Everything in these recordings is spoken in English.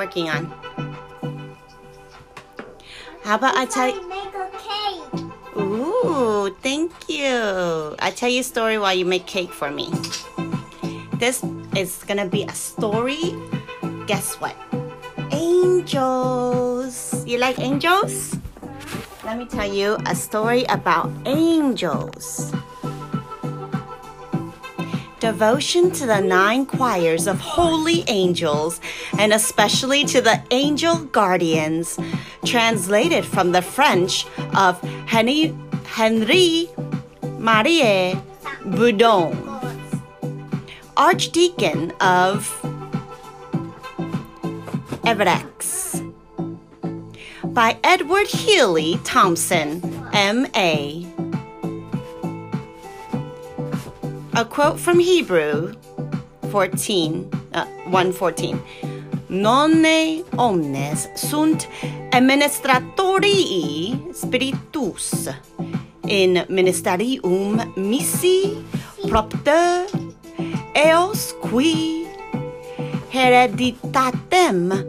working on? How about I tell you? make a cake. Ooh, thank you. I tell you a story while you make cake for me. This is gonna be a story. Guess what? Angels. You like angels? Let me tell you a story about angels. Devotion to the nine choirs of holy angels, and especially to the angel guardians, translated from the French of Henri, Marie Boudon, Archdeacon of Evreux, by Edward Healy Thompson, M.A. A quote from Hebrew 14, uh, 114. Nonne omnes sunt administratorii spiritus in ministerium missi propter eos qui hereditatem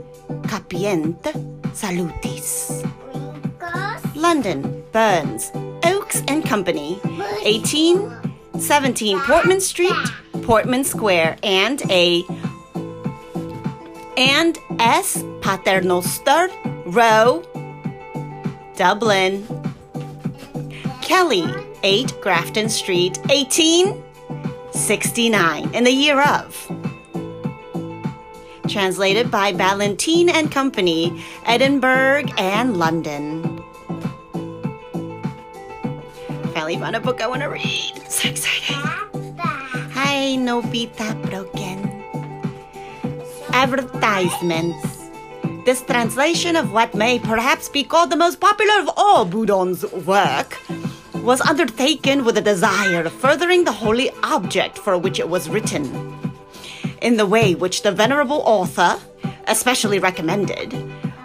capient salutis. London, Burns, Oates and Company, 1817 Portman Street, Portman Square, and a and S Paternoster Row, Dublin. Kelly, 8 Grafton Street, 1869, in the year of. Translated by Ballantyne and Company, Edinburgh and London. Finally found a book I want to read. So excited. Hi, Nobita Broken. Advertisements. This translation of what may perhaps be called the most popular of all Boudon's work was undertaken with a desire of furthering the holy object for which it was written in the way which the venerable author especially recommended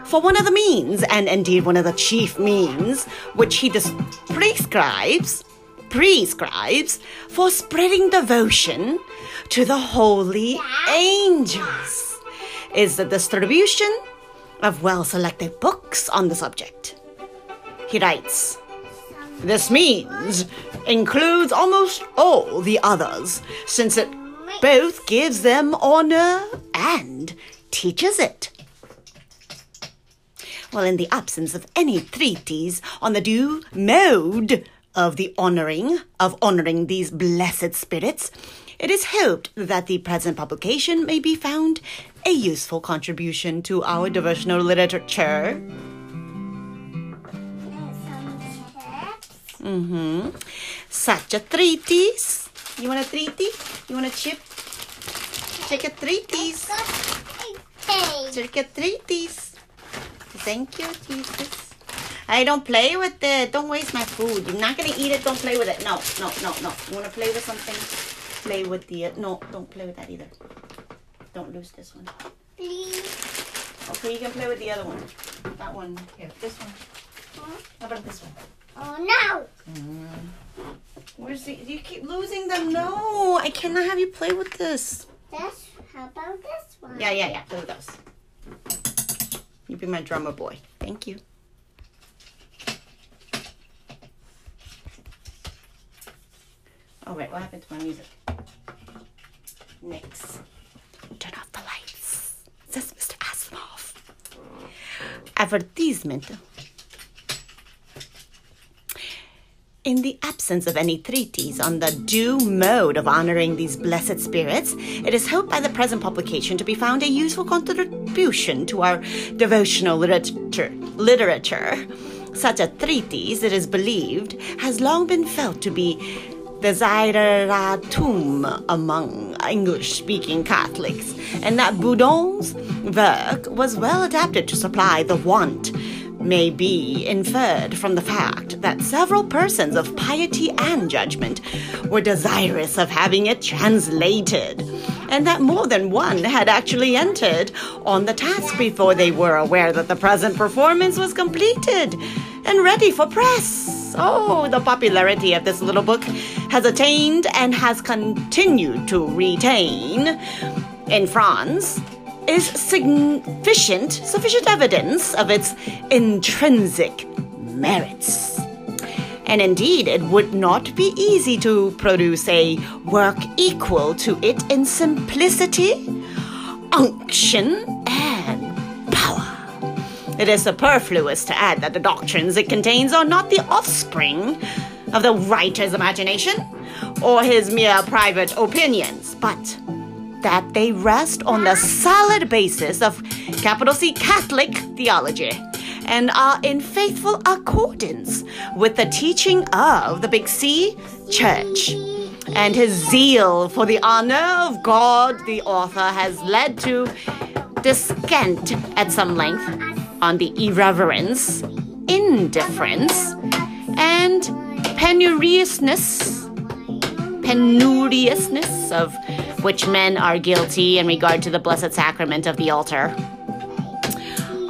for one of the means, and indeed one of the chief means, which he dis- prescribes, prescribes for spreading devotion to the holy angels, is the distribution of well-selected books on the subject. He writes, this means includes almost all the others, since it both gives them honor and teaches it. Well, in the absence of any treatise on the due mode of the honoring of honoring these blessed spirits, it is hoped that the present publication may be found a useful contribution to our devotional literature. Mm-hmm. Such a treatise. You want a treatise? You want a chip? Take a treatise. Take a treatise. Thank you, Jesus. I don't play with it. Don't waste my food. You're not gonna eat it. Don't play with it. No, no, no, no. You wanna play with something? Play with the. Uh, no, don't play with that either. Don't lose this one. Please. Okay, you can play with the other one. That one. Here, this one. How about this one? Oh no! Where's the? You keep losing them. No, I cannot have you play with this. This. How about this one? Yeah, yeah, yeah. Play with those. You be my drummer boy. Thank you. Oh wait, what happened to my music? Next. Turn off the lights. Says Mr. Asimov. Advertisement. In the absence of any treatise on the due mode of honoring these blessed spirits, it is hoped by the present publication to be found a useful contribution to our devotional literature. literature. Such a treatise, it is believed, has long been felt to be desideratum among English speaking Catholics, and that Boudon's work was well adapted to supply the want may be inferred from the fact that several persons of piety and judgment were desirous of having it translated, and that more than one had actually entered on the task before they were aware that the present performance was completed and ready for press. Oh, the popularity of this little book has attained and has continued to retain in France is sufficient, sufficient evidence of its intrinsic merits. And indeed, it would not be easy to produce a work equal to it in simplicity, unction, and. It is superfluous to add that the doctrines it contains are not the offspring of the writer's imagination or his mere private opinions, but that they rest on the solid basis of capital C Catholic theology and are in faithful accordance with the teaching of the Big C Church. And his zeal for the honor of God, the author, has led to descant at some length on the irreverence, indifference, and penuriousness, penuriousness of which men are guilty in regard to the Blessed Sacrament of the altar.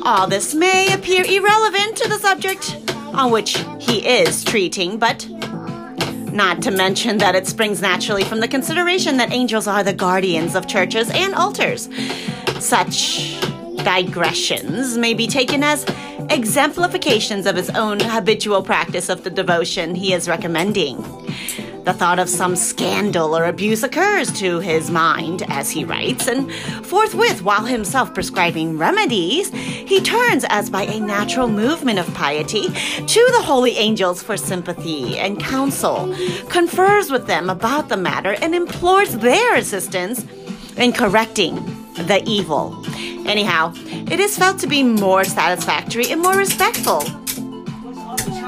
All this may appear irrelevant to the subject on which he is treating, but not to mention that it springs naturally from the consideration that angels are the guardians of churches and altars. Such digressions may be taken as exemplifications of his own habitual practice of the devotion he is recommending. The thought of some scandal or abuse occurs to his mind as he writes, and forthwith, while himself prescribing remedies, he turns, as by a natural movement of piety, to the holy angels for sympathy and counsel, confers with them about the matter, and implores their assistance in correcting the evil. Anyhow, it is felt to be more satisfactory and more respectful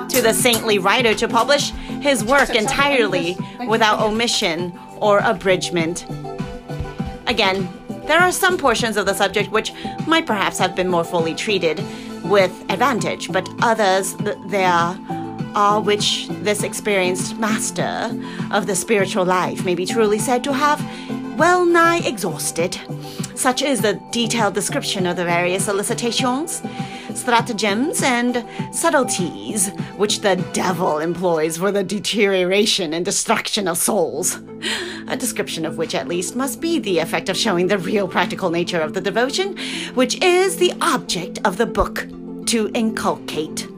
to the saintly writer to publish his work entirely without omission or abridgment. Again, there are some portions of the subject which might perhaps have been more fully treated with advantage, but others th- there are which this experienced master of the spiritual life may be truly said to have well nigh exhausted. Such is the detailed description of the various solicitations, stratagems, and subtleties which the devil employs for the deterioration and destruction of souls. A description of which, at least, must be the effect of showing the real practical nature of the devotion, which is the object of the book to inculcate.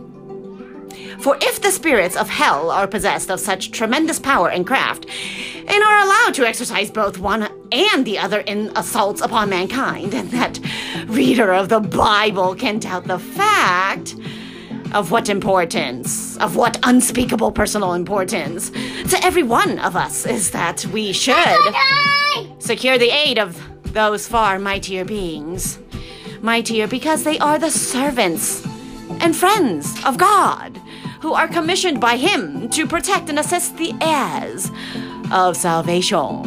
For if the spirits of hell are possessed of such tremendous power and craft, and are allowed to exercise both one and the other in assaults upon mankind, and that reader of the Bible can doubt the fact of what importance, of what unspeakable personal importance to every one of us is that we should secure the aid of those far mightier beings. Mightier because they are the servants and friends of God who are commissioned by Him to protect and assist the heirs of salvation.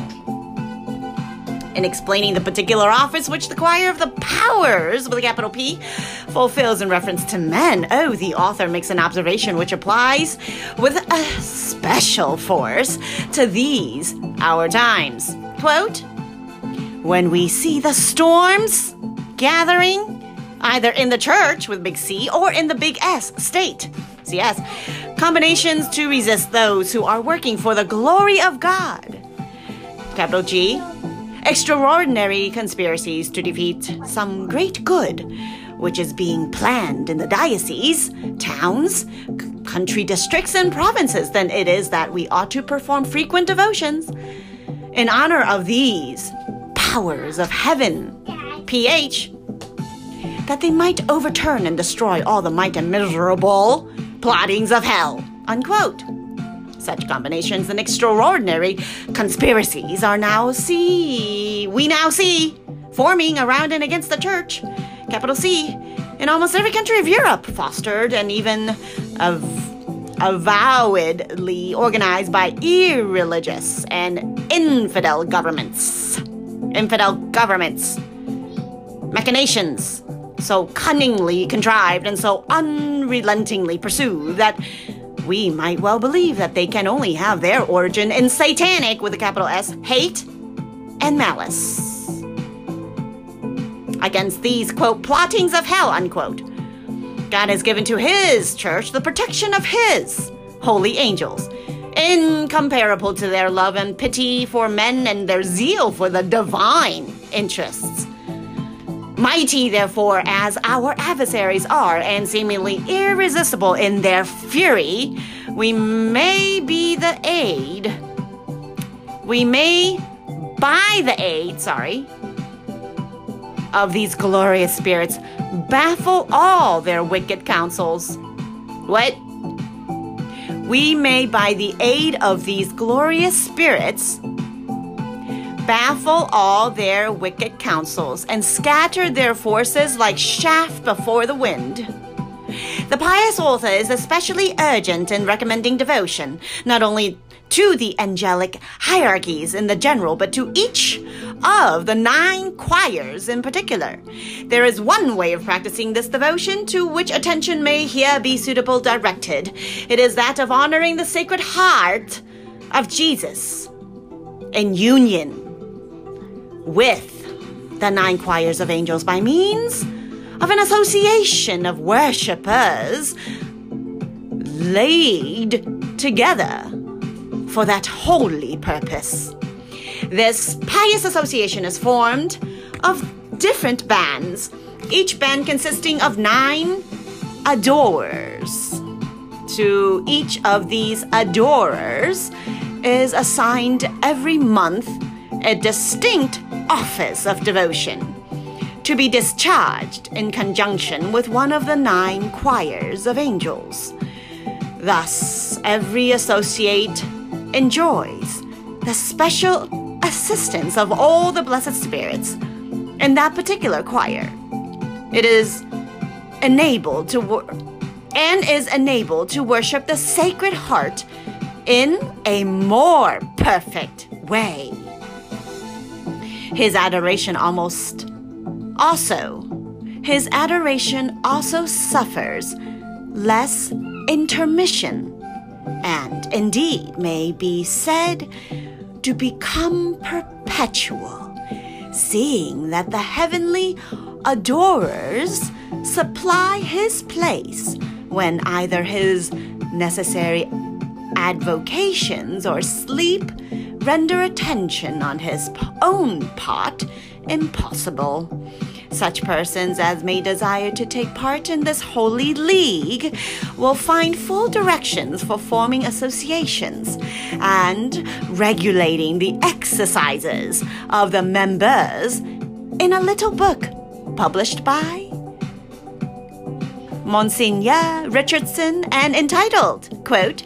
In explaining the particular office which the choir of the powers, with a capital P, fulfills in reference to men, oh, the author makes an observation which applies with a special force to these our times. Quote, when we see the storms gathering, either in the church with big C or in the big S state, CS, combinations to resist those who are working for the glory of God. Capital G, extraordinary conspiracies to defeat some great good which is being planned in the dioceses, towns, c- country districts, and provinces, then it is that we ought to perform frequent devotions. In honor of these powers of heaven, PH, that they might overturn and destroy all the might and miserable plottings of hell. Unquote. Such combinations and extraordinary conspiracies are now see we now see forming around and against the church, capital C, in almost every country of Europe, fostered and even av- avowedly organized by irreligious and infidel governments. Infidel governments. Machinations so cunningly contrived and so unrelentingly pursued that we might well believe that they can only have their origin in satanic, with a capital S, hate and malice. Against these, quote, plottings of hell, unquote, God has given to His church the protection of His holy angels, incomparable to their love and pity for men and their zeal for the divine interests. Mighty, therefore, as our adversaries are, and seemingly irresistible in their fury, we may be the aid. We may, by the aid, sorry, of these glorious spirits, baffle all their wicked counsels. What? We may, by the aid of these glorious spirits, baffle all their wicked counsels and scatter their forces like chaff before the wind. The pious author is especially urgent in recommending devotion, not only to the angelic hierarchies in the general, but to each of the nine choirs in particular. There is one way of practicing this devotion to which attention may here be suitable directed. It is that of honoring the sacred heart of Jesus in union with the nine choirs of angels by means of an association of worshippers laid together for that holy purpose. This pious association is formed of different bands, each band consisting of nine adorers. To each of these adorers is assigned every month a distinct office of devotion to be discharged in conjunction with one of the nine choirs of angels. Thus, every associate enjoys the special assistance of all the blessed spirits in that particular choir. It is enabled to wor- and is enabled to worship the Sacred Heart in a more perfect way. His adoration almost also his adoration also suffers less intermission and indeed may be said to become perpetual, seeing that the heavenly adorers supply his place when either his necessary advocations or sleep render attention on his own part impossible. Such persons as may desire to take part in this holy league will find full directions for forming associations and regulating the exercises of the members in a little book published by Monsignor Richardson and entitled, quote,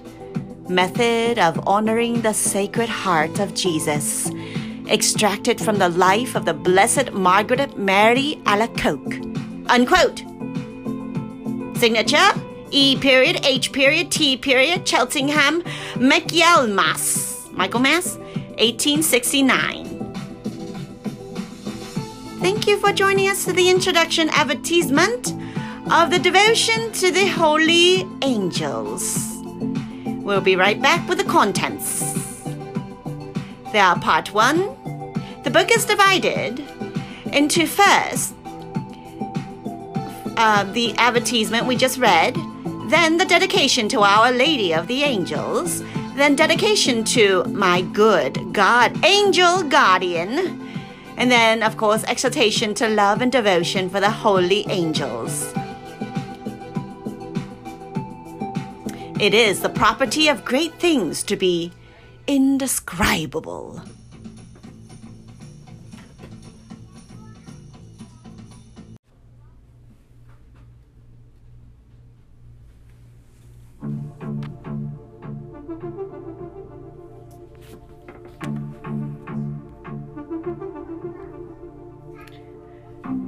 Method of Honoring the Sacred Heart of Jesus extracted from the life of the Blessed Margaret Mary Alacoque. Unquote. Signature E period, H period, T period, Cheltenham, Michaelmas. 1869. Thank you for joining us for the introduction advertisement of the devotion to the holy angels. We'll be right back with the contents. There are part one. The book is divided into first uh, the advertisement we just read, then the dedication to Our Lady of the Angels, then dedication to my good God, angel guardian, and then, of course, exhortation to love and devotion for the holy angels. It is the property of great things to be indescribable.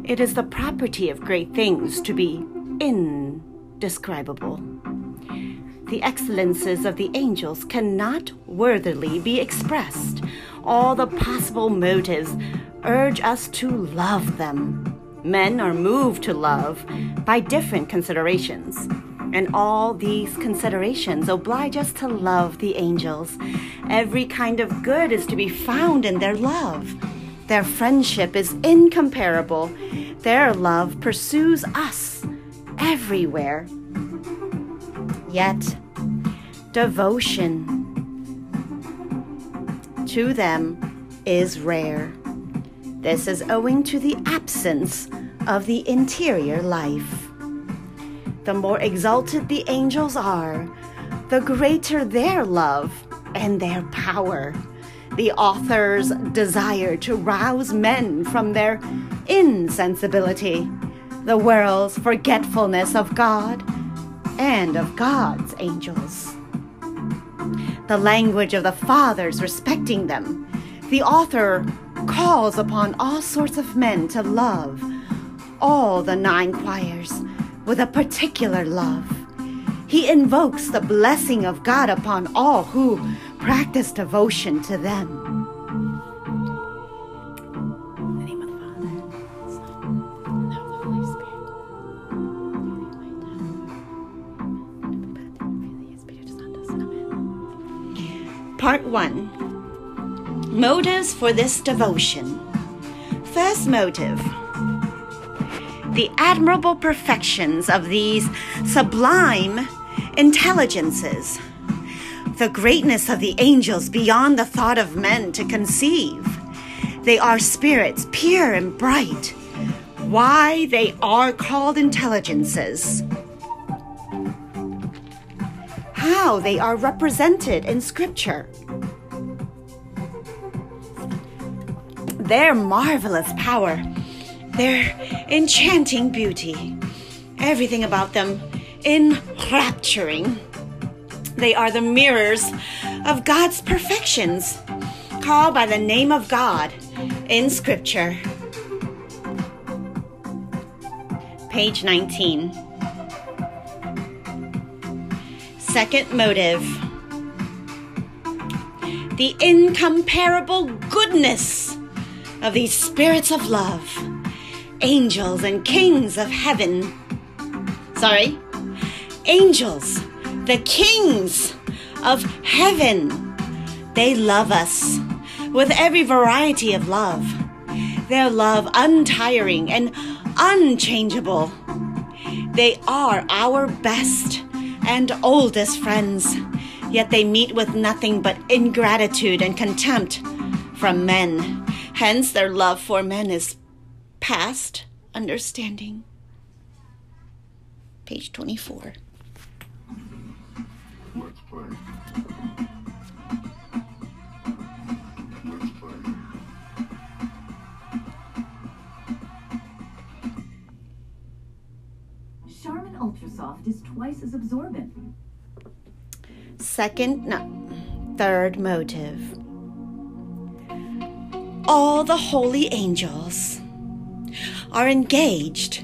It is the property of great things to be indescribable. The excellences of the angels cannot worthily be expressed. All the possible motives urge us to love them. Men are moved to love by different considerations, and all these considerations oblige us to love the angels. Every kind of good is to be found in their love. Their friendship is incomparable. Their love pursues us everywhere. Yet, devotion to them is rare. This is owing to the absence of the interior life. The more exalted the angels are, the greater their love and their power. The author's desire to rouse men from their insensibility, the world's forgetfulness of God and of God's angels. The language of the fathers respecting them, the author calls upon all sorts of men to love all the nine choirs with a particular love. He invokes the blessing of God upon all who practice devotion to them. Part 1 Motives for this devotion. First motive the admirable perfections of these sublime intelligences, the greatness of the angels beyond the thought of men to conceive. They are spirits pure and bright. Why they are called intelligences. How they are represented in Scripture. Their marvelous power their enchanting beauty, everything about them enrapturing. They are the mirrors of God's perfections, called by the name of God in Scripture. Page 19. Second motive the incomparable goodness of these spirits of love angels and kings of heaven. Sorry, angels, the kings of heaven. They love us with every variety of love. Their love untiring and unchangeable. They are our best and oldest friends, yet they meet with nothing but ingratitude and contempt from men. Hence, their love for men is past understanding. Page 24. Ultrasoft is twice as absorbent. Second, no, third motive. All the holy angels are engaged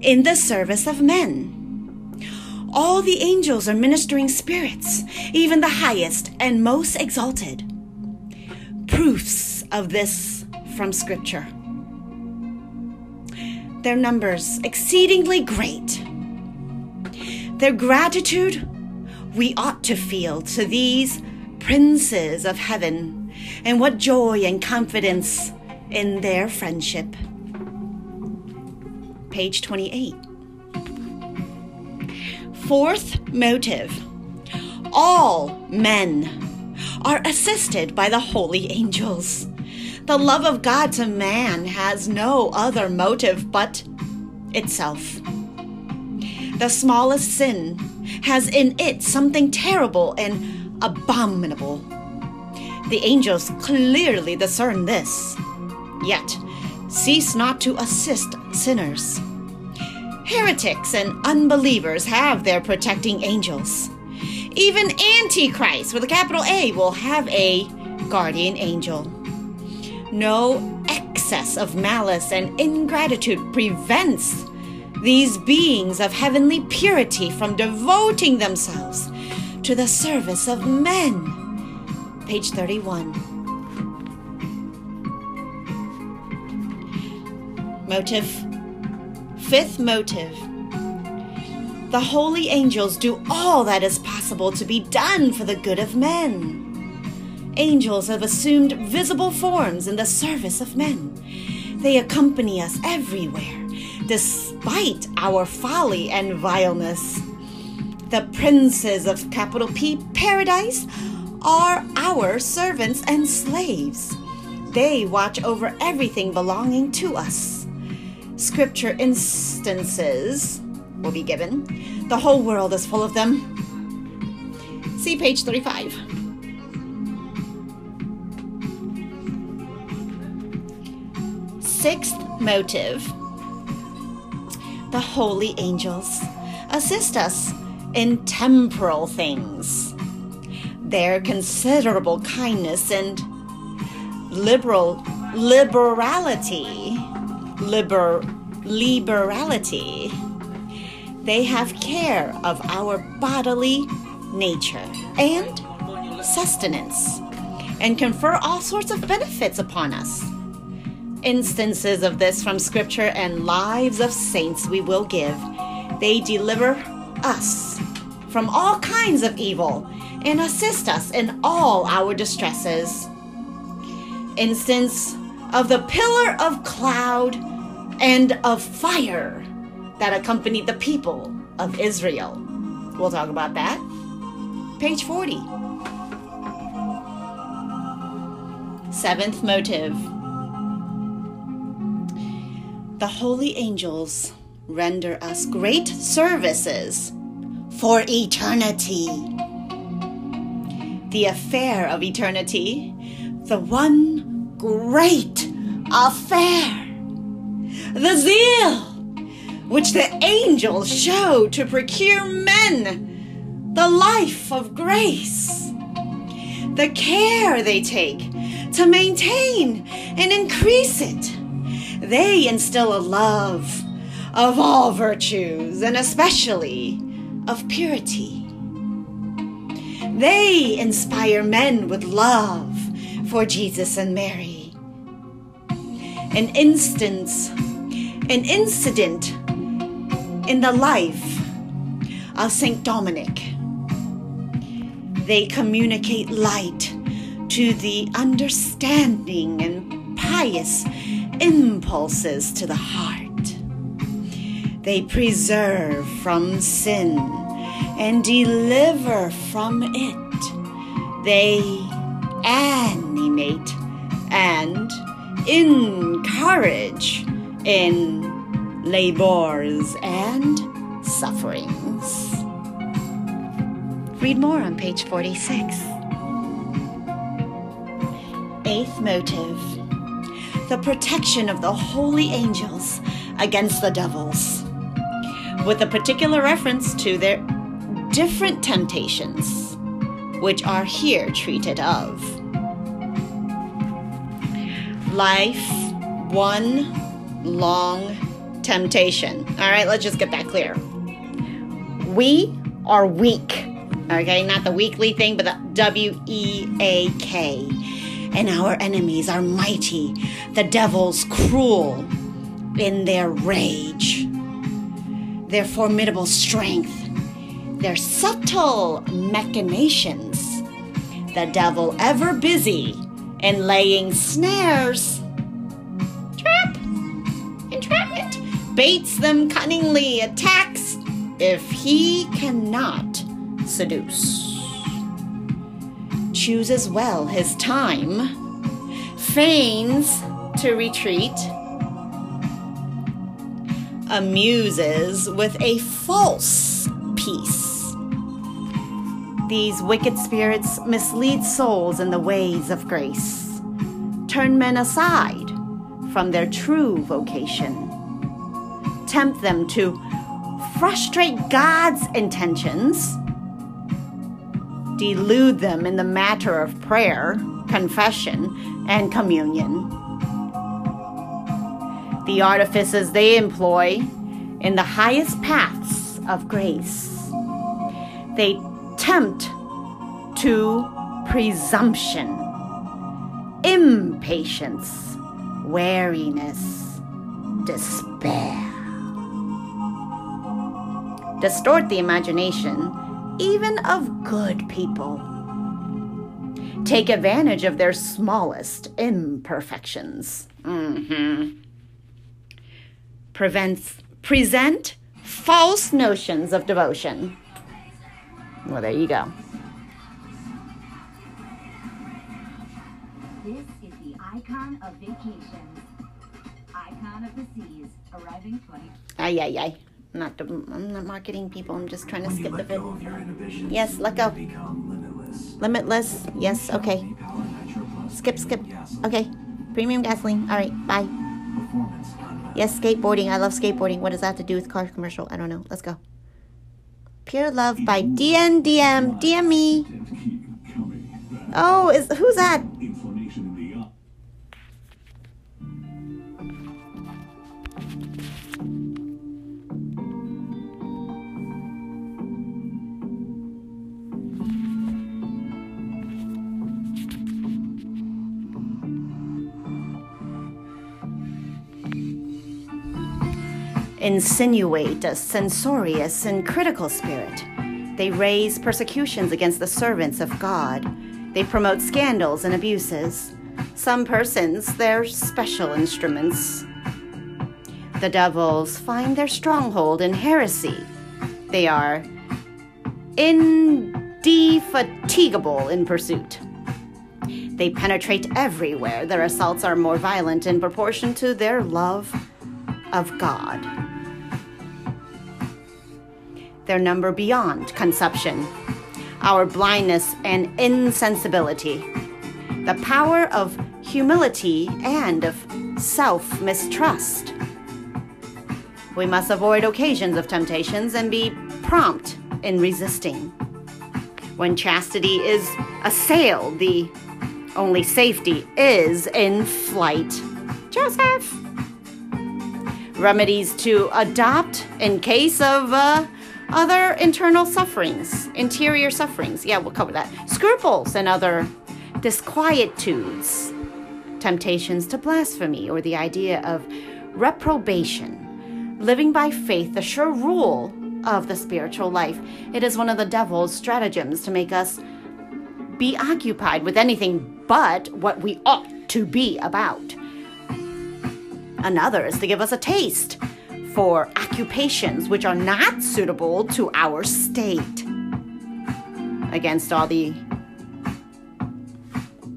in the service of men. All the angels are ministering spirits, even the highest and most exalted. Proofs of this from Scripture. Their numbers exceedingly great. Their gratitude we ought to feel to these princes of heaven, and what joy and confidence in their friendship page 28. Fourth motive all men are assisted by the holy angels. The love of God to man has no other motive but itself. The smallest sin has in it something terrible and abominable. The angels clearly discern this. Yet, cease not to assist sinners. Heretics and unbelievers have their protecting angels. Even Antichrist with a capital A will have a guardian angel. No excess of malice and ingratitude prevents these beings of heavenly purity from devoting themselves to the service of men. Page 31. Motive. Fifth motive. The holy angels do all that is possible to be done for the good of men. Angels have assumed visible forms in the service of men. They accompany us everywhere, despite our folly and vileness. The princes of capital P paradise are our servants and slaves. They watch over everything belonging to us scripture instances will be given. The whole world is full of them. See page 35. Sixth motive the holy angels assist us in temporal things. Their considerable kindness and liberal liberality, liber, liberality, they have care of our bodily nature and sustenance and confer all sorts of benefits upon us. Instances of this from Scripture and lives of saints we will give. They deliver us from all kinds of evil and assist us in all our distresses. Instance of the pillar of cloud and of fire that accompanied the people of Israel. We'll talk about that. Page 40. Seventh motive. The holy angels render us great services for eternity. The affair of eternity, the one great affair, the zeal which the angels show to procure men the life of grace, the care they take to maintain and increase it. They instill a love of all virtues and especially of purity. They inspire men with love for Jesus and Mary. An instance, an incident in the life of Saint Dominic. They communicate light to the understanding and pious impulses to the heart. They preserve from sin and deliver from it. They animate and encourage in labors and sufferings. Read more on page 46. Eighth motive the protection of the holy angels against the devils, with a particular reference to their different temptations, which are here treated of. Life, one long temptation. All right, let's just get that clear. We are weak. Okay, not the weekly thing, but the W E A K. And our enemies are mighty, the devils cruel in their rage, their formidable strength, their subtle machinations, the devil ever busy in laying snares, trap, entrapment, baits them cunningly, attacks if he cannot seduce. Chooses well his time, feigns to retreat, amuses with a false peace. These wicked spirits mislead souls in the ways of grace, turn men aside from their true vocation, tempt them to frustrate God's intentions, delude them in the matter of prayer, confession, and communion. The artifices they employ in the highest paths of grace. They tempt to presumption, impatience, weariness, despair. Distort the imagination even of good people. Take advantage of their smallest imperfections. Mm-hmm. Prevents, present false notions of devotion. Well, there you go. This is the icon of vacations. Icon of the Seas, arriving 20. Ay, ay, ay. I'm not, I'm not marketing people. I'm just trying to When skip the bit. go of your inhibitions, Yes, let go. limitless. Limitless. Yes, okay. Power Nitro Plus Skip, skip. gasoline. Okay. Premium gasoline. All right, bye. Yes, skateboarding. I love skateboarding. What does that have to do with car commercial? I don't know. Let's go. Pure Love by DN DM. Me. and keep coming back. Oh, is who's that? Insinuate a censorious and critical spirit. They raise persecutions against the servants of God. They promote scandals and abuses. Some persons, their special instruments. The devils find their stronghold in heresy. They are indefatigable in pursuit. They penetrate everywhere. Their assaults are more violent in proportion to their love of God. Their number beyond conception, our blindness and insensibility, the power of humility and of self mistrust. We must avoid occasions of temptations and be prompt in resisting. When chastity is assailed, the only safety is in flight. Joseph! Remedies to adopt in case of uh, other internal sufferings, interior sufferings. Yeah, we'll cover that. Scruples and other disquietudes, temptations to blasphemy, or the idea of reprobation. Living by faith, the sure rule of the spiritual life. It is one of the devil's stratagems to make us be occupied with anything but what we ought to be about. Another is to give us a taste for occupations which are not suitable to our state. Against all the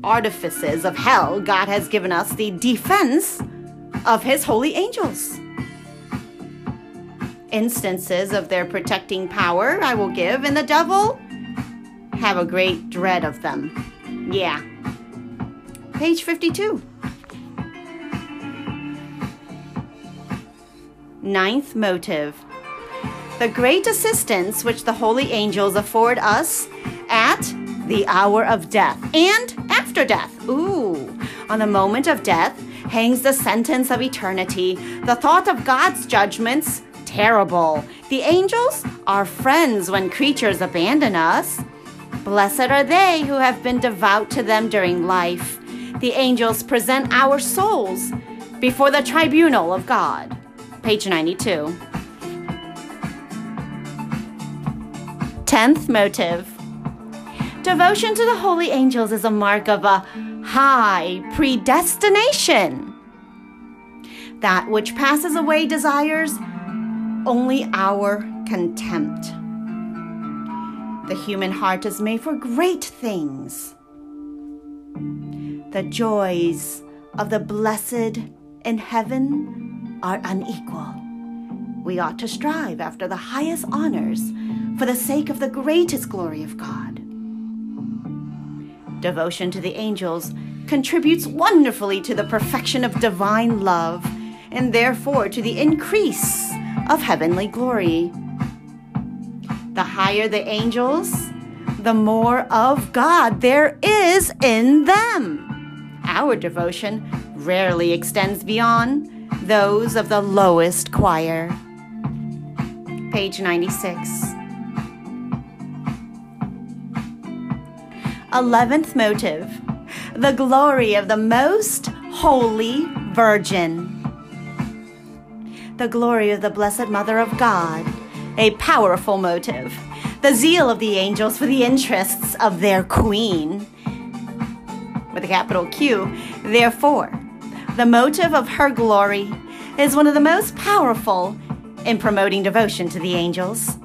artifices of hell, God has given us the defense of His holy angels. Instances of their protecting power I will give, and the devil have a great dread of them. Yeah. Page 52. Ninth motive. The great assistance which the holy angels afford us at the hour of death and after death. Ooh, on the moment of death hangs the sentence of eternity, the thought of God's judgments, terrible. The angels are friends when creatures abandon us. Blessed are they who have been devout to them during life. The angels present our souls before the tribunal of God. Page 92. Tenth motive. Devotion to the holy angels is a mark of a high predestination. That which passes away desires only our contempt. The human heart is made for great things. The joys of the blessed in heaven are unequal. We ought to strive after the highest honors for the sake of the greatest glory of God. Devotion to the angels contributes wonderfully to the perfection of divine love and therefore to the increase of heavenly glory. The higher the angels, the more of God there is in them. Our devotion rarely extends beyond those of the lowest choir. Page 96. Eleventh motive the glory of the most holy Virgin. The glory of the Blessed Mother of God, a powerful motive. The zeal of the angels for the interests of their queen, with a capital Q. Therefore, the motive of her glory is one of the most powerful in promoting devotion to the angels.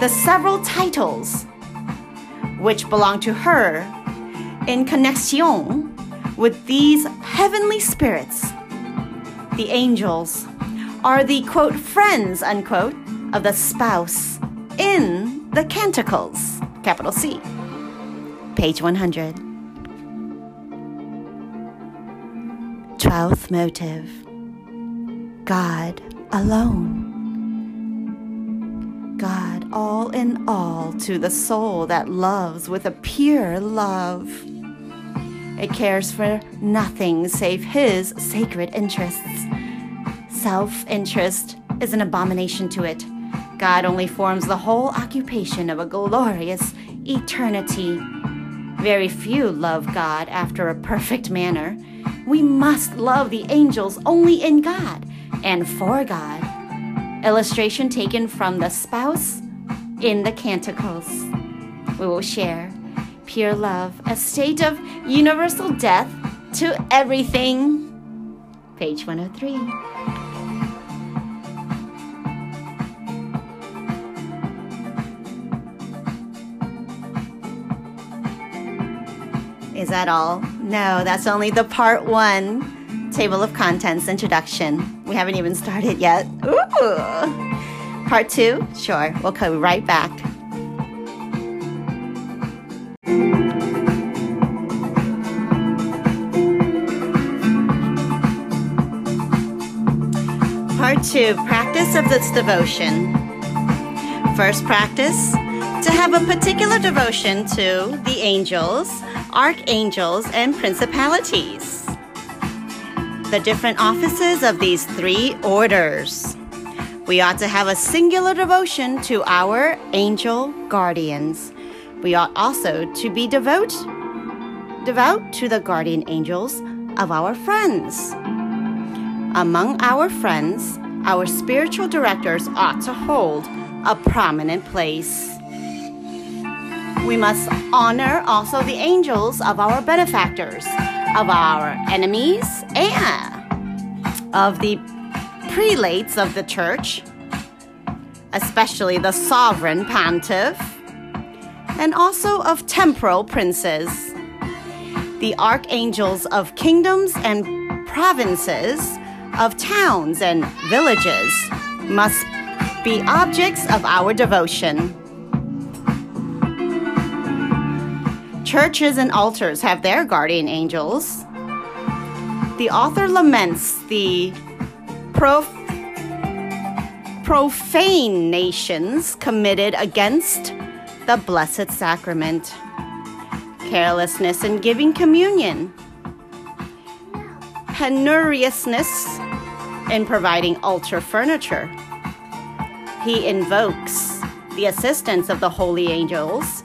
The several titles which belong to her in connexion with these heavenly spirits The angels are the quote friends unquote of the spouse in the Canticles, capital C. Page 100. Twelfth motive God alone. God all in all to the soul that loves with a pure love. It cares for nothing save His sacred interests. Self interest is an abomination to it. God only forms the whole occupation of a glorious eternity. Very few love God after a perfect manner. We must love the angels only in God and for God. Illustration taken from the spouse in the Canticles. We will share pure love, a state of universal death to everything. Page 103. Is that all? No, that's only the part one table of contents introduction. We haven't even started yet. Ooh. Part two? Sure, we'll come right back. Part two practice of this devotion. First practice to have a particular devotion to the angels, archangels, and principalities. The different offices of these three orders. We ought to have a singular devotion to our angel guardians. We ought also to be devout, devout to the guardian angels of our friends. Among our friends, our spiritual directors ought to hold a prominent place. We must honor also the angels of our benefactors, of our enemies, and of the prelates of the church, especially the sovereign pontiff, and also of temporal princes, the archangels of kingdoms and provinces, of towns and villages, must be objects of our devotion. Churches and altars have their guardian angels. The author laments the prof- profane nations committed against the Blessed Sacrament, carelessness in giving communion, penuriousness in providing altar furniture. He invokes the assistance of the holy angels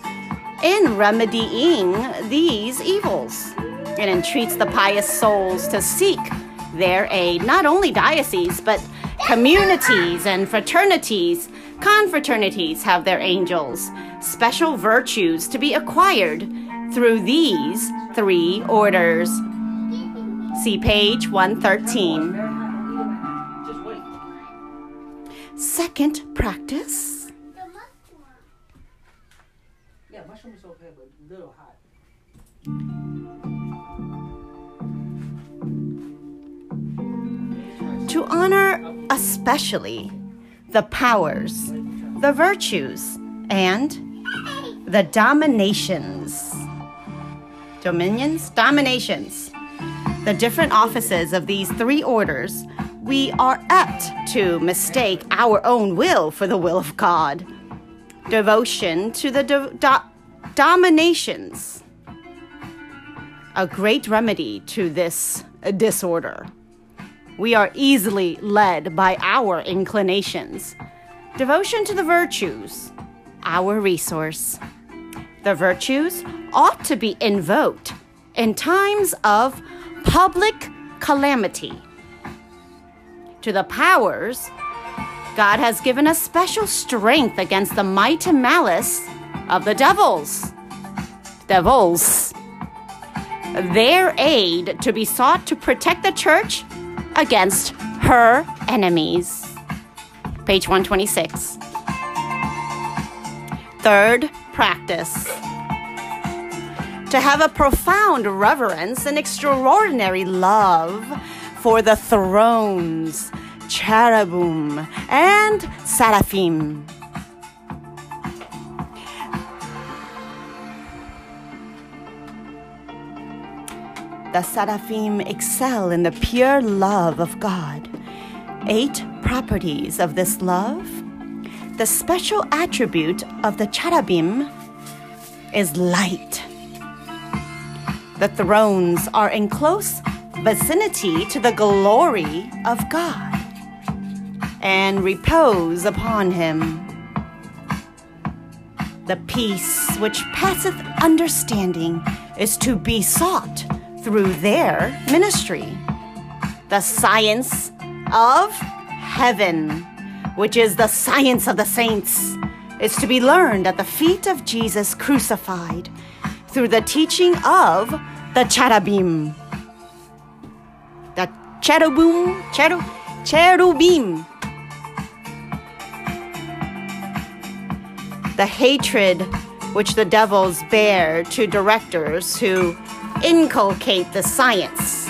in remedying these evils and entreats the pious souls to seek their aid, not only dioceses, but communities and fraternities. Confraternities have their angels, special virtues to be acquired through these three orders. See page 113. Second practice. Yeah, mushroom is okay, but a little hot. To honor especially the powers, the virtues, and the dominations. Dominions? Dominations. The different offices of these three orders, we are apt to mistake our own will for the will of God. Devotion to the do- do- dominations. A great remedy to this uh, disorder. We are easily led by our inclinations. Devotion to the virtues, our resource. The virtues ought to be invoked in times of public calamity. To the powers, God has given us special strength against the might and malice of the devils. Devils. Their aid to be sought to protect the church against her enemies. Page 126. Third practice. To have a profound reverence and extraordinary love for the thrones, cherubim, and seraphim. The seraphim excel in the pure love of God. Eight properties of this love. The special attribute of the cherubim is light. The thrones are in close vicinity to the glory of God and repose upon him. The peace which passeth understanding is to be sought through their ministry. The science of heaven, which is the science of the saints, is to be learned at the feet of Jesus crucified through the teaching of the cherubim. The cherubim, cheru, cherubim. The hatred which the devils bear to directors who inculcate the science.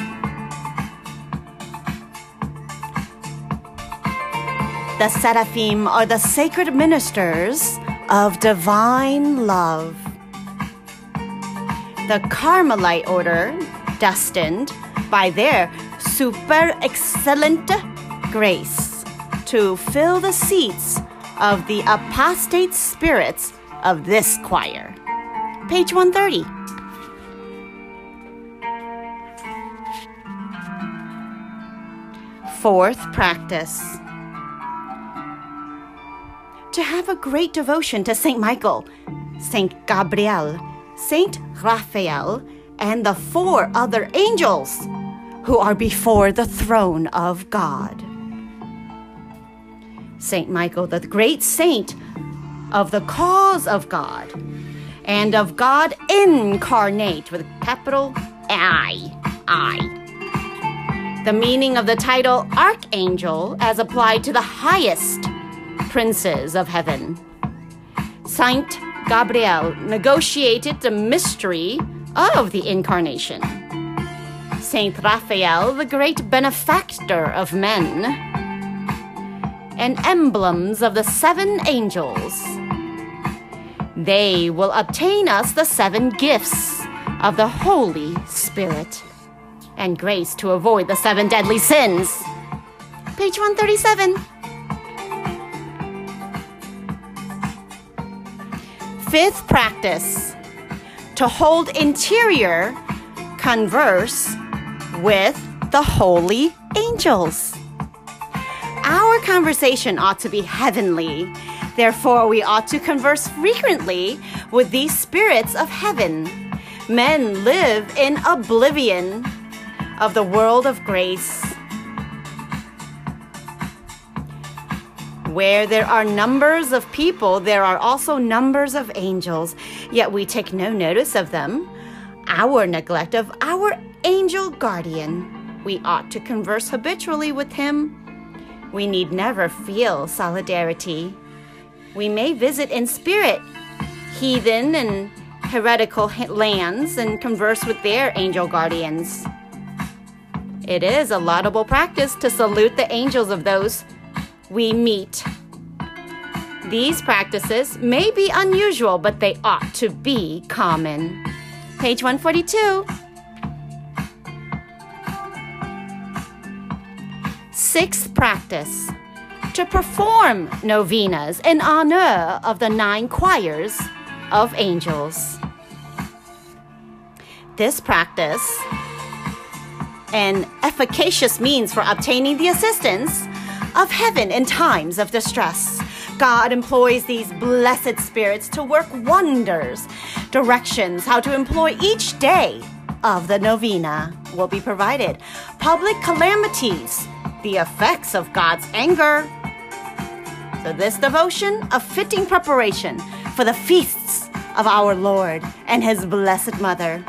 The seraphim are the sacred ministers of divine love. The Carmelite order, destined by their super excellent grace to fill the seats of the apostate spirits of this choir. Page 130. Fourth practice. To have a great devotion to Saint Michael, Saint Gabriel, Saint Raphael, and the four other angels who are before the throne of God. Saint Michael, the great saint of the cause of God and of God incarnate with capital I. I. The meaning of the title Archangel as applied to the highest princes of heaven. Saint Gabriel negotiated the mystery of the incarnation. Saint Raphael, the great benefactor of men, and emblems of the seven angels. They will obtain us the seven gifts of the Holy Spirit and grace to avoid the seven deadly sins. Page 137. Fifth practice to hold interior converse with the holy angels. Our conversation ought to be heavenly. Therefore, we ought to converse frequently with these spirits of heaven. Men live in oblivion of the world of grace. Where there are numbers of people, there are also numbers of angels, yet we take no notice of them. Our neglect of our angel guardian. We ought to converse habitually with him. We need never feel solidarity. We may visit in spirit heathen and heretical lands and converse with their angel guardians. It is a laudable practice to salute the angels of those we meet. These practices may be unusual, but they ought to be common. Page 142. Sixth practice to perform novenas in honor of the nine choirs of angels. This practice, an efficacious means for obtaining the assistance of heaven in times of distress. God employs these blessed spirits to work wonders. Directions how to employ each day of the novena will be provided. Public calamities, the effects of God's anger. So, this devotion, a fitting preparation for the feasts of our Lord and His Blessed Mother.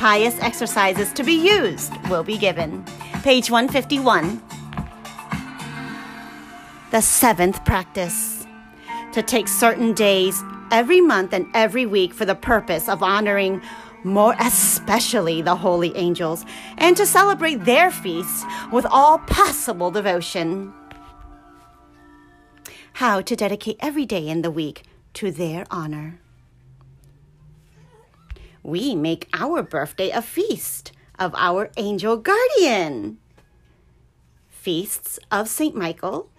Pious exercises to be used will be given. Page 151. The seventh practice to take certain days every month and every week for the purpose of honoring more especially the holy angels and to celebrate their feasts with all possible devotion. How to dedicate every day in the week to their honor. We make our birthday a feast of our angel guardian. Feasts of St. Michael,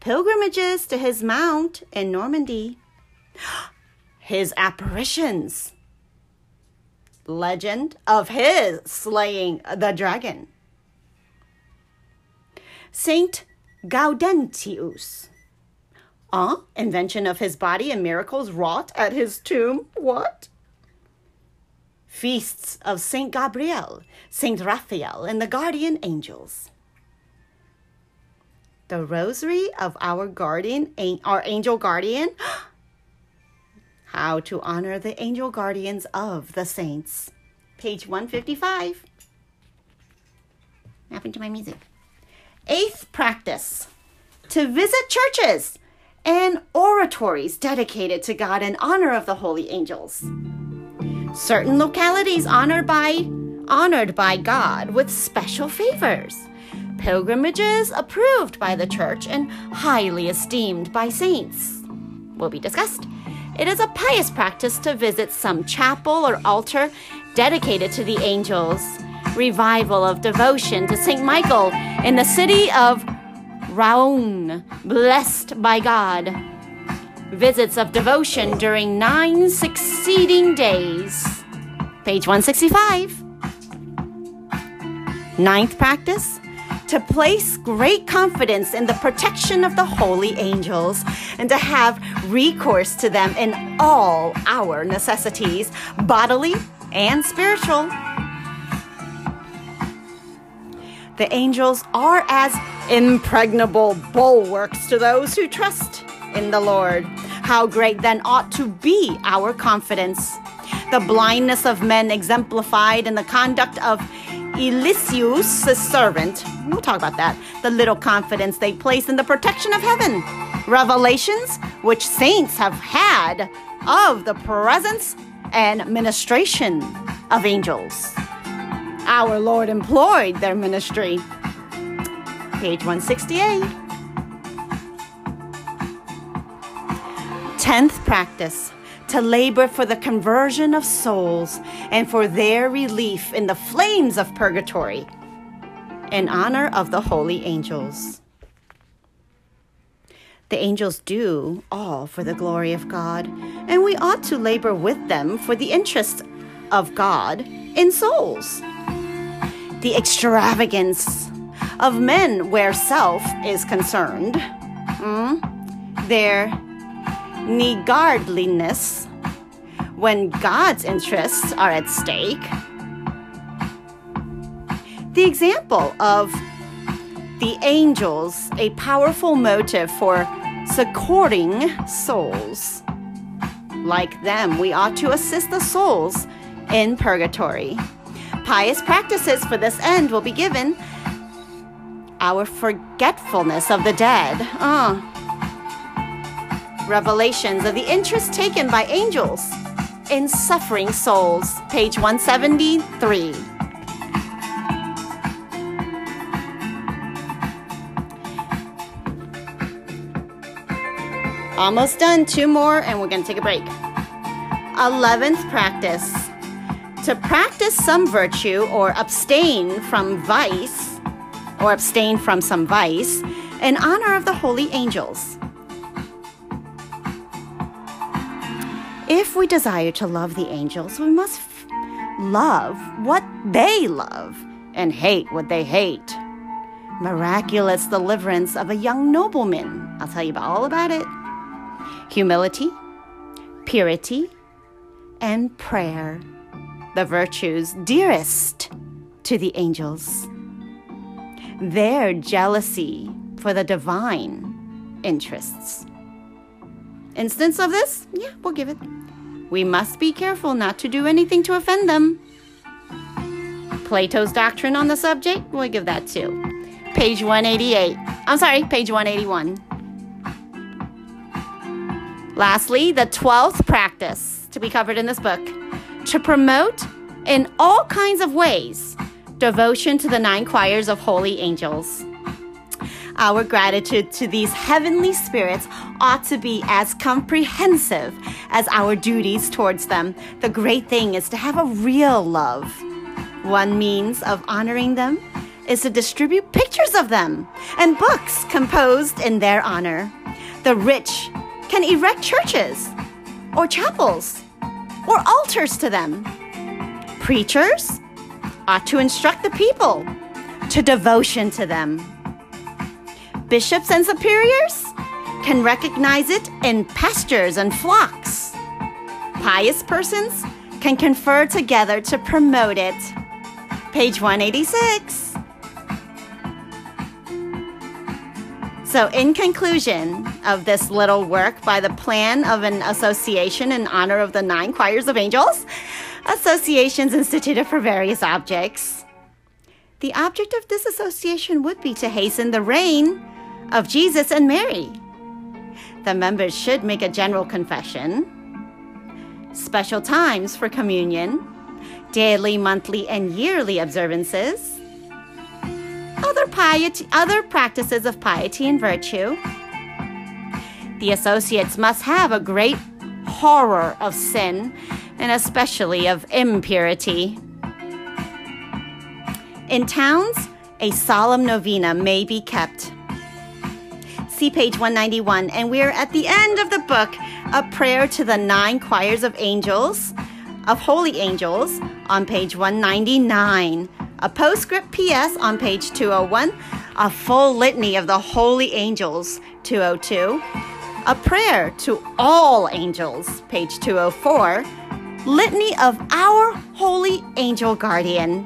pilgrimages to his mount in Normandy, his apparitions, legend of his slaying the dragon, Saint Gaudentius, uh, invention of his body and miracles wrought at his tomb. What? Feasts of Saint Gabriel, Saint Raphael, and the guardian angels the rosary of our guardian, our angel guardian. How to honor the angel guardians of the saints. Page 155. What happened to my music? Eighth practice to visit churches and oratories dedicated to God in honor of the holy angels. Certain localities honored by honored by God with special favors pilgrimages approved by the church and highly esteemed by saints. Will be discussed. It is a pious practice to visit some chapel or altar dedicated to the angels. Revival of devotion to St. Michael in the city of Raon, blessed by God. Visits of devotion during nine succeeding days. Page 165. Ninth practice to place great confidence in the protection of the holy angels and to have recourse to them in all our necessities, bodily and spiritual. The angels are as impregnable bulwarks to those who trust in the Lord. How great then ought to be our confidence. The blindness of men exemplified in the conduct of Eliseus, servant, we'll talk about that, the little confidence they place in the protection of heaven, revelations which saints have had of the presence and ministration of angels. Our Lord employed their ministry. Page 168. Tenth practice to labor for the conversion of souls and for their relief in the flames of purgatory in honor of the holy angels. The angels do all for the glory of God, and we ought to labor with them for the interest of God in souls. The extravagance of men where self is concerned, mm, their niggardliness when God's interests are at stake. The example of the angels, a powerful motive for succoring souls. Like them, we ought to assist the souls in purgatory. Pious practices for this end will be given. Our forgetfulness of the dead. Uh, revelations of the interest taken by angels in suffering souls, page 173. Almost done, two more, and we're going to take a break. 11th practice to practice some virtue or abstain from vice, or abstain from some vice, in honor of the holy angels. If we desire to love the angels, we must f- love what they love and hate what they hate. Miraculous deliverance of a young nobleman. I'll tell you about, all about it. Humility, purity, and prayer, the virtues dearest to the angels. Their jealousy for the divine interests. Instance of this? Yeah, we'll give it. We must be careful not to do anything to offend them. Plato's doctrine on the subject? We'll give that too. Page 188. I'm sorry, page 181. Lastly, the 12th practice to be covered in this book to promote in all kinds of ways devotion to the nine choirs of holy angels. Our gratitude to these heavenly spirits ought to be as comprehensive as our duties towards them. The great thing is to have a real love. One means of honoring them is to distribute pictures of them and books composed in their honor. The rich can erect churches or chapels or altars to them. Preachers ought to instruct the people to devotion to them. Bishops and superiors can recognize it in pastures and flocks. Pious persons can confer together to promote it. Page 186. So, in conclusion of this little work by the plan of an association in honor of the nine choirs of angels, associations instituted for various objects. The object of this association would be to hasten the reign of Jesus and Mary. The members should make a general confession, special times for communion, daily, monthly, and yearly observances, other piety, other practices of piety and virtue. The associates must have a great horror of sin and especially of impurity. In towns, a solemn novena may be kept. See page 191, and we're at the end of the book, a prayer to the nine choirs of angels, of holy angels, on page 199. A postscript PS on page 201, a full litany of the holy angels, 202. A prayer to all angels, page 204. Litany of our holy angel guardian,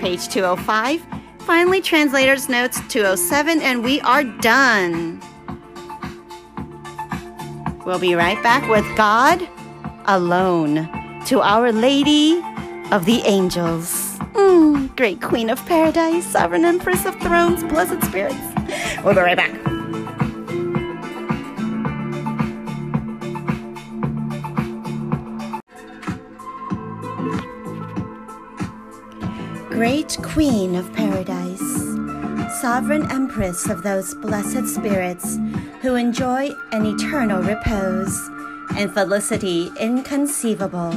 page 205. Finally, translator's notes 207, and we are done. We'll be right back with God alone to Our Lady of the Angels. Mm, great Queen of Paradise, Sovereign Empress of Thrones, Blessed Spirits. We'll be right back. Great Queen of Paradise, Sovereign Empress of those blessed spirits who enjoy an eternal repose and felicity inconceivable.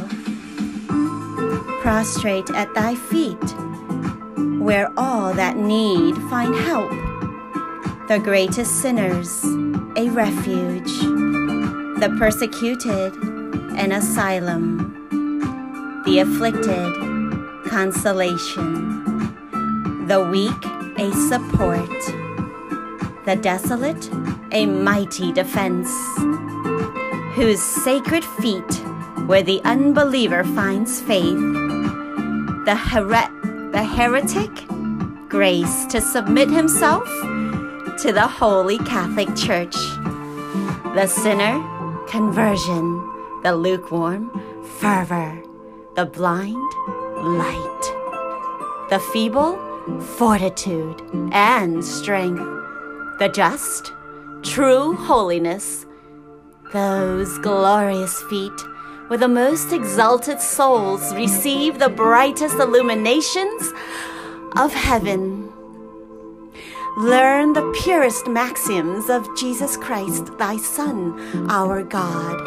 Prostrate at thy feet, where all that need find help. The greatest sinners, a refuge, the persecuted, an asylum, the afflicted, consolation, the weak, a support, the desolate, a mighty defense, whose sacred feet, where the unbeliever finds faith, the, her- the heretic grace to submit himself to the Holy Catholic Church, the sinner conversion, the lukewarm fervor, the blind light, the feeble fortitude and strength, the just true holiness, those glorious feet where the most exalted souls receive the brightest illuminations of heaven. Learn the purest maxims of Jesus Christ, thy Son, our God,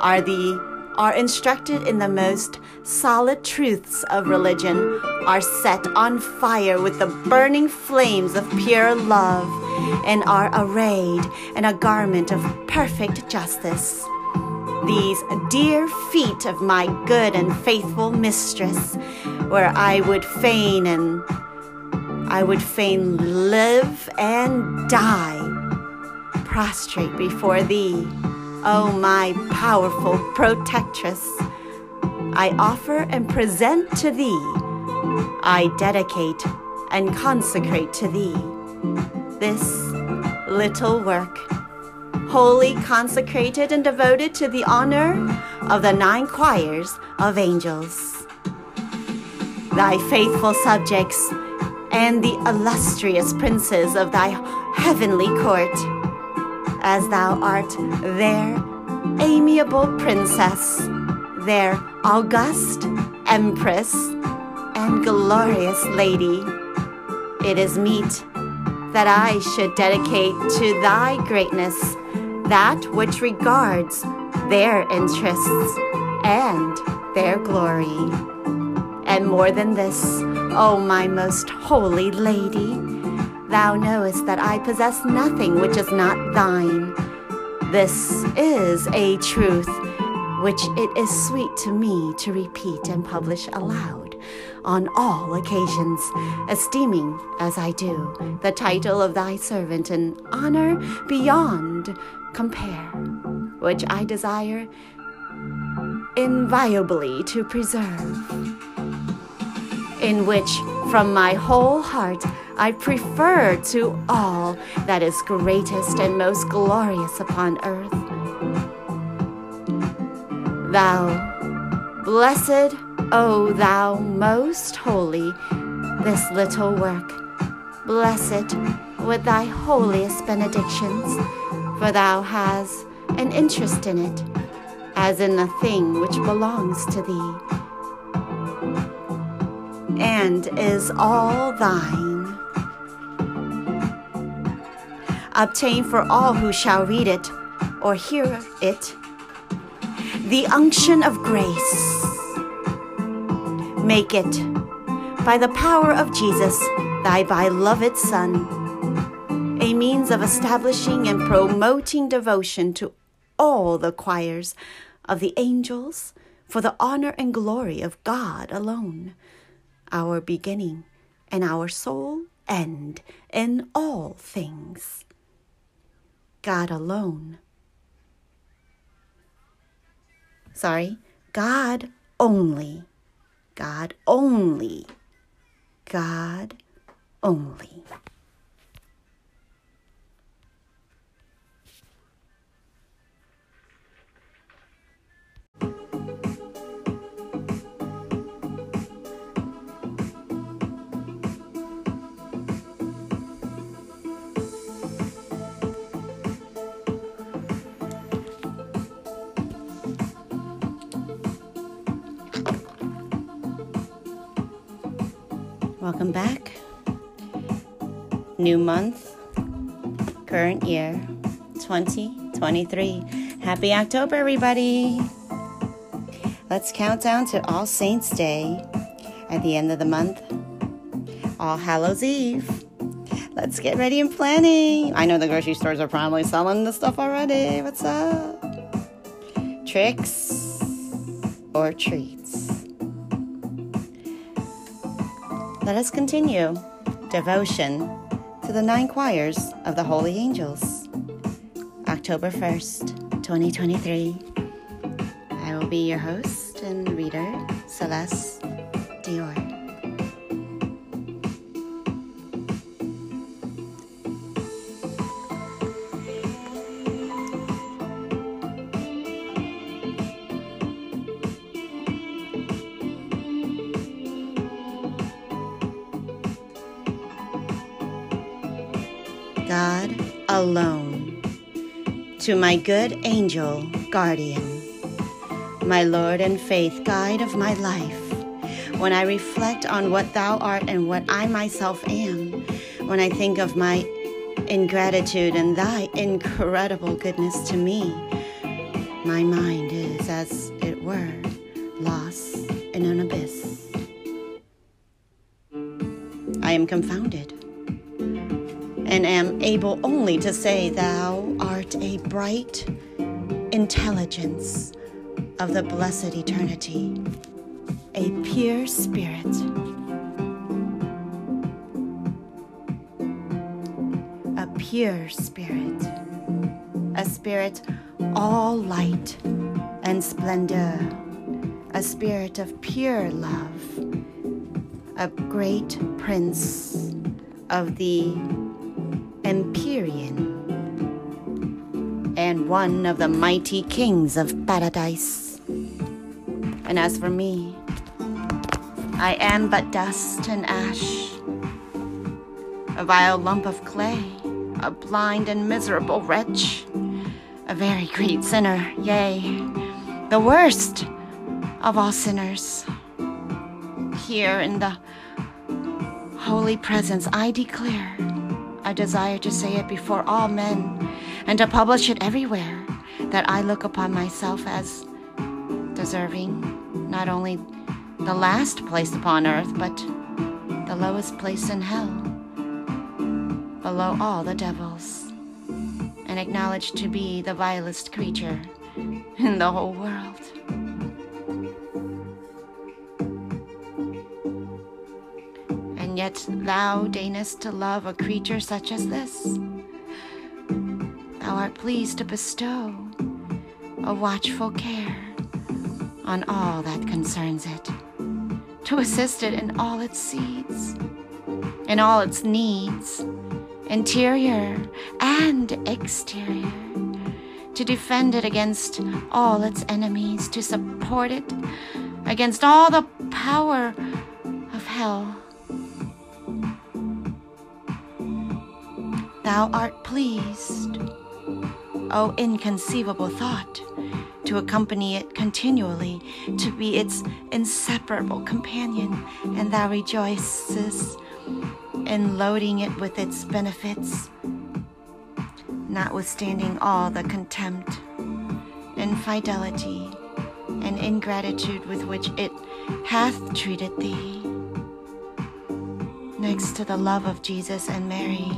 are the are instructed in the most solid truths of religion, are set on fire with the burning flames of pure love, and are arrayed in a garment of perfect justice. These dear feet of my good and faithful mistress, where I would fain and I would fain live and die, prostrate before thee, O my powerful protectress. I offer and present to thee, I dedicate and consecrate to thee this little work wholly consecrated and devoted to the honor of the nine choirs of angels. Thy faithful subjects and the illustrious princes of thy heavenly court, as thou art their amiable princess, their august empress, and glorious lady, it is meet that I should dedicate to thy greatness that which regards their interests and their glory. And more than this, O my most holy lady, thou knowest that I possess nothing which is not thine. This is a truth which it is sweet to me to repeat and publish aloud on all occasions, esteeming, as I do, the title of thy servant an honor beyond compare, which I desire inviolably to preserve, in which from my whole heart I prefer to all that is greatest and most glorious upon earth. Thou, blessed, O thou most holy, this little work, bless it with thy holiest benedictions, for thou hast an interest in it as in the thing which belongs to thee, and is all thine. Obtain for all who shall read it or hear it the unction of grace. Make it, by the power of Jesus, thy beloved Son, a means of establishing and promoting devotion to all the choirs of the angels for the honor and glory of God alone, our beginning and our sole end in all things. God alone. Sorry, God only. God only. God only. Welcome back. New month, current year 2023. Happy October, everybody! Let's count down to All Saints' Day at the end of the month, All Hallows Eve. Let's get ready and planning. I know the grocery stores are probably selling the stuff already. What's up? Tricks or treats? Let us continue devotion to the nine choirs of the Holy Angels. October 1st, 2023. I will be your host and reader, Celeste Dior. Alone. To my good angel, guardian, my Lord and faith, guide of my life, when I reflect on what thou art and what I myself am, when I think of my ingratitude and thy incredible goodness to me, my mind is, as it were, lost in an abyss. I am confounded am able only to say, Thou art a bright intelligence of the blessed eternity, a pure spirit. A pure spirit, a spirit all light and splendor, a spirit of pure love, a great prince of the Empyrean, and one of the mighty kings of paradise. And as for me, I am but dust and ash, a vile lump of clay, a blind and miserable wretch, a very great sinner, yea, the worst of all sinners. Here in the holy presence, I declare I desire to say it before all men and to publish it everywhere that I look upon myself as deserving not only the last place upon earth, but the lowest place in hell, below all the devils, and acknowledged to be the vilest creature in the whole world. Yet thou deignest to love a creature such as this. Thou art pleased to bestow a watchful care on all that concerns it, to assist it in all its seeds, in all its needs, interior and exterior, to defend it against all its enemies, to support it against all the power of hell. Thou art pleased, O inconceivable thought, to accompany it continually, to be its inseparable companion, and thou rejoices in loading it with its benefits, notwithstanding all the contempt, infidelity, and ingratitude with which it hath treated thee. Next to the love of Jesus and Mary,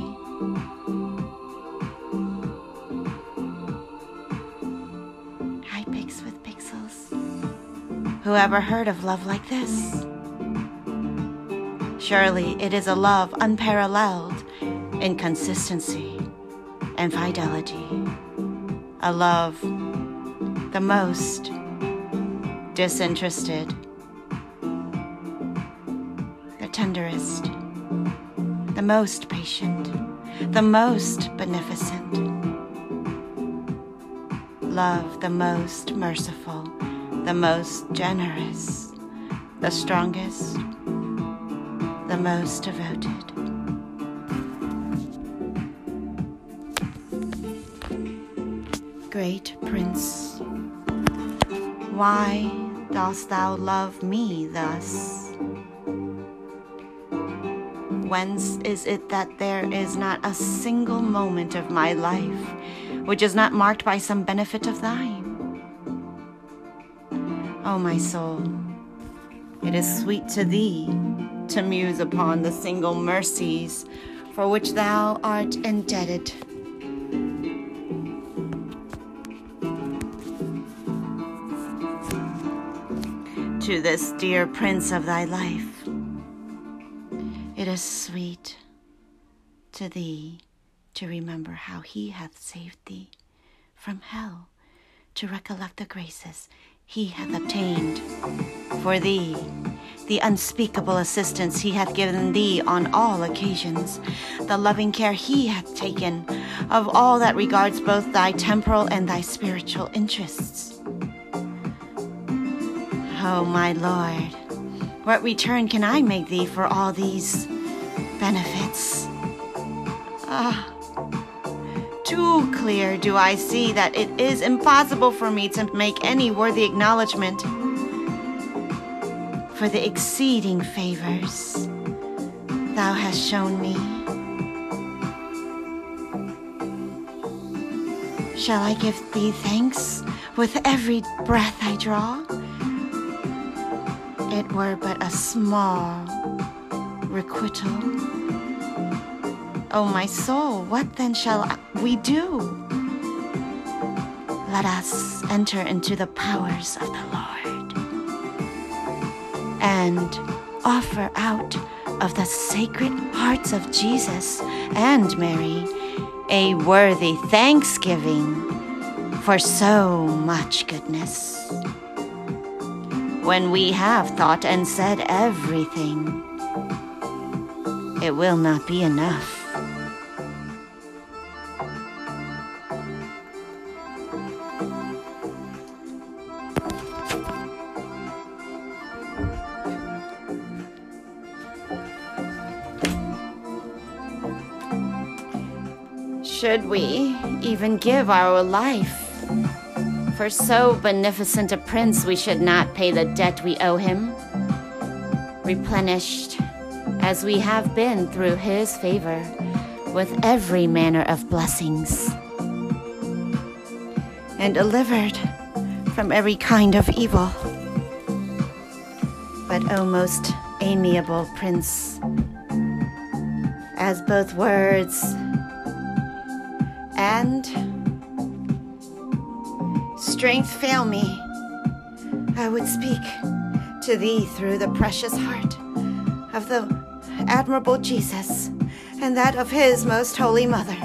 Who ever heard of love like this? Surely it is a love unparalleled in consistency and fidelity. A love the most disinterested, the tenderest, the most patient, the most beneficent. Love the most merciful, the most generous, the strongest, the most devoted. Great Prince, why dost thou love me thus? Whence is it that there is not a single moment of my life which is not marked by some benefit of thine? O my soul, it is sweet to thee to muse upon the single mercies for which thou art indebted. To this dear prince of thy life, it is sweet to thee to remember how he hath saved thee from hell, to recollect the graces he hath obtained for thee, the unspeakable assistance he hath given thee on all occasions, the loving care he hath taken of all that regards both thy temporal and thy spiritual interests. Oh, my Lord, what return can I make thee for all these benefits? Ah, too clear do I see that it is impossible for me to make any worthy acknowledgement for the exceeding favors thou hast shown me. Shall I give thee thanks with every breath I draw? It were but a small requital. O my soul, what then shall we do? Let us enter into the powers of the Lord and offer out of the sacred hearts of Jesus and Mary a worthy thanksgiving for so much goodness. When we have thought and said everything, it will not be enough. Should we even give our life For so beneficent a prince, we should not pay the debt we owe him. Replenished as we have been through his favor with every manner of blessings, and delivered from every kind of evil. But, O most amiable prince, as both words and strength fail me, I would speak to thee through the precious heart of the admirable Jesus and that of his most holy mother.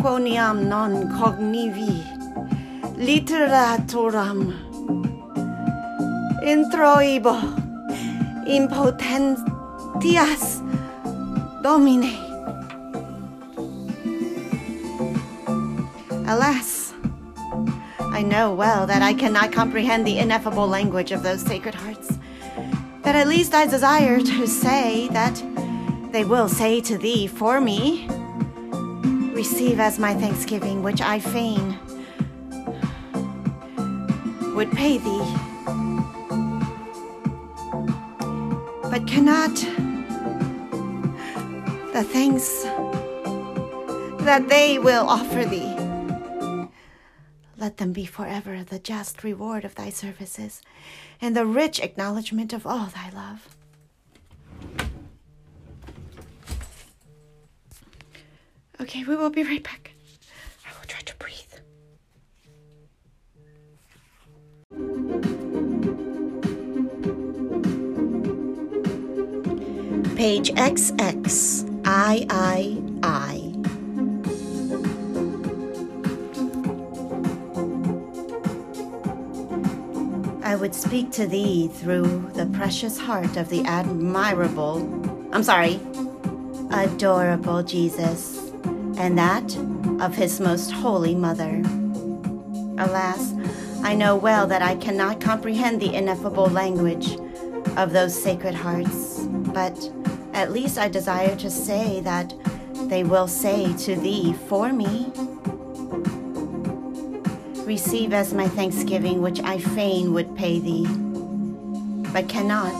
Quoniam non cognivi literatoram introibo impotentias domine. Alas, I know well that I cannot comprehend the ineffable language of those sacred hearts. But at least I desire to say that they will say to thee for me, Receive as my thanksgiving, which I fain would pay thee, but cannot. The thanks that they will offer thee. Let them be forever the just reward of thy services and the rich acknowledgement of all thy love. Okay, we will be right back. I will try to breathe. Page XX III. I would speak to thee through the precious heart of the admirable, I'm sorry, adorable Jesus, and that of his most holy mother. Alas, I know well that I cannot comprehend the ineffable language of those sacred hearts, but at least I desire to say that they will say to thee for me. Receive as my thanksgiving, which I fain would pay thee, but cannot.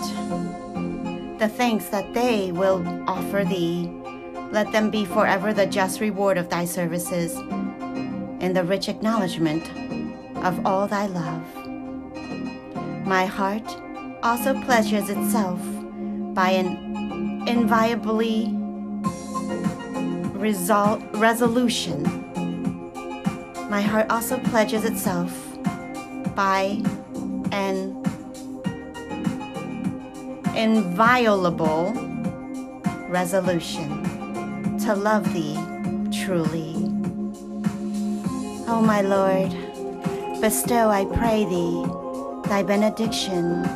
The thanks that they will offer thee, let them be forever the just reward of thy services and the rich acknowledgement of all thy love. My heart also pleasures itself by an inviolably resol- resolution my heart also pledges itself by an inviolable resolution to love thee truly. O my Lord, bestow, I pray thee, thy benediction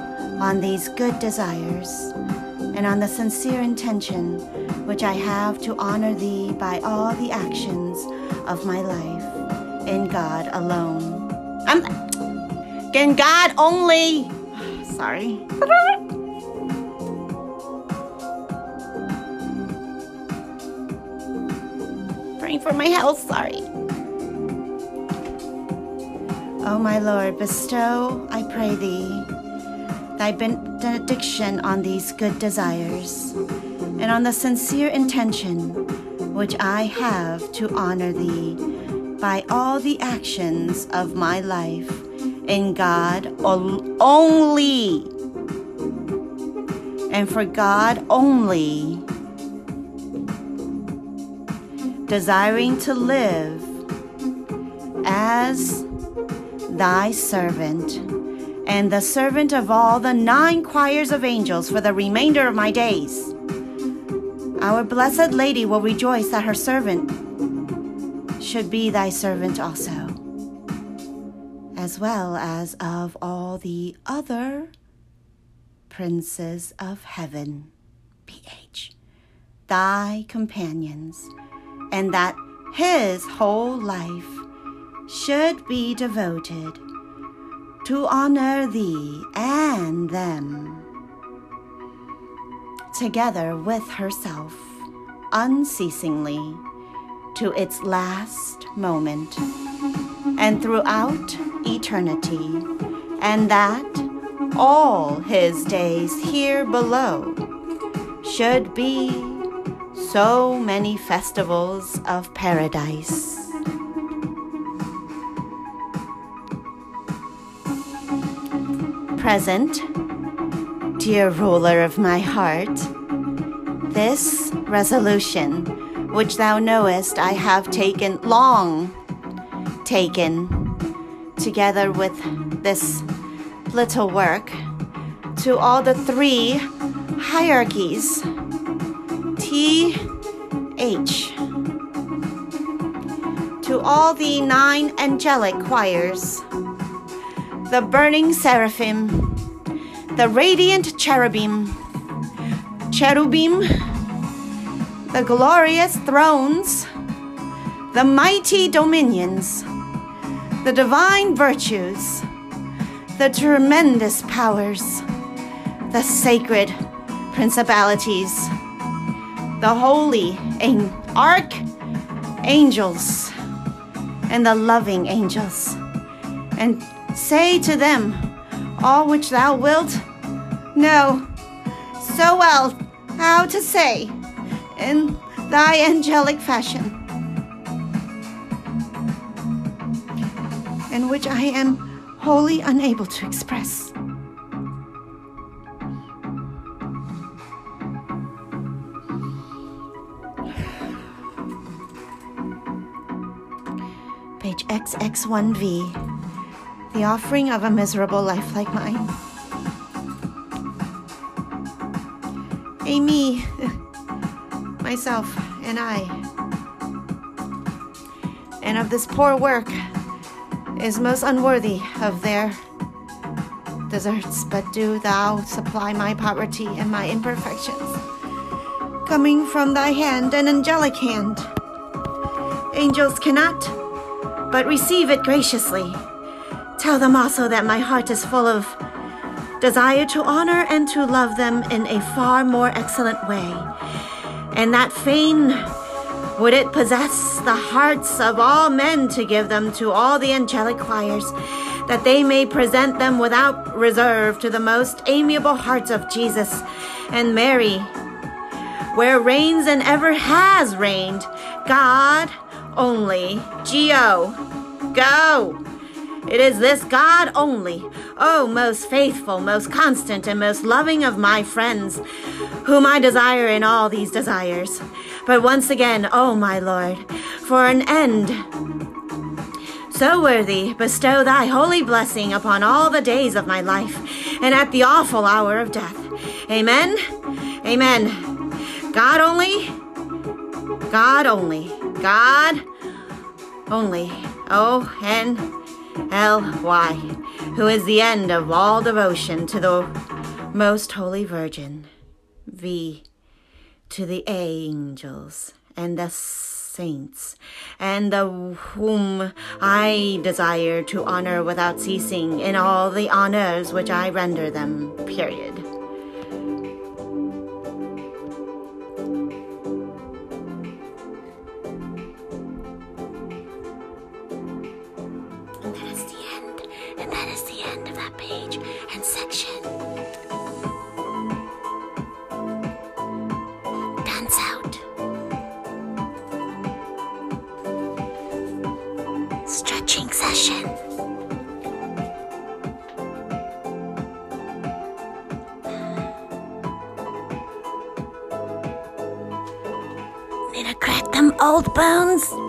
on these good desires and on the sincere intention which I have to honor thee by all the actions of my life in God alone. I'm in God only. Sorry. Praying for my health. Sorry. Oh, my Lord, bestow, I pray thee, thy benediction on these good desires, and on the sincere intention which I have to honor thee by all the actions of my life in God only, and for God only, desiring to live as thy servant and the servant of all the nine choirs of angels for the remainder of my days. Our blessed Lady will rejoice that her servant should be thy servant also, as well as of all the other princes of heaven, PH, thy companions, and that his whole life should be devoted to honor thee and them, together with herself, unceasingly to its last moment and throughout eternity, and that all his days here below should be so many festivals of paradise. Present, dear ruler of my heart, this resolution, which thou knowest I have taken long taken, together with this little work, to all the three hierarchies T, H, to all the nine angelic choirs, the burning seraphim, the radiant cherubim, cherubim, the glorious thrones, the mighty dominions, the divine virtues, the tremendous powers, the sacred principalities, the holy an- archangels, and the loving angels, and say to them all which thou wilt. Know so well how to say? In thy angelic fashion, and which I am wholly unable to express. Page XX1V The offering of a miserable life like mine. Amy, myself, and I. And of this poor work is most unworthy of their deserts, but do thou supply my poverty and my imperfections, coming from thy hand, an angelic hand. Angels cannot but receive it graciously. Tell them also that my heart is full of desire to honor and to love them in a far more excellent way, and that fain would it possess the hearts of all men to give them to all the angelic choirs, that they may present them without reserve to the most amiable hearts of Jesus and Mary, where reigns and ever has reigned God only. Geo, go! It is this God only, oh, most faithful, most constant, and most loving of my friends, whom I desire in all these desires. But once again, oh, my Lord, for an end so worthy, bestow thy holy blessing upon all the days of my life, and at the awful hour of death. Amen. Amen. God only, God only, God only. O N L Y, who is the end of all devotion to the most holy Virgin. V to the angels and the saints, and the whom I desire to honor without ceasing in all the honors which I render them. Period. Page and section. Dance out. Stretching session. Need to crack them old bones?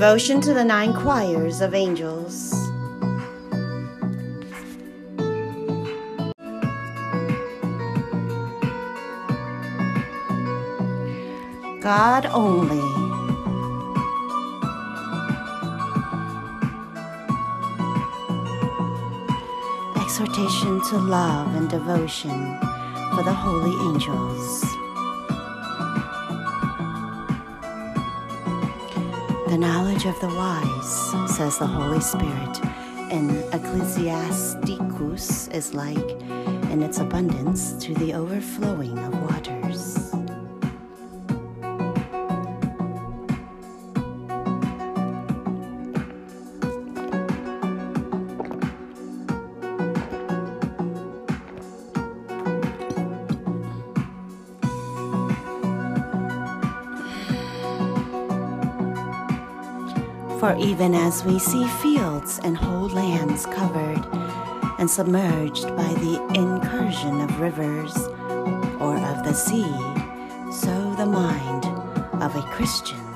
Devotion to the Nine Choirs of Angels. God only. Exhortation to love and devotion for the holy angels. Knowledge of the wise, says the Holy Spirit in Ecclesiasticus, is like in its abundance to the overflowing of even as we see fields and whole lands covered and submerged by the incursion of rivers or of the sea, so the mind of a Christian,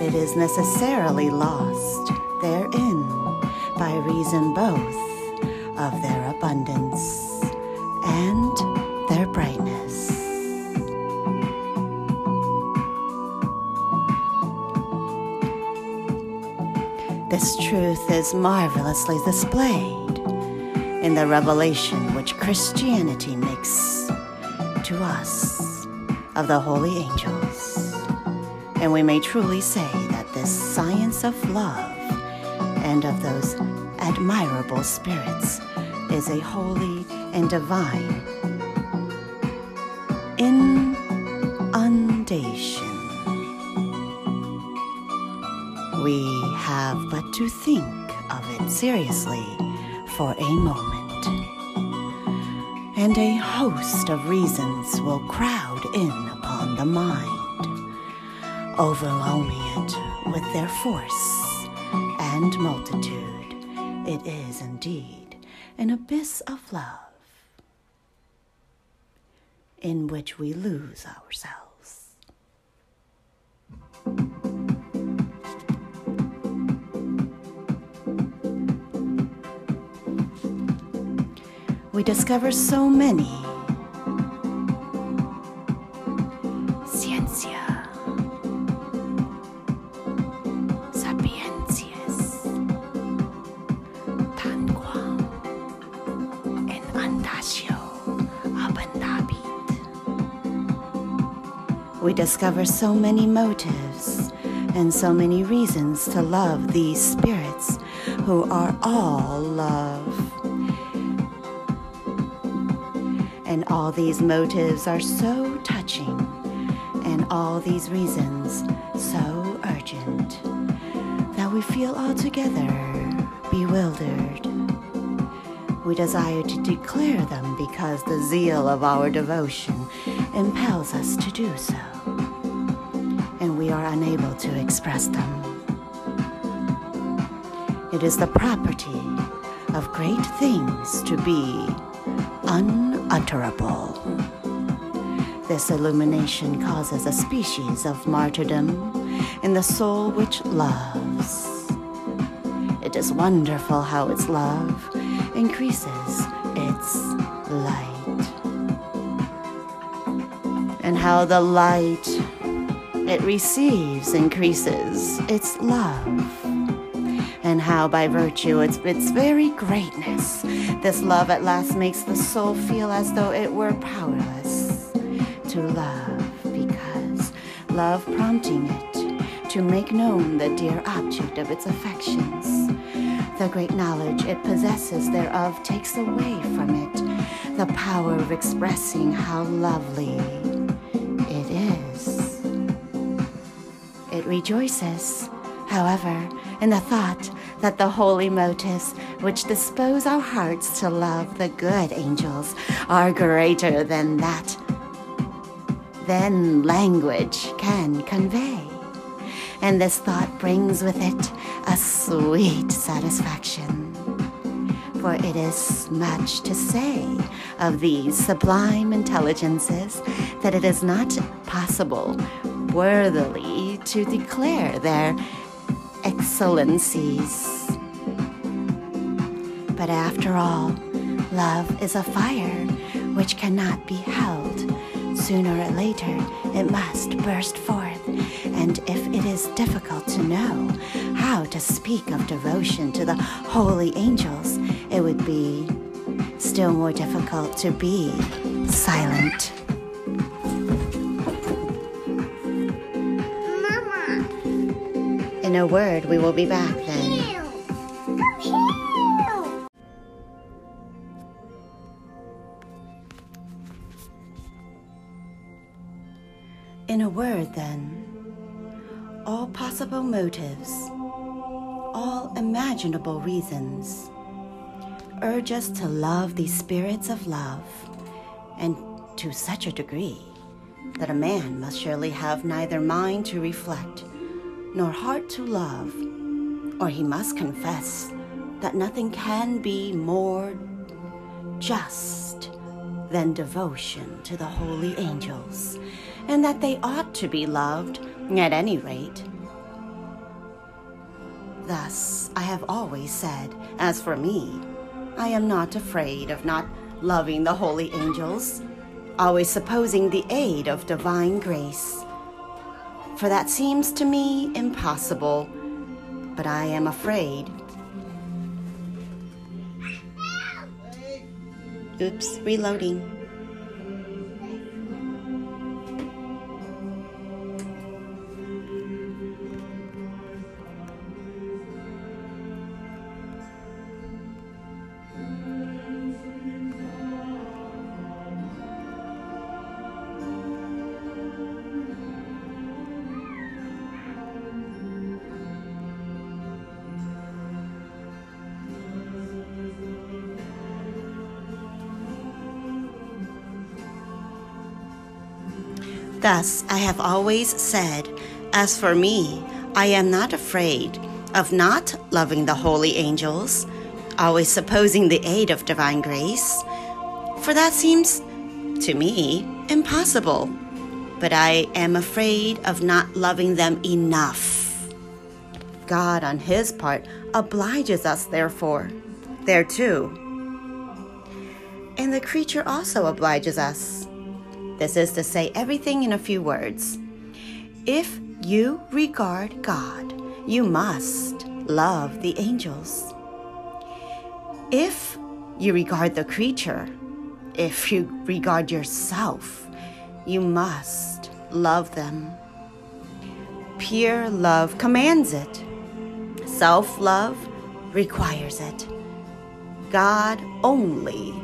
it is necessarily lost therein by reason both of their abundance and their brightness. This truth is marvelously displayed in the revelation which Christianity makes to us of the holy angels. And we may truly say that this science of love and of those admirable spirits is a holy and divine inundation. We have but to think of it seriously for a moment, and a host of reasons will crowd in upon the mind, overwhelming it with their force and multitude. It is indeed an abyss of love in which we lose ourselves. we discover so many. Discover so many motives and so many reasons to love these spirits who are all love. And all these motives are so touching, and all these reasons so urgent, that we feel altogether bewildered. We desire to declare them because the zeal of our devotion impels us to do so, are unable to express them. It is the property of great things to be unutterable. This illumination causes a species of martyrdom in the soul which loves. It is wonderful how its love increases its light, and how the light it receives increases. Its love. And how by virtue of its very greatness, this love at last makes the soul feel as though it were powerless to love, because love prompting it to make known the dear object of its affections. The great knowledge it possesses thereof takes away from it the power of expressing how lovely rejoices, however, in the thought that the holy motives which dispose our hearts to love the good angels are greater than that than language can convey. And this thought brings with it a sweet satisfaction. For it is much to say of these sublime intelligences that it is not possible worthily to declare their excellencies. But after all, love is a fire which cannot be held. Sooner or later, it must burst forth. And if it is difficult to know how to speak of devotion to the holy angels, it would be still more difficult to be silent. Mama. In a word, we will be back then. In a word, then, all possible motives, all imaginable reasons, urge us to love these spirits of love, and to such a degree that a man must surely have neither mind to reflect nor heart to love, or he must confess that nothing can be more just than devotion to the holy angels, and that they ought to be loved at any rate. Thus, I have always said, as for me, I am not afraid of not loving the holy angels, always supposing the aid of divine grace. For that seems to me impossible, but I am afraid. Oops, reloading. Thus, I have always said, As for me, I am not afraid of not loving the holy angels, always supposing the aid of divine grace, for that seems to me impossible. But I am afraid of not loving them enough. God, on his part, obliges us, therefore, thereto. And the creature also obliges us. This is to say everything in a few words. If you regard God, you must love the angels. If you regard the creature, if you regard yourself, you must love them. Pure love commands it, self love requires it. God only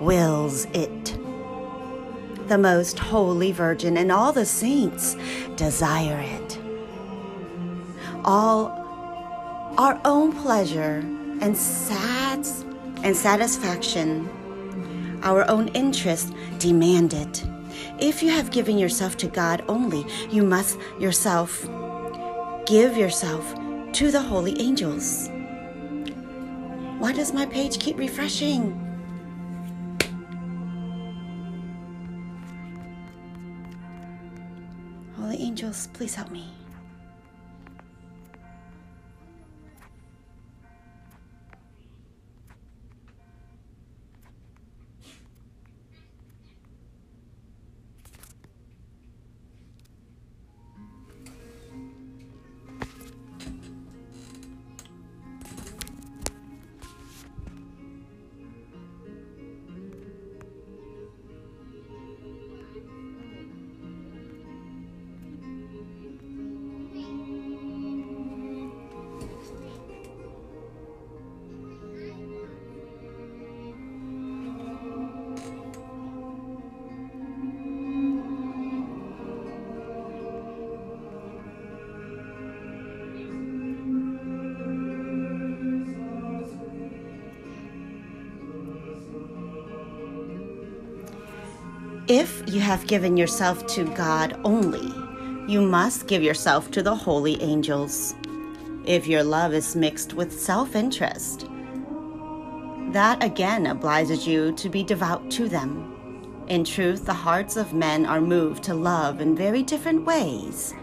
wills it the most holy Virgin and all the saints desire it. All our own pleasure and sad and satisfaction, our own interest demand it. If you have given yourself to God only, you must yourself give yourself to the holy angels. Why does my page keep refreshing? Please help me. Have given yourself to God only, you must give yourself to the holy angels. If your love is mixed with self interest, that again obliges you to be devout to them. In truth, the hearts of men are moved to love in very different ways.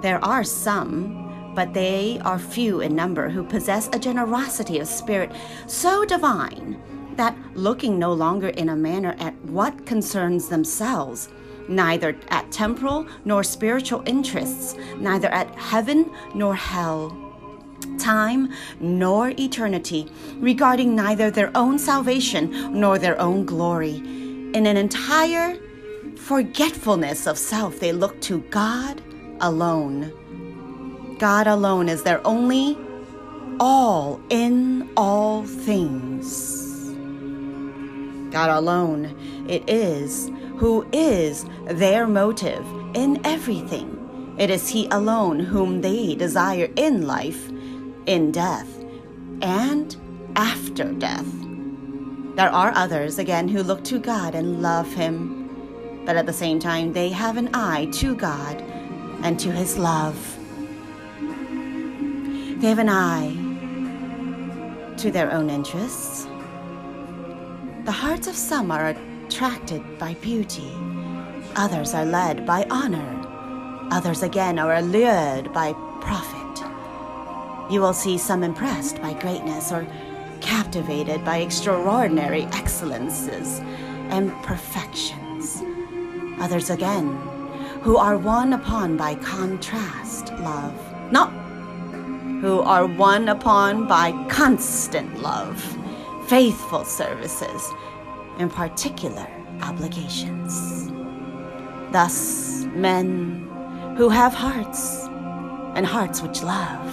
There are some, but they are few in number, who possess a generosity of spirit so divine that looking no longer in a manner at what concerns themselves, neither at temporal nor spiritual interests, neither at heaven nor hell, time nor eternity, regarding neither their own salvation nor their own glory. In an entire forgetfulness of self, they look to God alone. God alone is their only all in all things. God alone it is who is their motive in everything. It is He alone whom they desire in life, in death, and after death. There are others, again, who look to God and love Him, but at the same time, they have an eye to God and to His love. They have an eye to their own interests. The hearts of some are attracted by beauty, others are led by honor, others again are allured by profit. You will see some impressed by greatness or captivated by extraordinary excellences and perfections. Others again, who are won upon by contrast love. not who are won upon by constant love, faithful services, and particular obligations. Thus, men who have hearts and hearts which love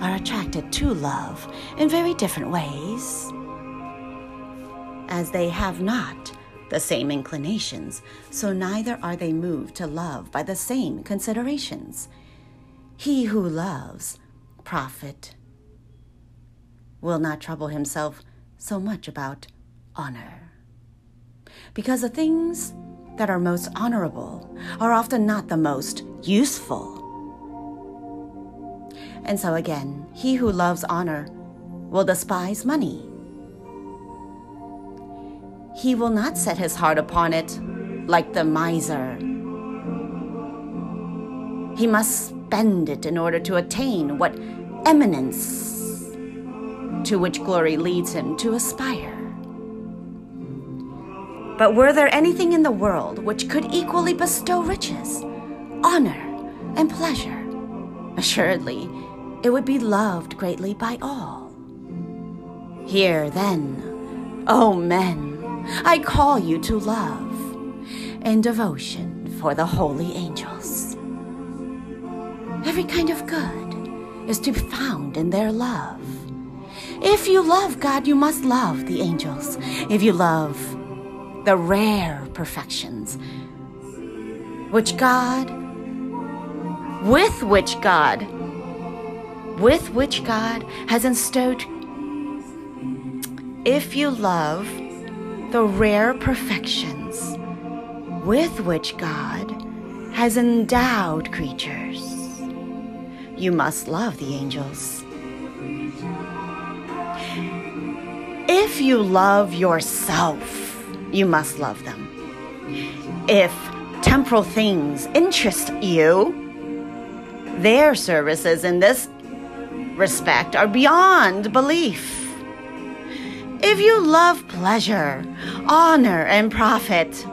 are attracted to love in very different ways, as they have not the same inclinations, so neither are they moved to love by the same considerations. He who loves profit will not trouble himself so much about honor. Because the things that are most honorable are often not the most useful. And so again, he who loves honor will despise money. He will not set his heart upon it like the miser. He must spend it in order to attain what eminence to which glory leads him to aspire. But were there anything in the world which could equally bestow riches, honor, and pleasure? Assuredly, it would be loved greatly by all. Here, then, O men, I call you to love and devotion for the holy angels. Every kind of good is to be found in their love. If you love God, you must love the angels. If you love the rare perfections which God, with which God, with which God has bestowed, if you love the rare perfections with which God has endowed creatures, you must love the angels. If you love yourself, you must love them. If temporal things interest you, their services in this respect are beyond belief. If you love pleasure, honor, and profit,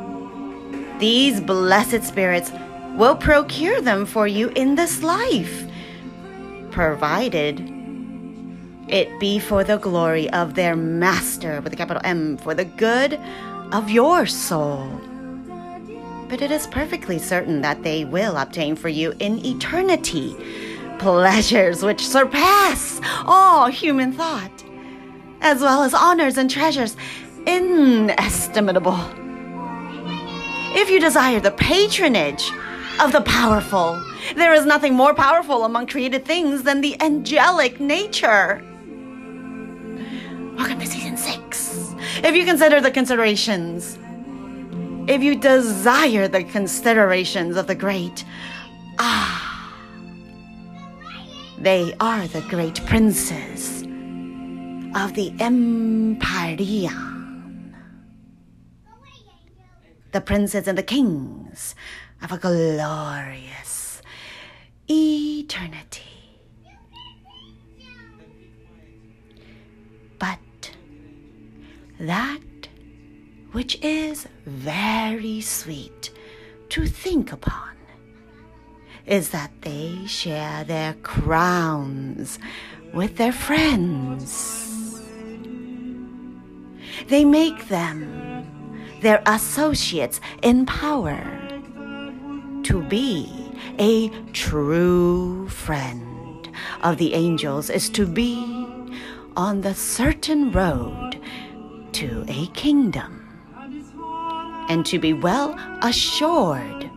these blessed spirits will procure them for you in this life, provided it be for the glory of their master, with a capital M, for the good of your soul. But it is perfectly certain that they will obtain for you in eternity pleasures which surpass all human thought, as well as honors and treasures inestimable. If you desire the patronage of the powerful, there is nothing more powerful among created things than the angelic nature. Welcome to season six. If you consider the considerations, if you desire the considerations of the great, ah, they are the great princes of the Empyrean, the princes and the kings of a glorious eternity. That which is very sweet to think upon is that they share their crowns with their friends. They make them their associates in power. To be a true friend of the angels is to be on the certain road to a kingdom and to be well assured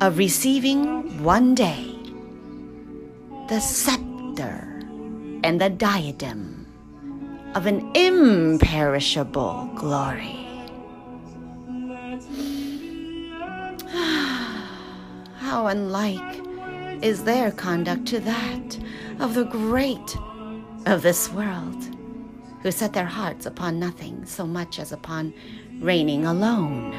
of receiving one day the scepter and the diadem of an imperishable glory. How unlike is their conduct to that of the great of this world, who set their hearts upon nothing so much as upon reigning alone.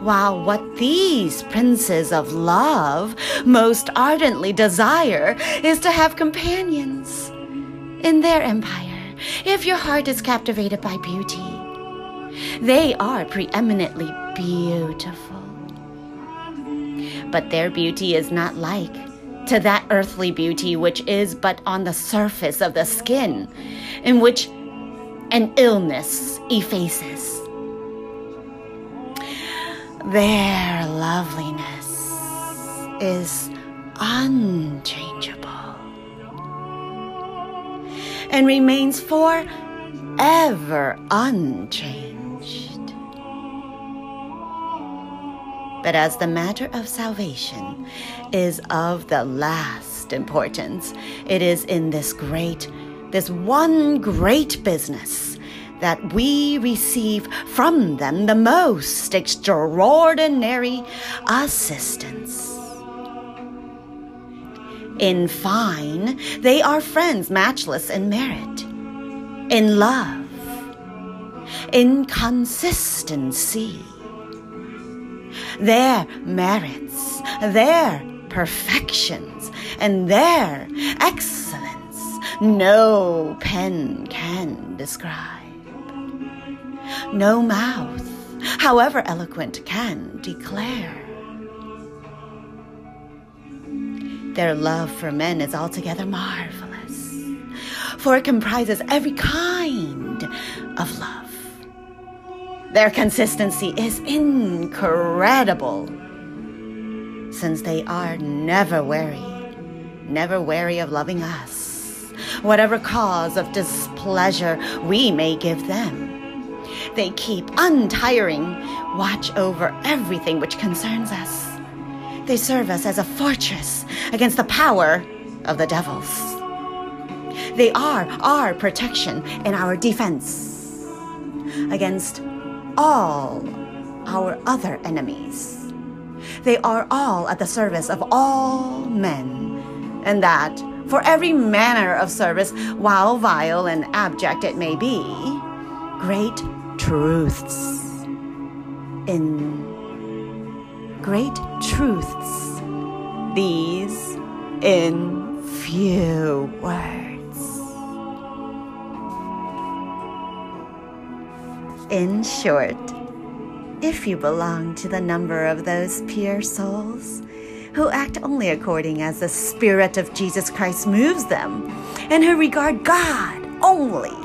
While what these princes of love most ardently desire is to have companions in their empire. If your heart is captivated by beauty, they are preeminently beautiful. But their beauty is not like to that earthly beauty which is but on the surface of the skin, in which an illness effaces. Their loveliness is unchangeable and remains forever unchanged. But as the matter of salvation is of the last importance, it is in this great, this one great business that we receive from them the most extraordinary assistance. In fine, they are friends matchless in merit, in love, in consistency. Their merits, their perfections, and their excellence no pen can describe. No mouth, however eloquent, can declare. Their love for men is altogether marvelous, for it comprises every kind of love. Their consistency is incredible, since they are never weary, never weary of loving us, whatever cause of displeasure we may give them. They keep untiring watch over everything which concerns us. They serve us as a fortress against the power of the devils. They are our protection and our defense against all our other enemies. They are all at the service of all men, and that for every manner of service, while vile and abject it may be, great truths in great truths, these in few words. In short, if you belong to the number of those pure souls who act only according as the Spirit of Jesus Christ moves them, and who regard God only,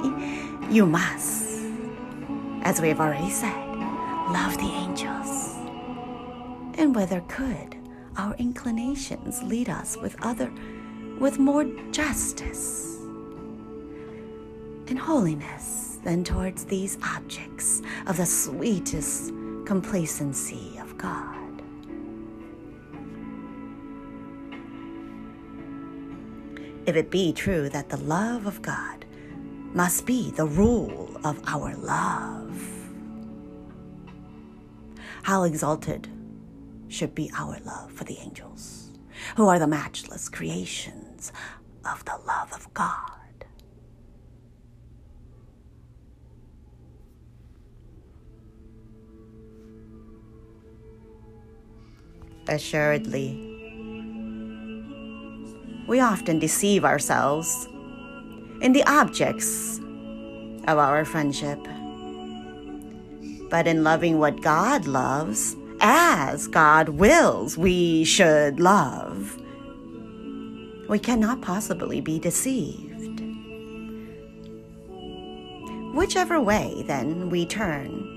you must, as we have already said, love the angels. And whether could our inclinations lead us with other with more justice and holiness than towards these objects of the sweetest complacency of God. If it be true that the love of God must be the rule of our love, how exalted should be our love for the angels, who are the matchless creations of the love of God. Assuredly, we often deceive ourselves in the objects of our friendship. But in loving what God loves, as God wills we should love, we cannot possibly be deceived. Whichever way, then, we turn,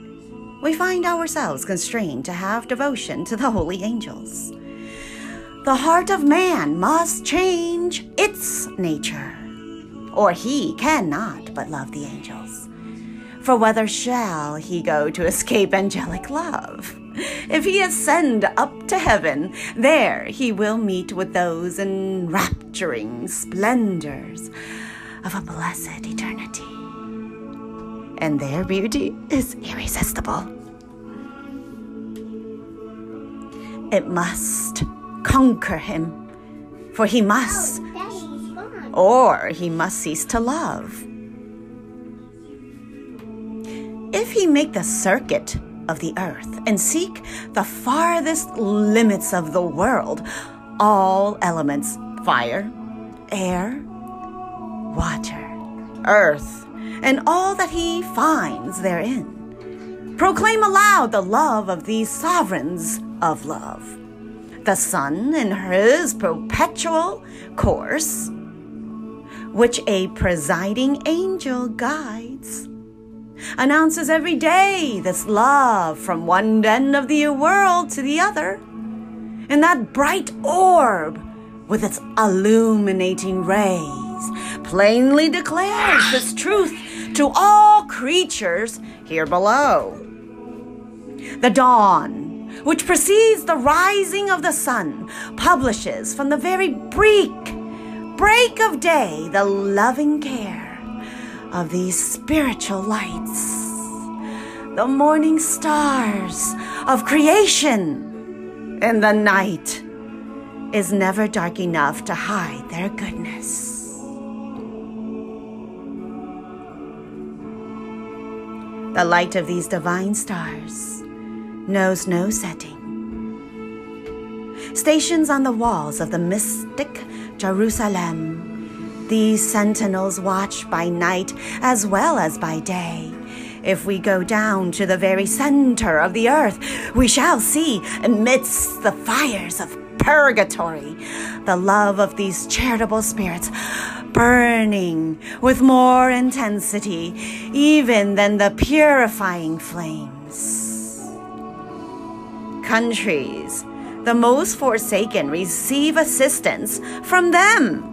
we find ourselves constrained to have devotion to the holy angels. The heart of man must change its nature, or he cannot but love the angels. For whither shall he go to escape angelic love? If he ascend up to heaven, there he will meet with those enrapturing splendors of a blessed eternity. And their beauty is irresistible. It must conquer him, for he must, Daddy's or he must cease to love. If he make the circuit of the earth and seek the farthest limits of the world, all elements fire, air, water, earth, and all that he finds therein, proclaim aloud the love of these sovereigns of love. The sun in his perpetual course, which a presiding angel guides announces every day this love from one end of the world to the other. And that bright orb, with its illuminating rays, plainly declares this truth to all creatures here below. The dawn, which precedes the rising of the sun, publishes from the very break, break of day, the loving care of these spiritual lights, the morning stars of creation in the night is never dark enough to hide their goodness. The light of these divine stars knows no setting. Stations on the walls of the mystic Jerusalem, these sentinels watch by night as well as by day. If we go down to the very center of the earth, we shall see, amidst the fires of purgatory, the love of these charitable spirits burning with more intensity even than the purifying flames. Countries, the most forsaken, receive assistance from them.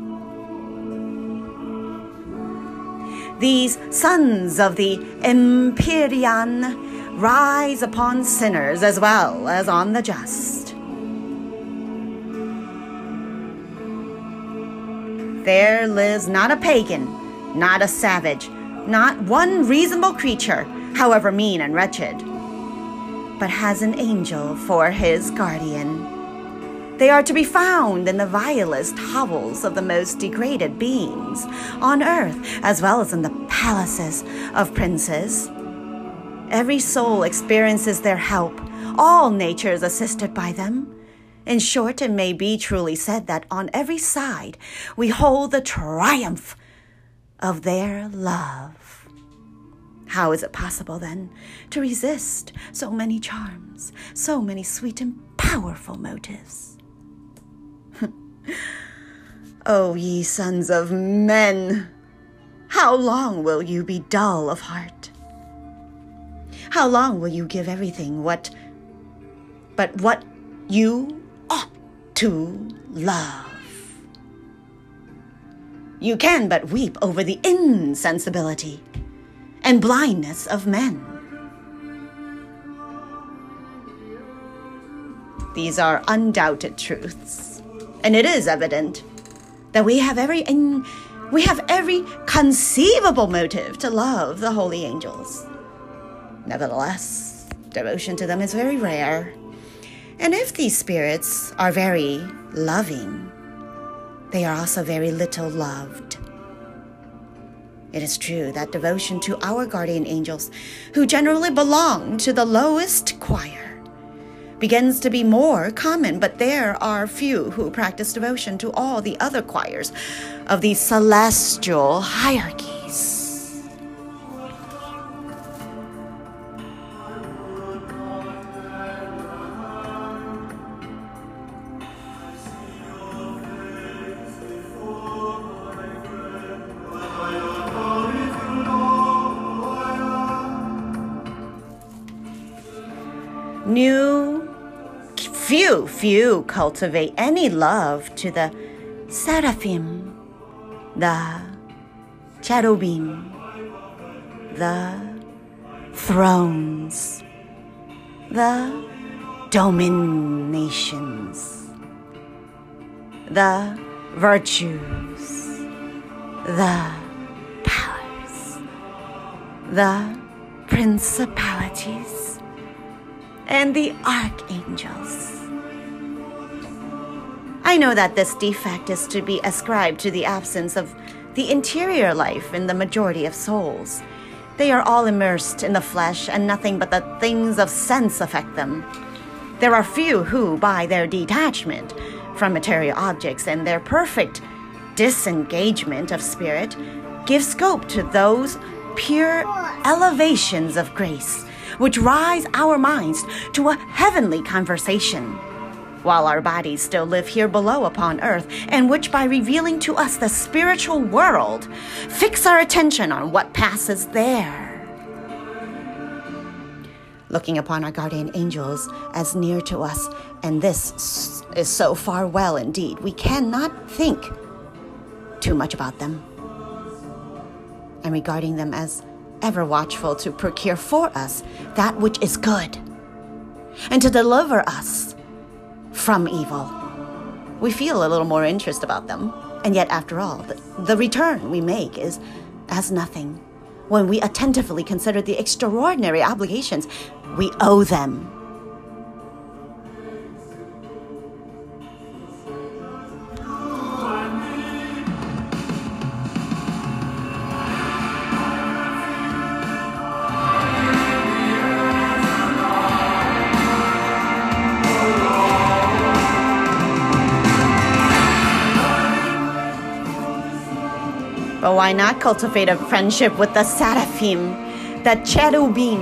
These sons of the Empyrean rise upon sinners as well as on the just. There lives not a pagan, not a savage, not one reasonable creature, however mean and wretched, but has an angel for his guardian. They are to be found in the vilest hovels of the most degraded beings on earth, as well as in the palaces of princes. Every soul experiences their help, all nature is assisted by them. In short, it may be truly said that on every side we hold the triumph of their love. How is it possible, then, to resist so many charms, so many sweet and powerful motives? O ye sons of men, how long will you be dull of heart? How long will you give everything what but what you ought to love? You can but weep over the insensibility and blindness of men. These are undoubted truths, and it is evident that we have every in, we have every conceivable motive to love the holy angels. Nevertheless, devotion to them is very rare. And if these spirits are very loving, they are also very little loved. It is true that devotion to our guardian angels, who generally belong to the lowest choir, begins to be more common, but there are few who practice devotion to all the other choirs of the celestial hierarchies. New few, few cultivate any love to the seraphim, the cherubim, the thrones, the dominations, the virtues, the powers, the principalities, and the archangels. I know that this defect is to be ascribed to the absence of the interior life in the majority of souls. They are all immersed in the flesh, and nothing but the things of sense affect them. There are few who, by their detachment from material objects and their perfect disengagement of spirit, give scope to those pure elevations of grace which rise our minds to a heavenly conversation while our bodies still live here below upon earth, and which, by revealing to us the spiritual world, fix our attention on what passes there. Looking upon our guardian angels as near to us, and this is so far well indeed, we cannot think too much about them. And regarding them as ever watchful to procure for us that which is good, and to deliver us from evil. We feel a little more interest about them. And yet, after all, the, the return we make is as nothing when we attentively consider the extraordinary obligations we owe them. Why not cultivate a friendship with the seraphim, the cherubim,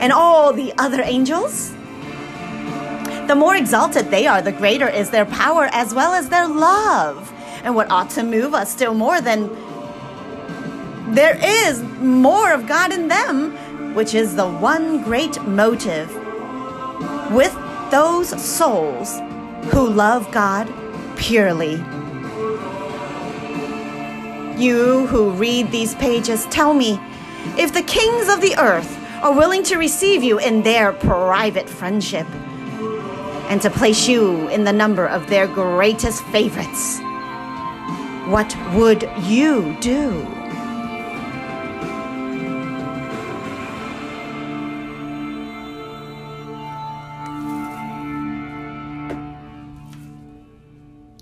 and all the other angels? The more exalted they are, the greater is their power as well as their love. And what ought to move us still more than there is more of God in them, which is the one great motive with those souls who love God purely. You who read these pages, tell me if the kings of the earth are willing to receive you in their private friendship and to place you in the number of their greatest favorites, what would you do?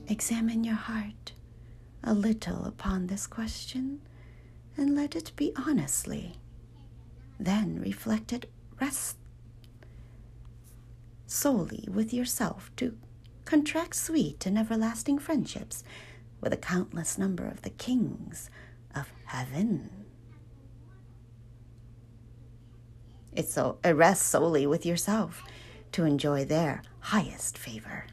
Examine your heart a little upon this question and let it be honestly. Then reflect it rest solely with yourself to contract sweet and everlasting friendships with a countless number of the kings of heaven. It's so it rests solely with yourself to enjoy their highest favor.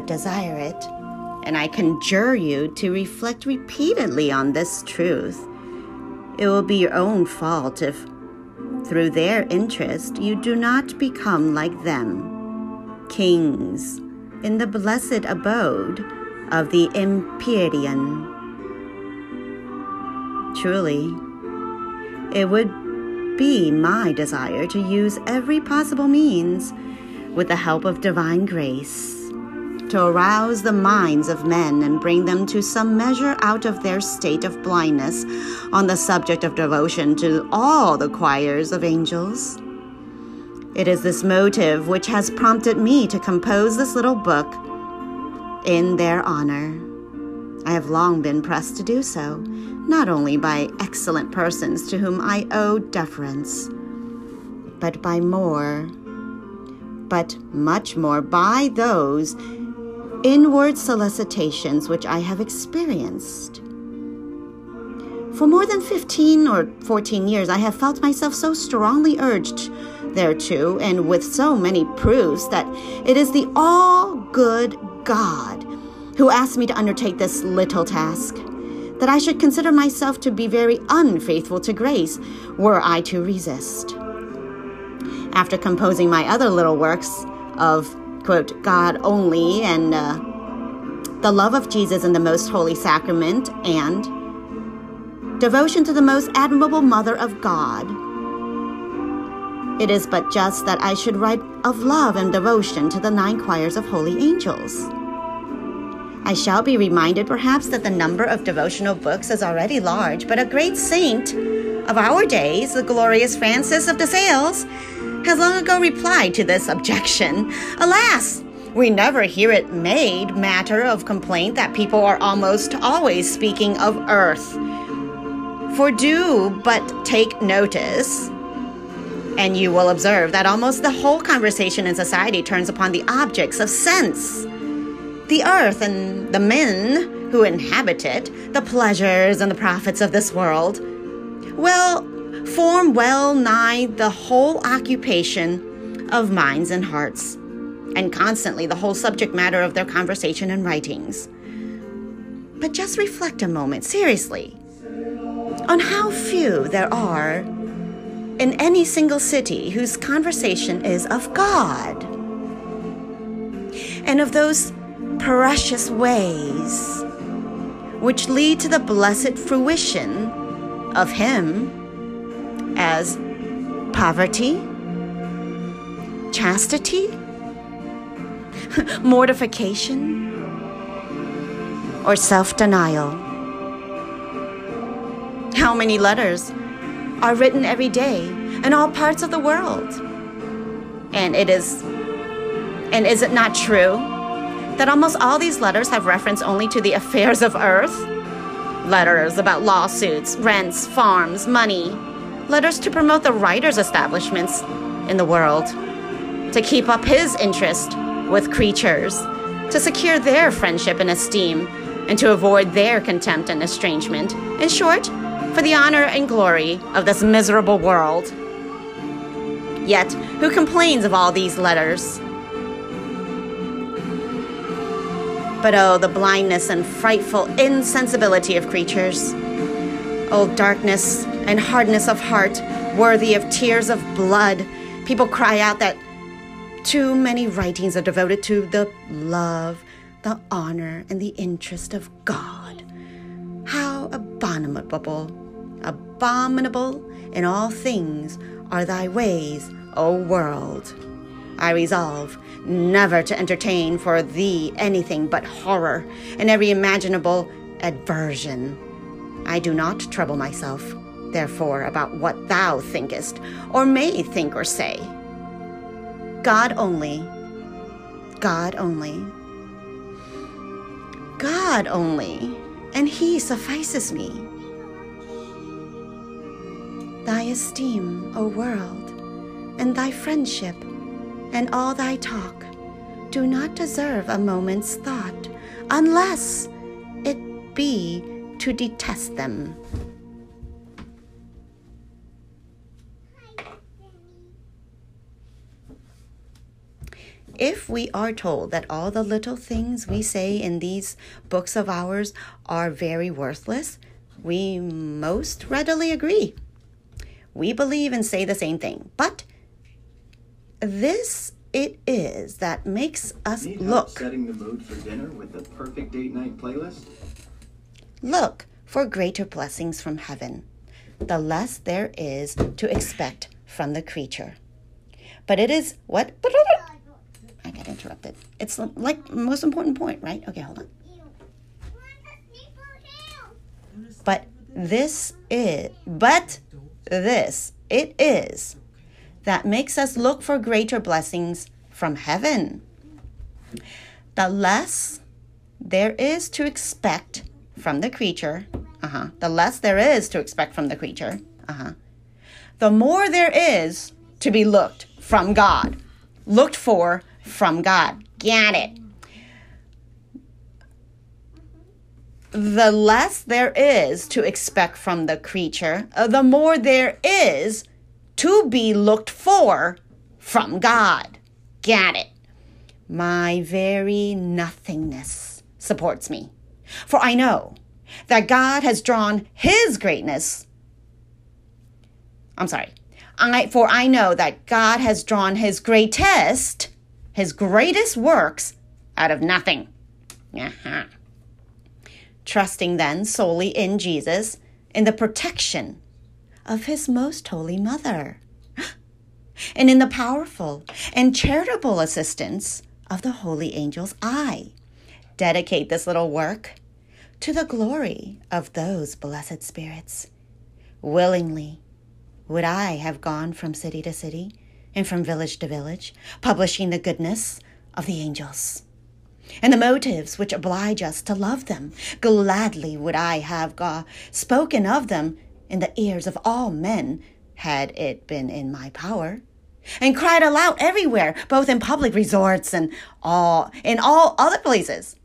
But desire it, and I conjure you to reflect repeatedly on this truth, it will be your own fault if, through their interest, you do not become like them, kings in the blessed abode of the Empyrean. Truly, it would be my desire to use every possible means, with the help of divine grace, to arouse the minds of men and bring them to some measure out of their state of blindness on the subject of devotion to all the choirs of angels. It is this motive which has prompted me to compose this little book in their honor. I have long been pressed to do so, not only by excellent persons to whom I owe deference, but by more, but much more by those inward solicitations which I have experienced. For more than 15 or 14 years, I have felt myself so strongly urged thereto, and with so many proofs, that it is the all good God who asked me to undertake this little task, that I should consider myself to be very unfaithful to grace were I to resist. After composing my other little works of, quote, God only and uh, the love of Jesus in the most holy sacrament and devotion to the most admirable Mother of God, it is but just that I should write of love and devotion to the nine choirs of holy angels. I shall be reminded perhaps that the number of devotional books is already large, but a great saint of our days, the glorious Francis of the Sales, has long ago replied to this objection. Alas, we never hear it made matter of complaint that people are almost always speaking of earth. For do but take notice and you will observe that almost the whole conversation in society turns upon the objects of sense the earth and the men who inhabit it, the pleasures and the profits of this world, will form well nigh the whole occupation of minds and hearts, and constantly the whole subject matter of their conversation and writings. But just reflect a moment, seriously, on how few there are in any single city whose conversation is of God and of those precious ways which lead to the blessed fruition of Him as poverty, chastity, mortification, or self denial. How many letters are written every day in all parts of the world? And it is, and is it not true that almost all these letters have reference only to the affairs of earth? Letters about lawsuits, rents, farms, money. Letters to promote the writer's establishments in the world. To keep up his interest with creatures. To secure their friendship and esteem. And to avoid their contempt and estrangement. In short, for the honor and glory of this miserable world. Yet, who complains of all these letters? But oh, the blindness and frightful insensibility of creatures. Oh, darkness and hardness of heart, worthy of tears of blood. People cry out that too many writings are devoted to the love, the honor, and the interest of God. How abominable, abominable in all things are thy ways, O world. I resolve never to entertain for thee anything but horror and every imaginable aversion. I do not trouble myself, therefore, about what thou thinkest, or may think or say. God only, God only, God only, and He suffices me. Thy esteem, O world, and thy friendship and all thy talk do not deserve a moment's thought, unless it be to detest them. if we are told that all the little things we say in these books of ours are very worthless, we most readily agree. We believe and say the same thing. But this it is that makes us Need look, setting the mood for dinner with the perfect date night playlist? Look for greater blessings from heaven, the less there is to expect from the creature. But it is what? I got interrupted. It's like most important point, right? Okay, hold on. But this is, but this it is that makes us look for greater blessings from heaven. The less there is to expect from the creature, uh-huh, the less there is to expect from the creature, uh-huh, the more there is to be looked from God, looked for from God. Get it? the less there is to expect from the creature, uh, the more there is to be looked for from God. Get it? My very nothingness supports me. For I know that God has drawn his greatness. I'm sorry. I, for I know that God has drawn his greatest, his greatest works out of nothing. Uh-huh trusting then solely in Jesus, in the protection of his most holy mother, and in the powerful and charitable assistance of the holy angels, I dedicate this little work to the glory of those blessed spirits. Willingly would I have gone from city to city and from village to village, publishing the goodness of the angels and the motives which oblige us to love them. Gladly would I have God spoken of them in the ears of all men, had it been in my power, and cried aloud everywhere, both in public resorts and all in all other places,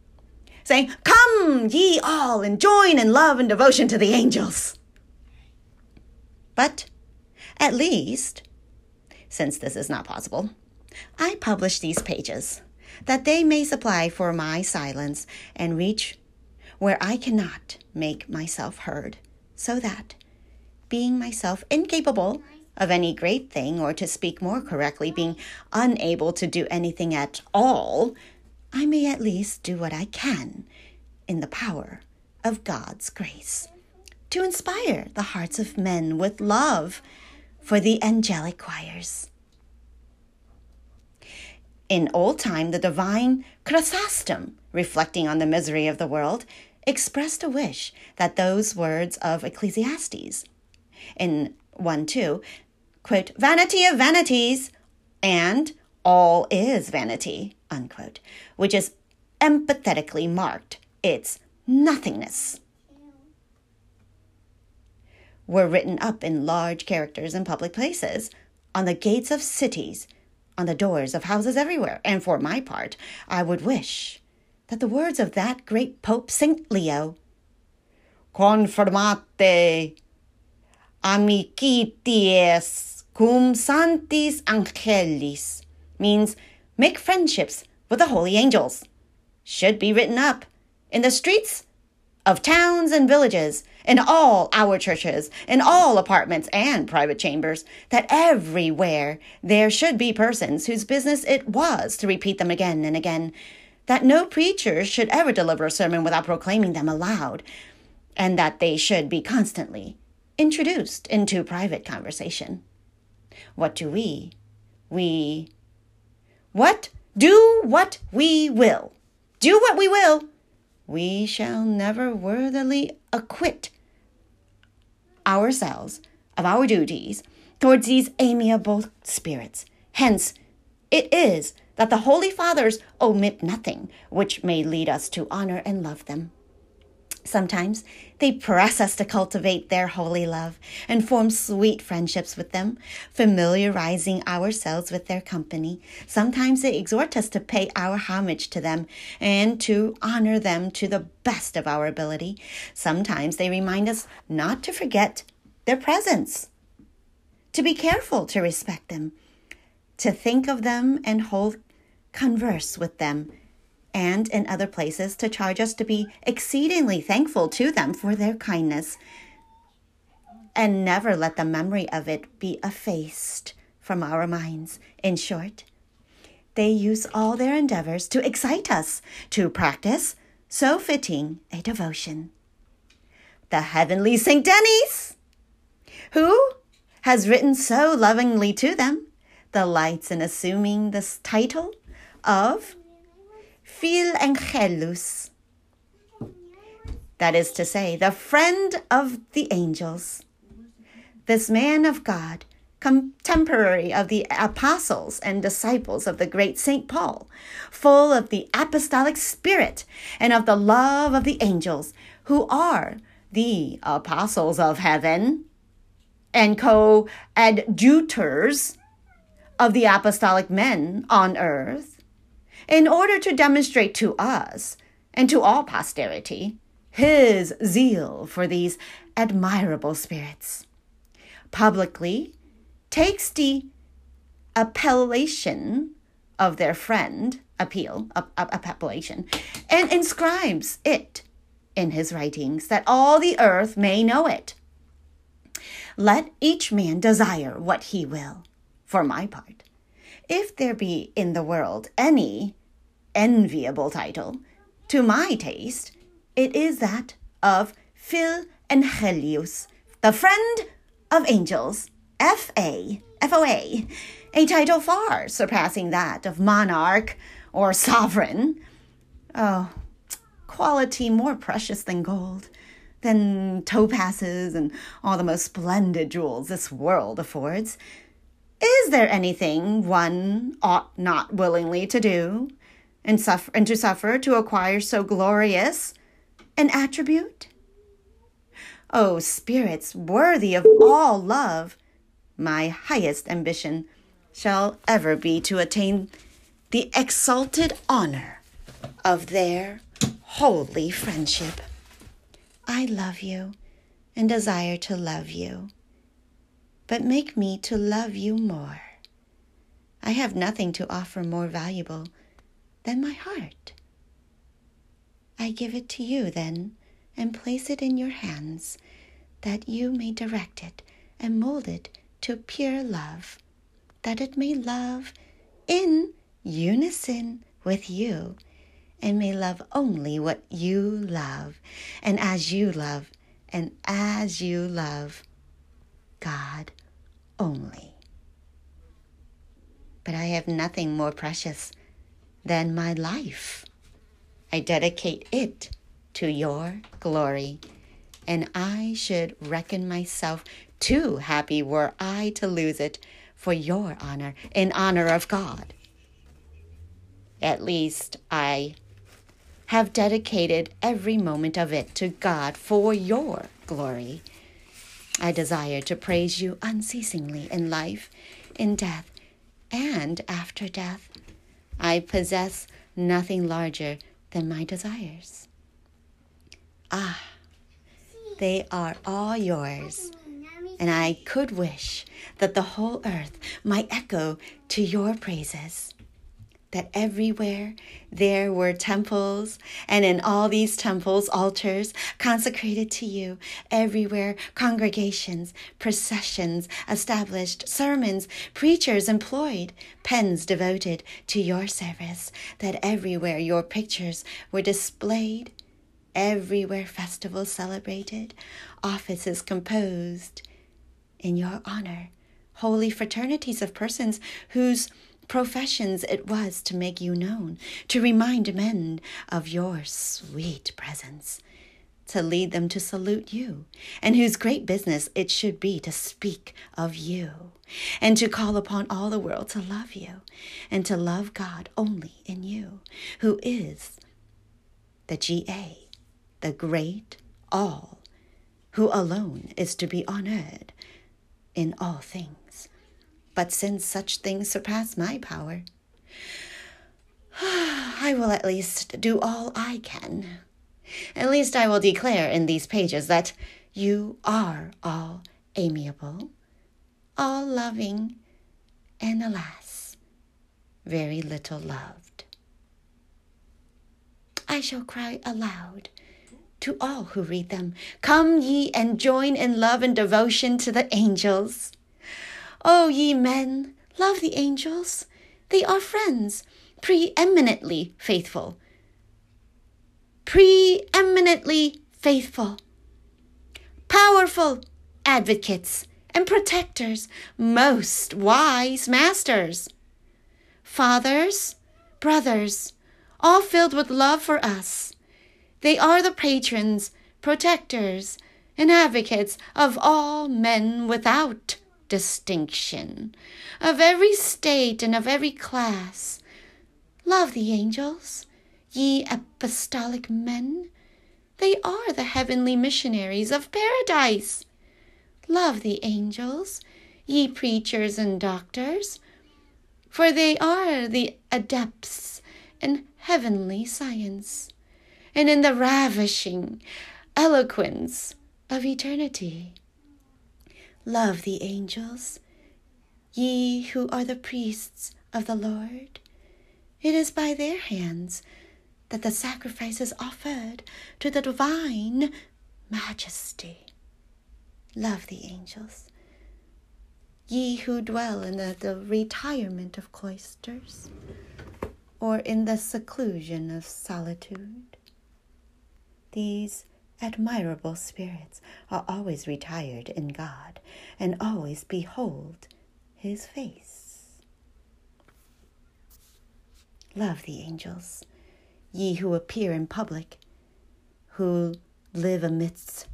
saying, Come, ye all, and join in love and devotion to the angels. But at least, since this is not possible, I publish these pages that they may supply for my silence and reach where I cannot make myself heard, so that, being myself incapable of any great thing, or to speak more correctly, being unable to do anything at all, I may at least do what I can in the power of God's grace to inspire the hearts of men with love for the angelic choirs. In old time, the divine Chrysostom, reflecting on the misery of the world, expressed a wish that those words of Ecclesiastes in 1 2, quote, vanity of vanities and all is vanity, unquote, which is empathetically marked its nothingness, were written up in large characters in public places, on the gates of cities, on the doors of houses everywhere. And for my part, I would wish that the words of that great Pope Saint Leo, Conformate amicitias cum sanctis angelis, means make friendships with the holy angels, should be written up in the streets of towns and villages, in all our churches, in all apartments and private chambers, that everywhere there should be persons whose business it was to repeat them again and again, that no preacher should ever deliver a sermon without proclaiming them aloud, and that they should be constantly introduced into private conversation. What do we? We. What? Do what we will. Do what we will we shall never worthily acquit ourselves of our duties towards these amiable spirits. Hence, it is that the Holy Fathers omit nothing which may lead us to honor and love them. Sometimes they press us to cultivate their holy love and form sweet friendships with them, familiarizing ourselves with their company. Sometimes they exhort us to pay our homage to them and to honor them to the best of our ability. Sometimes they remind us not to forget their presence, to be careful to respect them, to think of them and hold converse with them, and in other places to charge us to be exceedingly thankful to them for their kindness, and never let the memory of it be effaced from our minds. In short, they use all their endeavors to excite us to practice so fitting a devotion. The heavenly Saint Denis, who has written so lovingly to them, delights in assuming this title of Philangelus. That is to say, the friend of the angels. This man of God, contemporary of the apostles and disciples of the great St. Paul, full of the apostolic spirit and of the love of the angels, who are the apostles of heaven and co adjutors of the apostolic men on earth, in order to demonstrate to us and to all posterity his zeal for these admirable spirits. Publicly takes the appellation of their friend, appeal, appellation, and inscribes it in his writings that all the earth may know it. Let each man desire what he will, for my part. If there be in the world any enviable title, to my taste, it is that of Phil Angelius, the friend of angels, F.A., F.O.A., a title far surpassing that of monarch or sovereign. Oh, quality more precious than gold, than topazes and all the most splendid jewels this world affords. Is there anything one ought not willingly to do and suffer and to suffer to acquire so glorious an attribute? O oh, spirits worthy of all love, my highest ambition shall ever be to attain the exalted honor of their holy friendship. I love you and desire to love you, but make me to love you more. I have nothing to offer more valuable than my heart. I give it to you then and place it in your hands that you may direct it and mold it to pure love, that it may love in unison with you and may love only what you love, and as you love, and as you love God only. But I have nothing more precious than my life. I dedicate it to your glory, and I should reckon myself too happy were I to lose it for your honor, in honor of God. At least I have dedicated every moment of it to God for your glory. I desire to praise you unceasingly in life, in death, and after death. I possess nothing larger than my desires. Ah, they are all yours, and I could wish that the whole earth might echo to your praises that everywhere there were temples, and in all these temples, altars consecrated to you, everywhere congregations, processions established, sermons, preachers employed, pens devoted to your service, that everywhere your pictures were displayed, everywhere festivals celebrated, offices composed in your honor, holy fraternities of persons whose professions it was to make you known, to remind men of your sweet presence, to lead them to salute you, and whose great business it should be to speak of you, and to call upon all the world to love you, and to love God only in you, who is the GA, the great all, who alone is to be honored in all things. But since such things surpass my power, I will at least do all I can. At least I will declare in these pages that you are all amiable, all loving, and alas, very little loved. I shall cry aloud to all who read them Come ye and join in love and devotion to the angels. O ye men, love the angels. They are friends, preeminently faithful. Preeminently faithful. Powerful advocates and protectors, most wise masters. Fathers, brothers, all filled with love for us. They are the patrons, protectors, and advocates of all men without distinction, of every state and of every class. Love the angels, ye apostolic men. They are the heavenly missionaries of paradise. Love the angels, ye preachers and doctors, for they are the adepts in heavenly science and in the ravishing eloquence of eternity. Love the angels, ye who are the priests of the Lord. It is by their hands that the sacrifice is offered to the divine majesty. Love the angels, ye who dwell in the, the retirement of cloisters or in the seclusion of solitude. These admirable spirits are always retired in God and always behold his face. Love the angels, ye who appear in public, who live amidst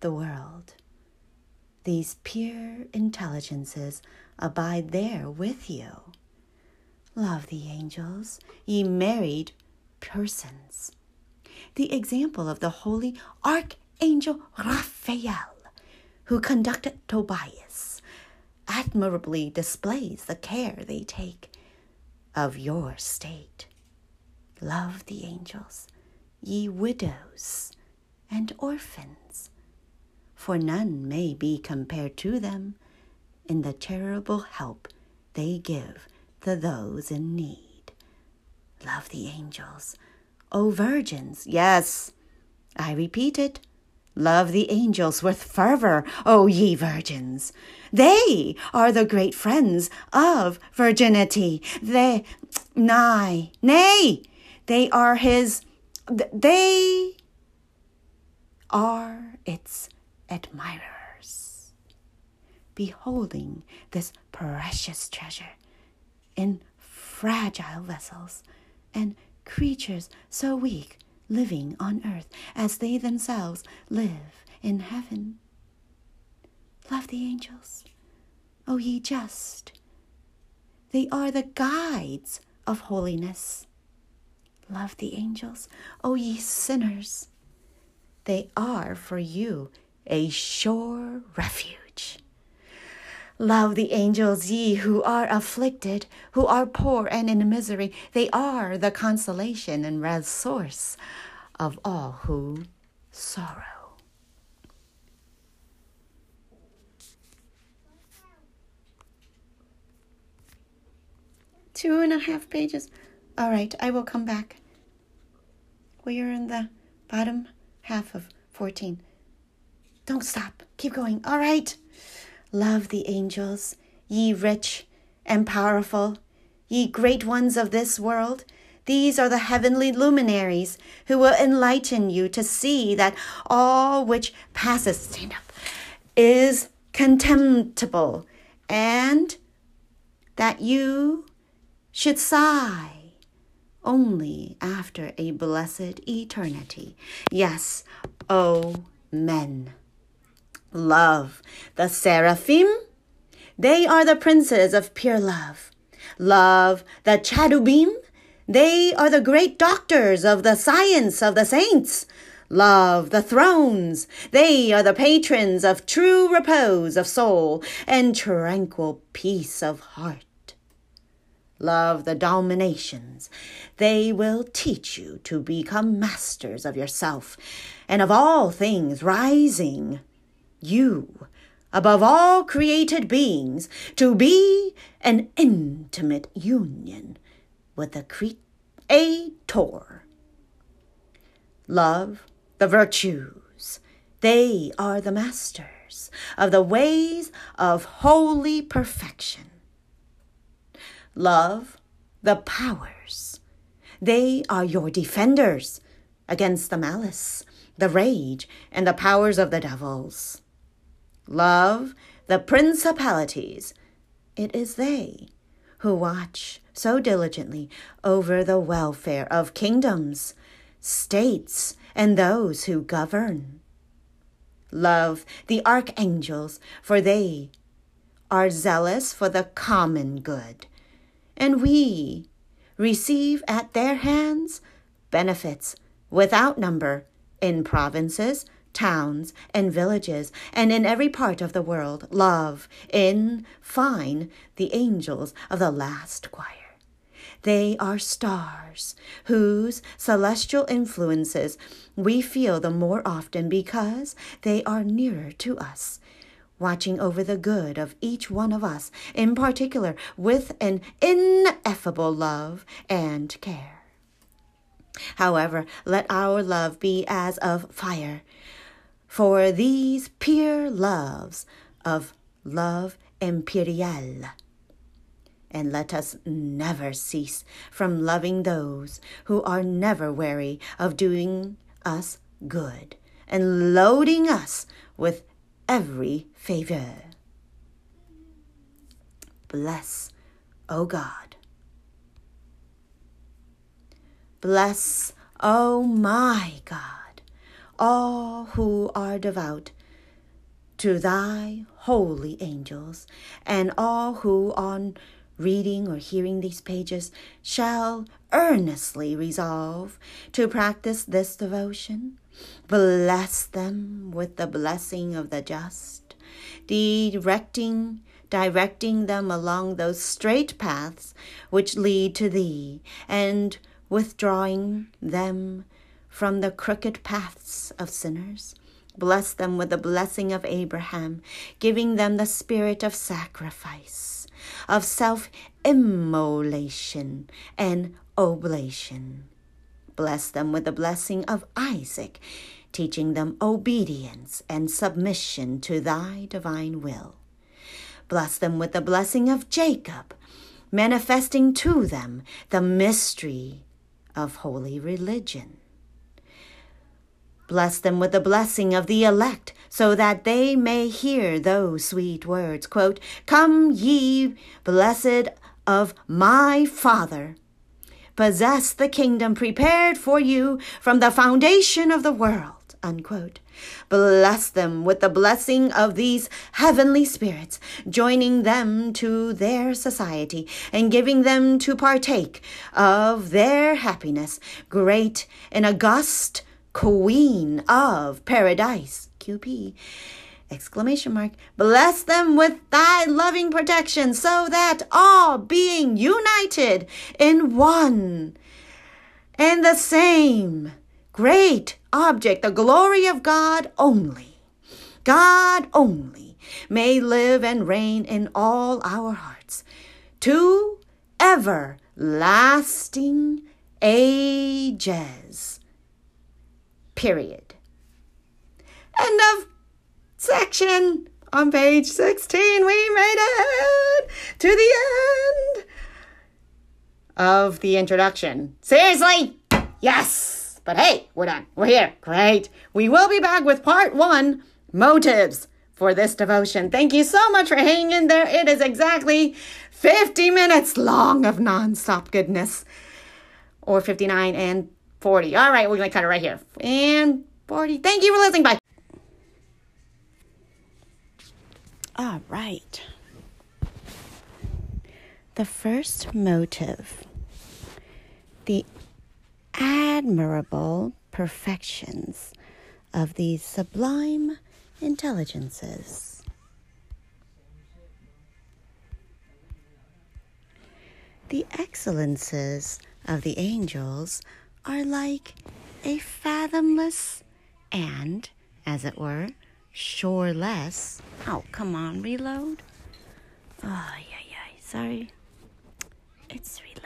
the world. These pure intelligences abide there with you. Love the angels, ye married persons. The example of the holy Archangel Raphael, who conducted Tobias, admirably displays the care they take of your state. Love the angels, ye widows and orphans, for none may be compared to them in the terrible help they give to those in need. Love the angels, O virgins, yes, I repeat it. Love the angels with fervor, O ye virgins. They are the great friends of virginity. They, nay, nay, they are his, they are its admirers. Beholding this precious treasure in fragile vessels and creatures so weak living on earth as they themselves live in heaven. Love the angels, O ye just. They are the guides of holiness. Love the angels, O ye sinners. They are for you a sure refuge. Love the angels, ye who are afflicted, who are poor and in misery. They are the consolation and resource of all who sorrow. Two and a half pages. All right, I will come back. We are in the bottom half of 14. Don't stop. Keep going. All right. Love the angels, ye rich and powerful, ye great ones of this world. These are the heavenly luminaries who will enlighten you to see that all which passes, stand up, is contemptible, and that you should sigh only after a blessed eternity. Yes, O men. Love, the seraphim, they are the princes of pure love. Love, the cherubim, they are the great doctors of the science of the saints. Love the thrones. They are the patrons of true repose of soul and tranquil peace of heart. Love the dominations. They will teach you to become masters of yourself and of all things rising. You above all created beings to be an intimate union with the Creator. Love the virtues. They are the masters of the ways of holy perfection. Love the powers. They are your defenders against the malice, the rage, and the powers of the devils. Love the principalities. It is they who watch so diligently over the welfare of kingdoms, states, and those who govern. Love the archangels, for they are zealous for the common good, and we receive at their hands benefits without number in provinces, towns, and villages, and in every part of the world. Love, in fine, the angels of the last choir. They are stars whose celestial influences we feel the more often because they are nearer to us, watching over the good of each one of us in particular with an ineffable love and care. However, let our love be as of fire, for these pure loves of love imperial. And let us never cease from loving those who are never weary of doing us good and loading us with every favor. Bless, O God. Bless, O my God, all who are devout to thy holy angels, and all who on reading or hearing these pages shall earnestly resolve to practice this devotion. Bless them with the blessing of the just, directing directing them along those straight paths which lead to thee, and withdrawing them from the crooked paths of sinners. Bless them with the blessing of Abraham, giving them the spirit of sacrifice, of self immolation and oblation. Bless them with the blessing of Isaac, teaching them obedience and submission to thy divine will. Bless them with the blessing of Jacob, manifesting to them the mystery of holy religion. Bless them with the blessing of the elect, so that they may hear those sweet words. Quote, Come ye, blessed of my Father, possess the kingdom prepared for you from the foundation of the world. Unquote. Bless them with the blessing of these heavenly spirits, joining them to their society and giving them to partake of their happiness, great and august Queen of Paradise, QP. Exclamation mark. Bless them with thy loving protection so that all being united in one and the same great object, the glory of God only, God only, may live and reign in all our hearts to everlasting ages. Period. End of section. On page 16, we made it to the end of the introduction. Seriously? Yes! But hey, we're done. We're here. Great. We will be back with part one motives for this devotion. Thank you so much for hanging in there. It is exactly 50 minutes long of nonstop goodness. Or 59 and 40. All right, we're going to cut it right here. And 40. Thank you for listening. Bye. All right. The first motive the admirable perfections of these sublime intelligences. The excellences of the angels are like a fathomless and, as it were, shoreless. Oh, come on, reload. Oh, yeah, yeah. Sorry. It's reloading.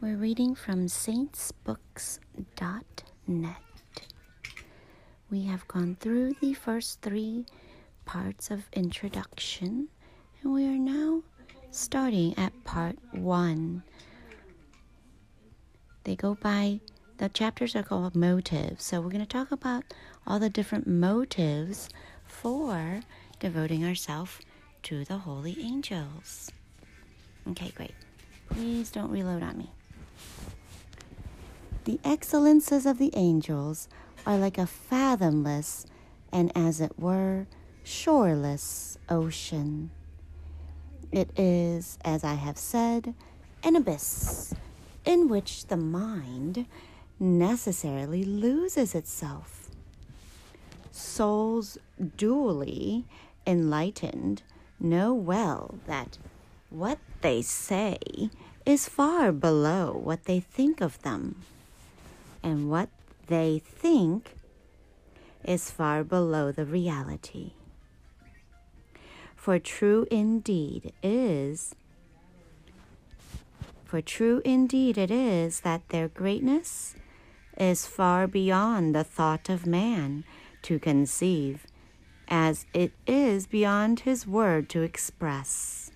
We're reading from saintsbooks.net. We have gone through the first three parts of introduction, and we are now starting at part one. They go by, the chapters are called motives. So we're going to talk about all the different motives for devoting ourselves to the holy angels. Okay, great. Please don't reload on me. The excellences of the angels are like a fathomless and, as it were, shoreless ocean. It is, as I have said, an abyss in which the mind necessarily loses itself. Souls duly enlightened know well that what they say is far below what they think of them, and what they think is far below the reality. For true indeed is for true indeed it is that their greatness is far beyond the thought of man to conceive, as it is beyond his word to express.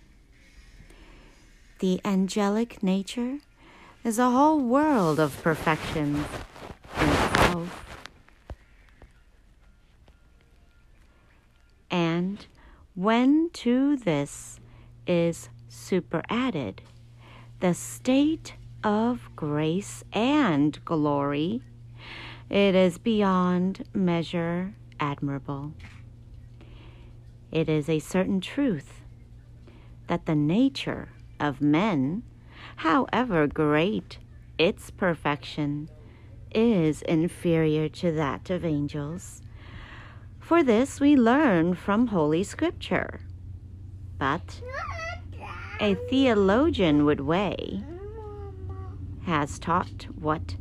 The angelic nature is a whole world of perfections. And when to this is superadded the state of grace and glory, it is beyond measure admirable. It is a certain truth that the nature of men, however great its perfection, is inferior to that of angels. For this we learn from Holy Scripture. But a theologian would weigh has taught what,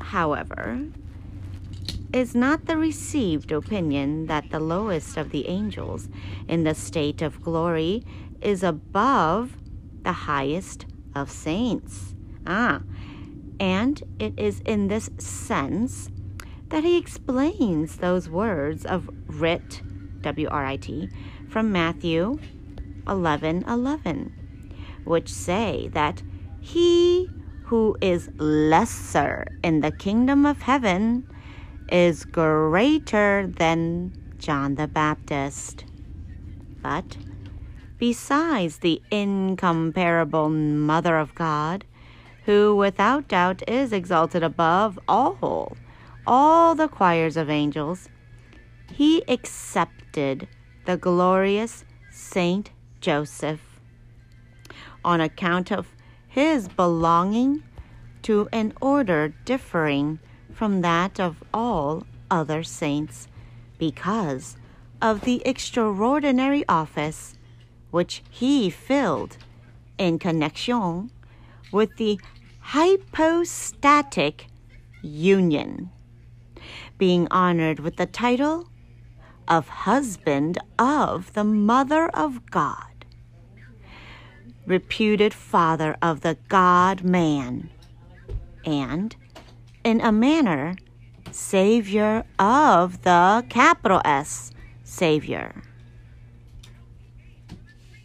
however, is not the received opinion that the lowest of the angels in the state of glory is above the highest of saints. Ah, and it is in this sense that he explains those words of writ, W R I T, from Matthew 11 11, which say that he who is lesser in the kingdom of heaven is greater than John the Baptist. But besides the incomparable Mother of God, who without doubt is exalted above all, all the choirs of angels, he accepted the glorious Saint Joseph on account of his belonging to an order differing from that of all other saints because of the extraordinary office which he filled in connection with the hypostatic union, being honored with the title of husband of the Mother of God. Reputed father of the God man, and, in a manner, Savior of the capital S, Savior.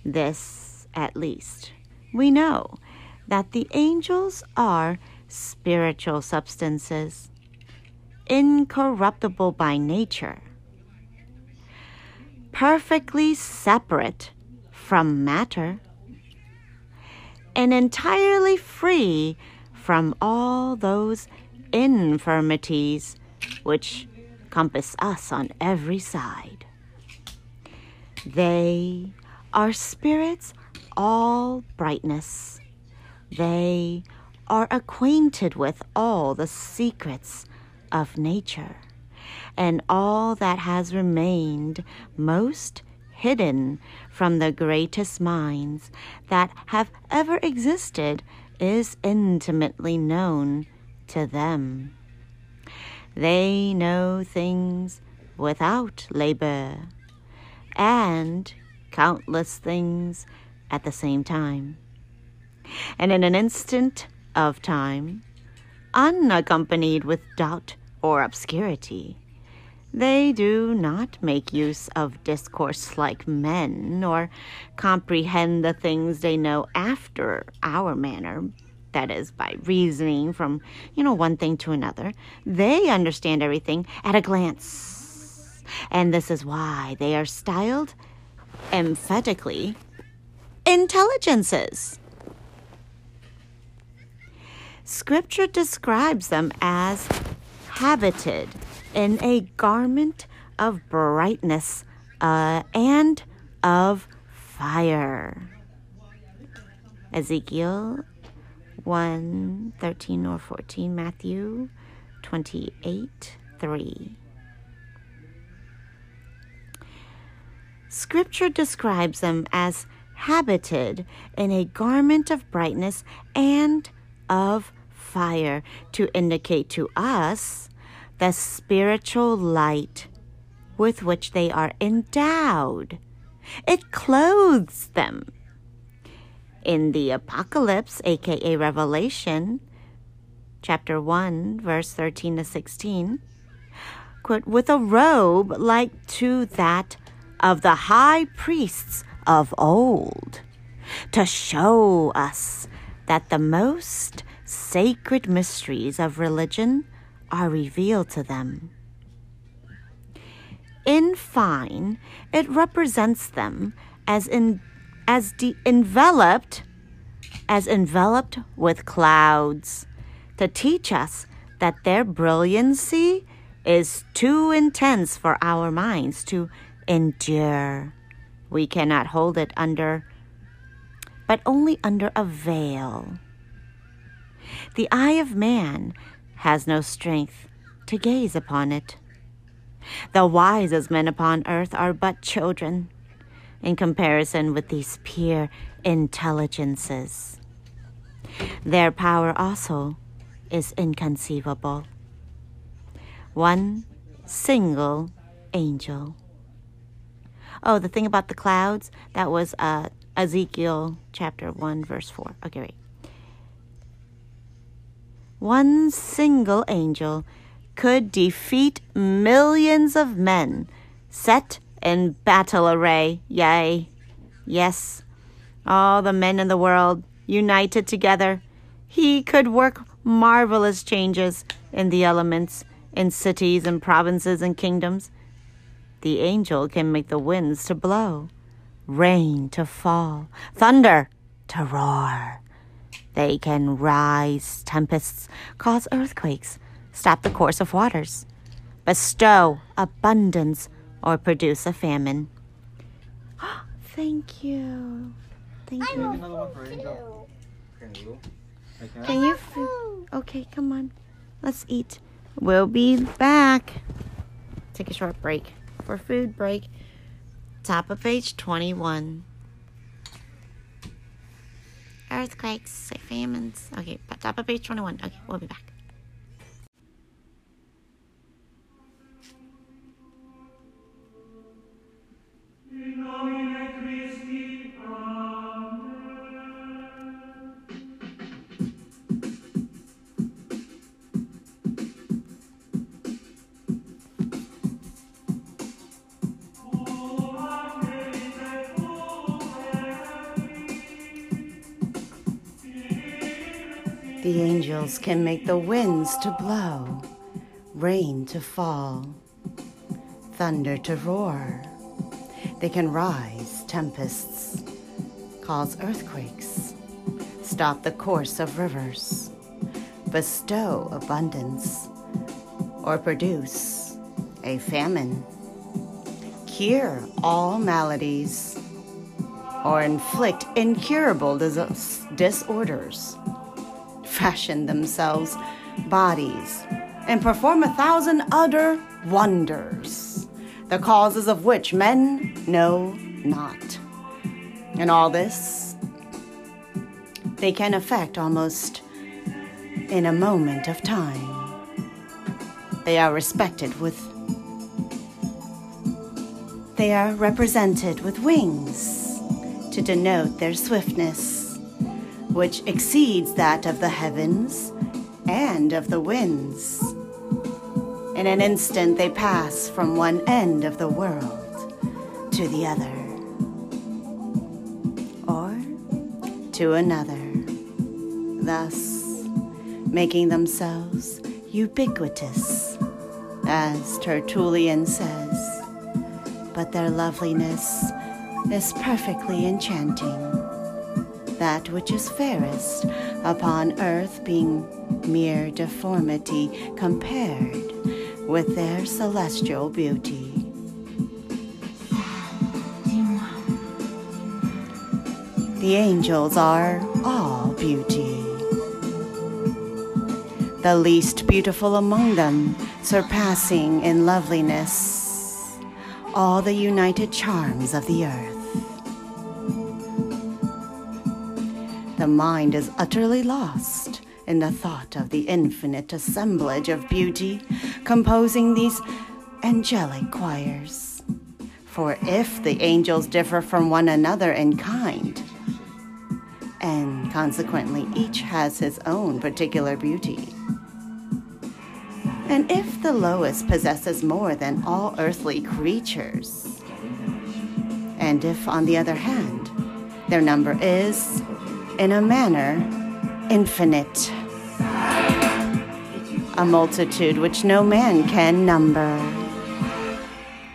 This, at least, we know that the angels are spiritual substances, incorruptible by nature, perfectly separate from matter and entirely free from all those infirmities which compass us on every side. They are spirits all brightness. They are acquainted with all the secrets of nature and all that has remained most hidden from the greatest minds that have ever existed is intimately known to them. They know things without labor and countless things at the same time. And in an instant of time, unaccompanied with doubt or obscurity, they do not make use of discourse like men, nor comprehend the things they know after our manner, that is, by reasoning from, you know, one thing to another. They understand everything at a glance. And this is why they are styled emphatically intelligences. Scripture describes them as habited in a garment of brightness uh, and of fire. Ezekiel 1 13 or 14, Matthew 28 3. Scripture describes them as habited in a garment of brightness and of fire to indicate to us the spiritual light with which they are endowed. It clothes them. In the Apocalypse, aka Revelation, chapter 1, verse 13 to 16, quote, with a robe like to that of the high priests of old, to show us that the most sacred mysteries of religion are revealed to them. In fine, it represents them as in as de- enveloped as enveloped with clouds to teach us that their brilliancy is too intense for our minds to endure. We cannot hold it under but only under a veil. The eye of man has no strength to gaze upon it. The wisest men upon earth are but children in comparison with these pure intelligences. Their power also is inconceivable. One single angel. Oh, the thing about the clouds, that was uh, Ezekiel chapter 1, verse 4. Okay, wait. One single angel could defeat millions of men set in battle array. Yea, yes, all the men in the world united together. He could work marvelous changes in the elements, in cities and provinces and kingdoms. The angel can make the winds to blow, rain to fall, thunder to roar. They can rise tempests, cause earthquakes, stop the course of waters, bestow abundance, or produce a famine. Thank you. Thank I you. want Another one for food Angel. too. Can you? F- okay, come on. Let's eat. We'll be back. Take a short break for food break. Top of page 21. Earthquakes, famines. Okay, but top of page 21. Okay, we'll be back. The angels can make the winds to blow, rain to fall, thunder to roar. They can rise tempests, cause earthquakes, stop the course of rivers, bestow abundance, or produce a famine, cure all maladies, or inflict incurable dis- disorders fashion themselves bodies and perform a thousand other wonders, the causes of which men know not. And all this they can affect almost in a moment of time. They are respected with. They are represented with wings to denote their swiftness, which exceeds that of the heavens and of the winds. In an instant, they pass from one end of the world to the other, or to another, thus making themselves ubiquitous, as Tertullian says. But their loveliness is perfectly enchanting, that which is fairest upon earth being mere deformity compared with their celestial beauty. The angels are all beauty. The least beautiful among them, surpassing in loveliness all the united charms of the earth. The mind is utterly lost in the thought of the infinite assemblage of beauty composing these angelic choirs. For if the angels differ from one another in kind, and consequently each has his own particular beauty, and if the lowest possesses more than all earthly creatures, and if, on the other hand, their number is, in a manner, infinite, a multitude which no man can number,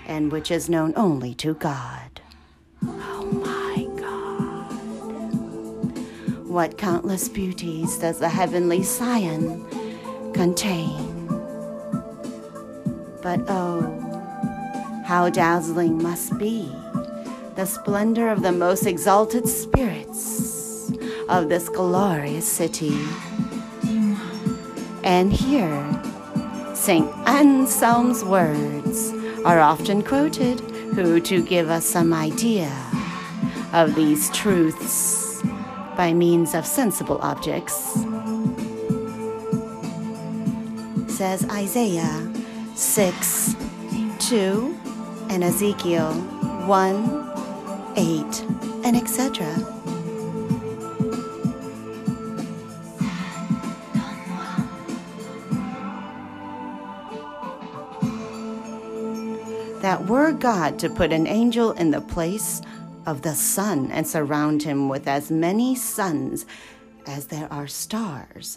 and which is known only to God. Oh my God. What countless beauties does the heavenly Sion contain? But oh, how dazzling must be the splendor of the most exalted spirits of this glorious city. And here, St. Anselm's words are often quoted, who to give us some idea of these truths by means of sensible objects. Says Isaiah 6 2 and Ezekiel 1 8 and etc. that were God to put an angel in the place of the sun and surround him with as many suns as there are stars,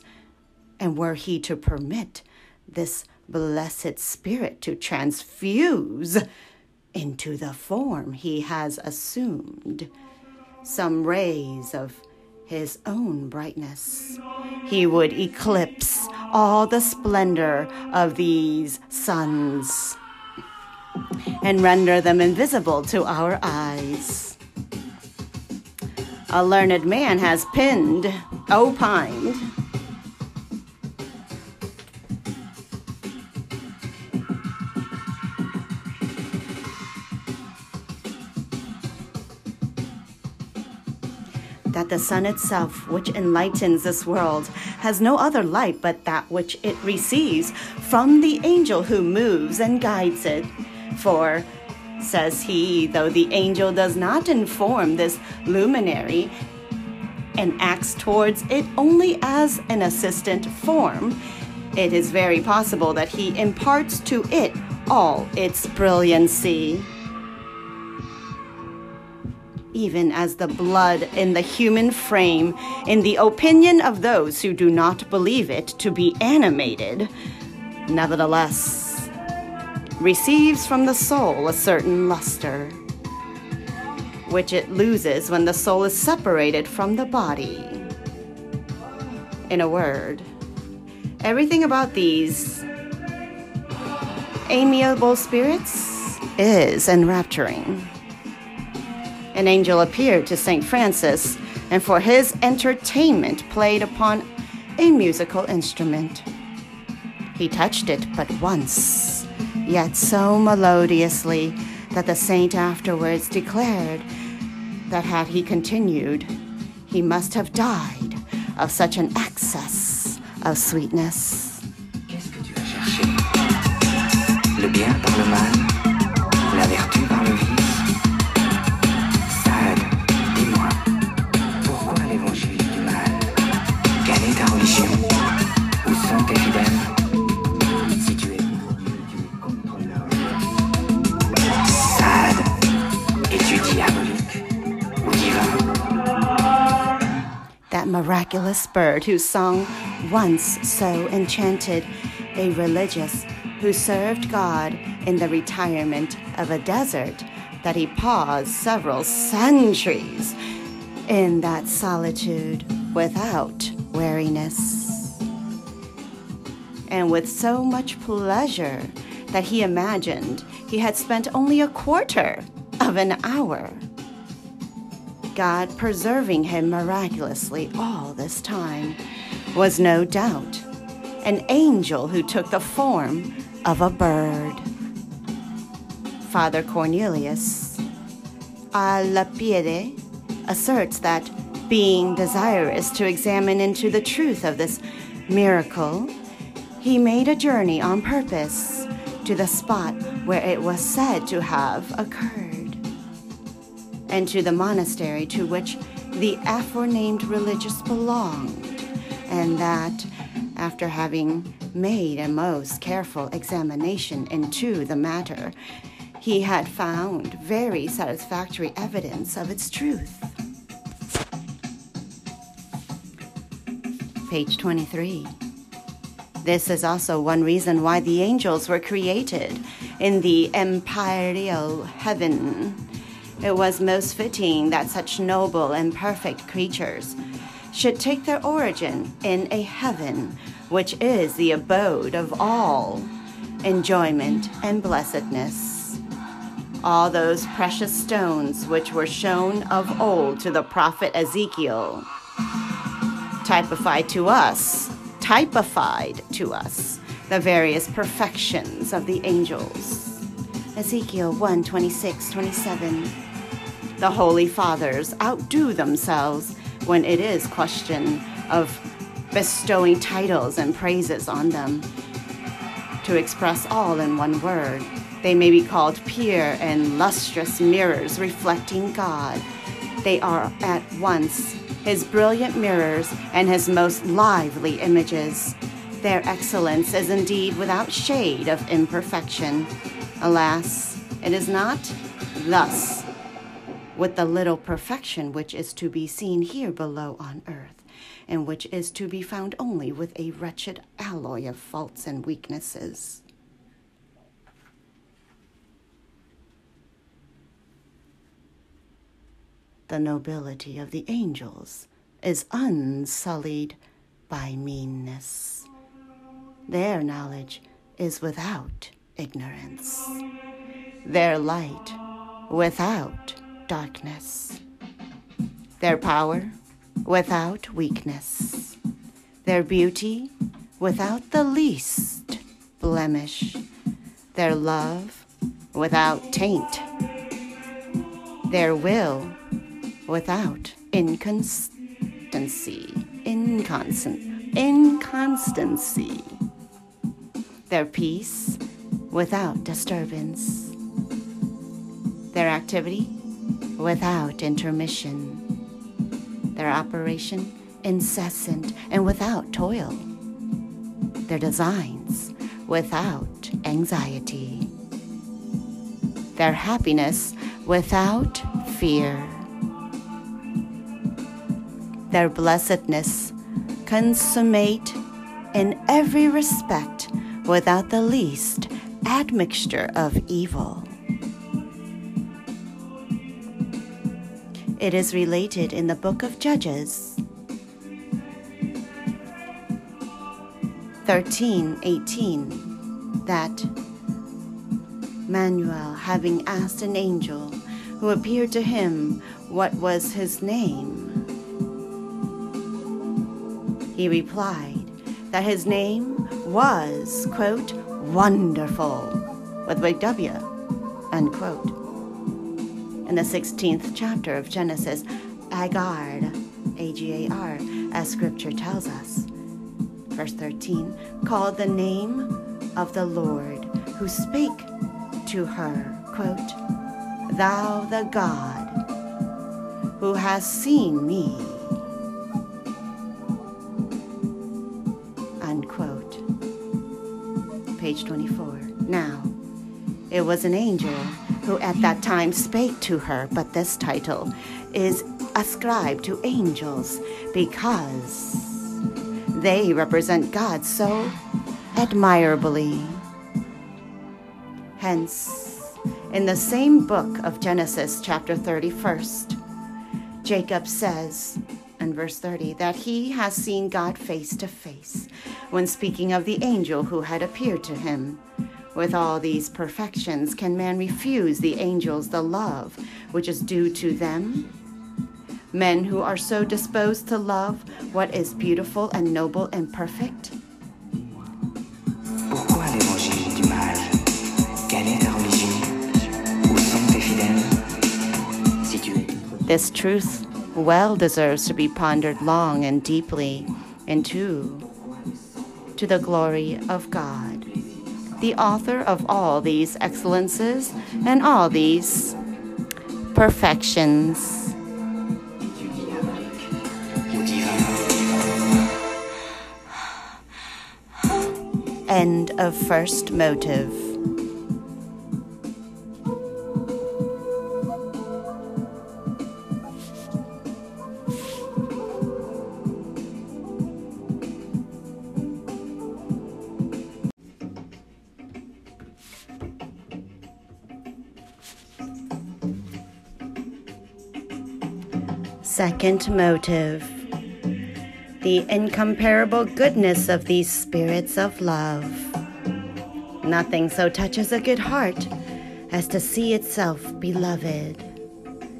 and were he to permit this blessed spirit to transfuse into the form he has assumed some rays of his own brightness, he would eclipse all the splendor of these suns and render them invisible to our eyes. A learned man has pinned, opined, that the sun itself, which enlightens this world, has no other light but that which it receives from the angel who moves and guides it. For, says he, though the angel does not inform this luminary and acts towards it only as an assistant form, it is very possible that he imparts to it all its brilliancy. Even as the blood in the human frame, in the opinion of those who do not believe it to be animated, nevertheless receives from the soul a certain luster, which it loses when the soul is separated from the body. In a word, everything about these amiable spirits is enrapturing. An angel appeared to St. Francis and for his entertainment played upon a musical instrument. He touched it but once, yet so melodiously that the saint afterwards declared that had he continued, he must have died of such an excess of sweetness. Qu'est-ce que tu as cherché Le bien par le mal Miraculous bird whose song once so enchanted a religious who served God in the retirement of a desert that he paused several centuries in that solitude without weariness. And with so much pleasure that he imagined he had spent only a quarter of an hour. God preserving him miraculously all this time was no doubt an angel who took the form of a bird. Father Cornelius a Lapide asserts that being desirous to examine into the truth of this miracle, he made a journey on purpose to the spot where it was said to have occurred and to the monastery to which the aforenamed religious belonged, and that, after having made a most careful examination into the matter, he had found very satisfactory evidence of its truth. Page 23. This is also one reason why the angels were created in the empyreal heaven. It was most fitting that such noble and perfect creatures should take their origin in a heaven which is the abode of all enjoyment and blessedness. All those precious stones which were shown of old to the prophet Ezekiel typified to us, typified to us the various perfections of the angels. Ezekiel 1 26, 27. The Holy Fathers outdo themselves when it is question of bestowing titles and praises on them. To express all in one word, they may be called pure and lustrous mirrors reflecting God. They are at once his brilliant mirrors and his most lively images. Their excellence is indeed without shade of imperfection. Alas, it is not thus with the little perfection which is to be seen here below on earth, and which is to be found only with a wretched alloy of faults and weaknesses. The nobility of the angels is unsullied by meanness. Their knowledge is without ignorance, their light without darkness, their power without weakness, their beauty without the least blemish, their love without taint, their will without inconstancy, inconstant, inconstancy, their peace without disturbance, their activity without intermission, their operation incessant and without toil, their designs without anxiety, their happiness without fear, their blessedness consummate in every respect without the least admixture of evil. It is related in the book of Judges. 13:18 that Manuel having asked an angel who appeared to him what was his name he replied that his name was quote wonderful with W unquote in the 16th chapter of Genesis, Agar, A G A R, as scripture tells us. Verse 13 called the name of the Lord who spake to her, quote, Thou the God who has seen me, unquote. Page 24. Now, it was an angel who at that time spake to her, but this title is ascribed to angels because they represent God so admirably. Hence, in the same book of Genesis, chapter 31st, Jacob says in verse 30 that he has seen God face to face when speaking of the angel who had appeared to him. With all these perfections, can man refuse the angels the love which is due to them? Men who are so disposed to love what is beautiful and noble and perfect? Pourquoi l'évangile du mal Quelle est ta religion Où sont tes fidèles Si tu es This truth well deserves to be pondered long and deeply into to the glory of God, the author of all these excellences and all these perfections. End of first motive. Second motive the incomparable goodness of these spirits of love. Nothing so touches a good heart as to see itself beloved,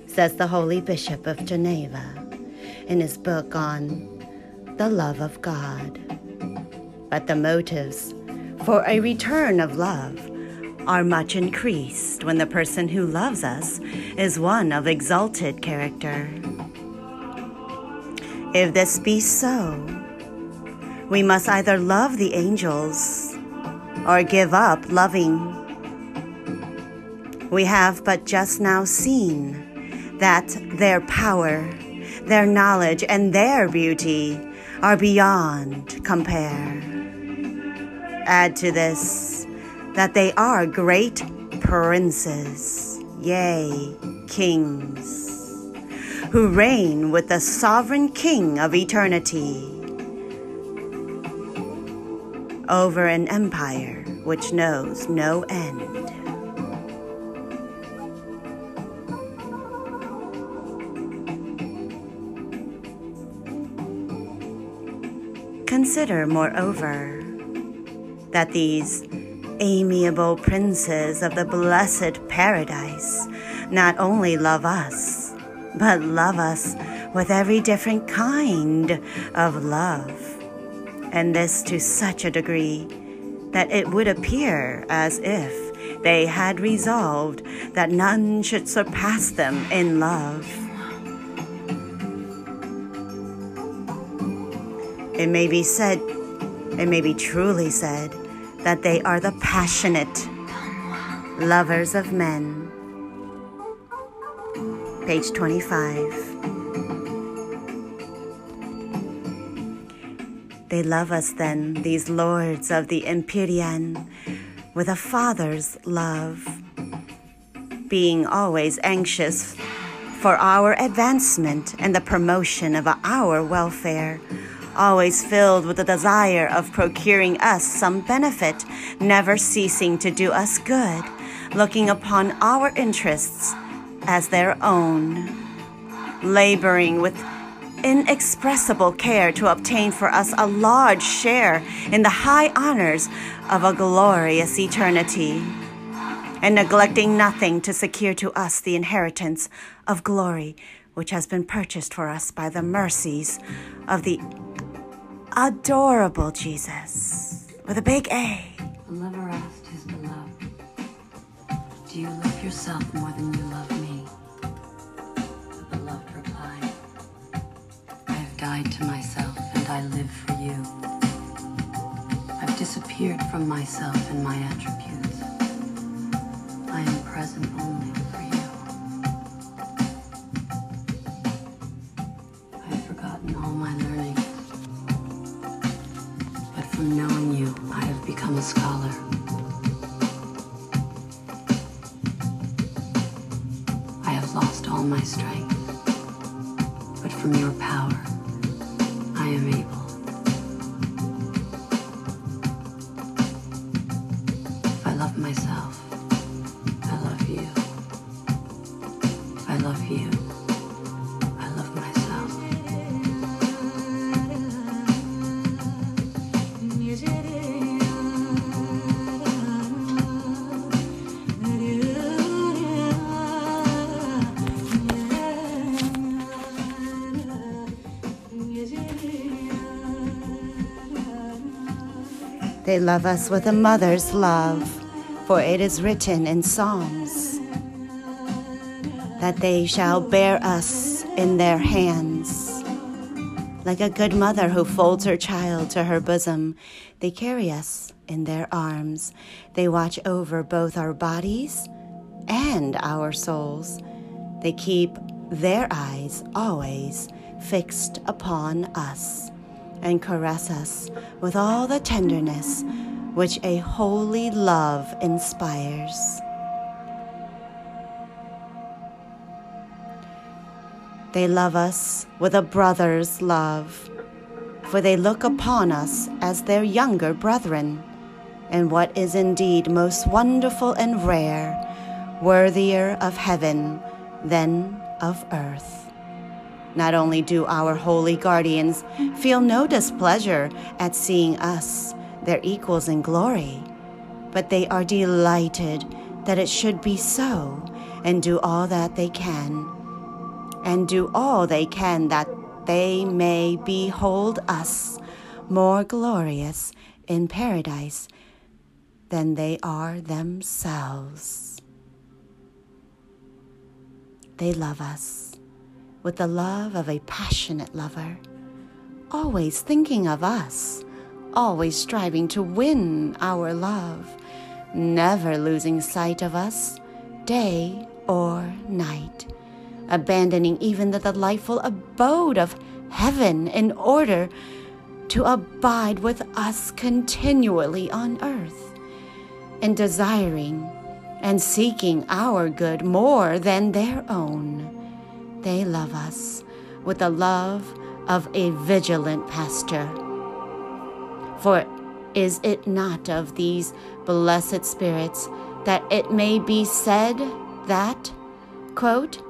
says the Holy Bishop of Geneva in his book on the love of God. But the motives for a return of love are much increased when the person who loves us is one of exalted character. If this be so, we must either love the angels or give up loving. We have but just now seen that their power, their knowledge, and their beauty are beyond compare. Add to this that they are great princes, yea, kings who reign with the sovereign King of eternity over an empire which knows no end. Consider, moreover, that these amiable princes of the blessed paradise not only love us, but love us with every different kind of love, and this to such a degree that it would appear as if they had resolved that none should surpass them in love. It may be said, it may be truly said, that they are the passionate lovers of men. Page 25. They love us then, these lords of the Empyrean, with a father's love, being always anxious for our advancement and the promotion of our welfare, always filled with the desire of procuring us some benefit, never ceasing to do us good, looking upon our interests as their own, laboring with inexpressible care to obtain for us a large share in the high honors of a glorious eternity, and neglecting nothing to secure to us the inheritance of glory which has been purchased for us by the mercies of the adorable Jesus with a big A. Lover asked his beloved, Do you love yourself more than you love died to myself. And I live for you. I've disappeared from myself and my attributes. I am present only for you. I have forgotten all my learning. But from knowing you, I have become a scholar. I have lost all my strength. But from your power, I am They love us with a mother's love, for it is written in Psalms that they shall bear us in their hands. Like a good mother who folds her child to her bosom, they carry us in their arms. They watch over both our bodies and our souls. They keep their eyes always fixed upon us and caress us with all the tenderness which a holy love inspires. They love us with a brother's love, for they look upon us as their younger brethren, and what is indeed most wonderful and rare, worthier of heaven than of earth. Not only do our holy guardians feel no displeasure at seeing us, their equals in glory, but they are delighted that it should be so, and do all that they can, and do all they can that they may behold us more glorious in paradise than they are themselves. They love us with the love of a passionate lover, always thinking of us, always striving to win our love, never losing sight of us, day or night, abandoning even the delightful abode of heaven in order to abide with us continually on earth, and desiring and seeking our good more than their own they love us with the love of a vigilant pastor. For is it not of these blessed spirits that it may be said that, quote,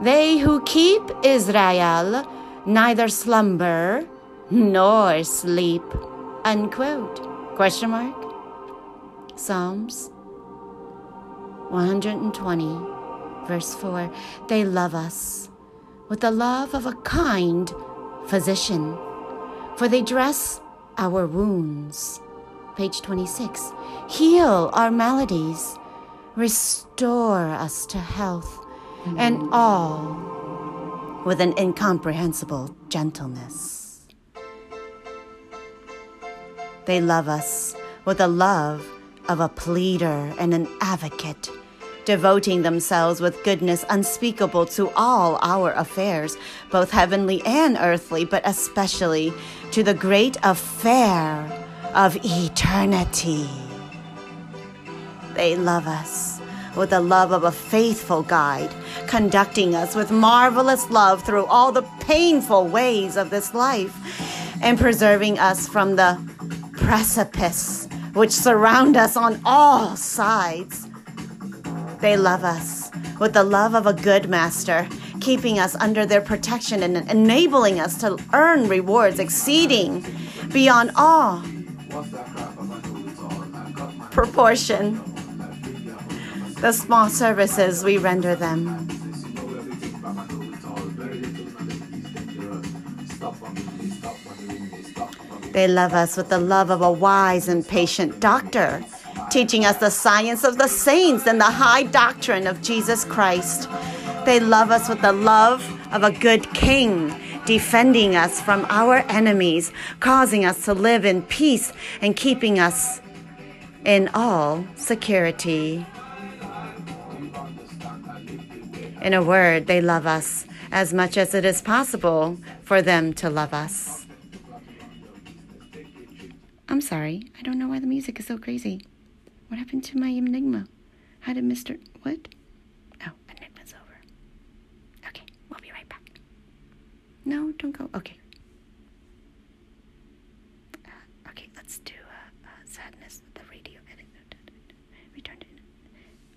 they who keep Israel neither slumber nor sleep, unquote, question mark? Psalms 120 verse 4 they love us with the love of a kind physician, for they dress our wounds. Page 26 heal our maladies, restore us to health, and mm. all with an incomprehensible gentleness. They love us with the love of a pleader and an advocate devoting themselves with goodness unspeakable to all our affairs, both heavenly and earthly, but especially to the great affair of eternity. They love us with the love of a faithful guide, conducting us with marvelous love through all the painful ways of this life, and preserving us from the precipice which surround us on all sides. They love us with the love of a good master, keeping us under their protection and enabling us to earn rewards exceeding beyond all proportion the small services we render them. They love us with the love of a wise and patient doctor, teaching us the science of the saints and the high doctrine of Jesus Christ. They love us with the love of a good king, defending us from our enemies, causing us to live in peace and keeping us in all security. In a word, they love us as much as it is possible for them to love us. I'm sorry. I don't know why the music is so crazy. What happened to my Enigma? How did Mr. What? Oh, Enigma's over. Okay, we'll be right back. No, don't go. Okay. Uh, okay, let's do uh, uh, sadness. The radio edit. Return to.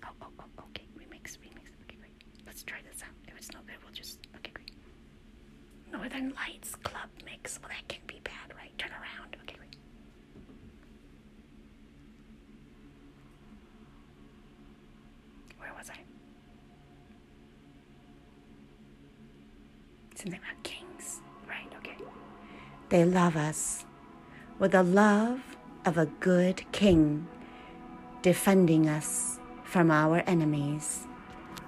Oh, oh, oh. Okay, remix, remix. Okay, great. Let's try this out. If it's no good, we'll just. Okay, great. Northern Lights Club mix. Well, that can't be bad, right? Turn around. Okay, great. Where was I? Something about kings. Right, okay. They love us with the love of a good king, defending us from our enemies,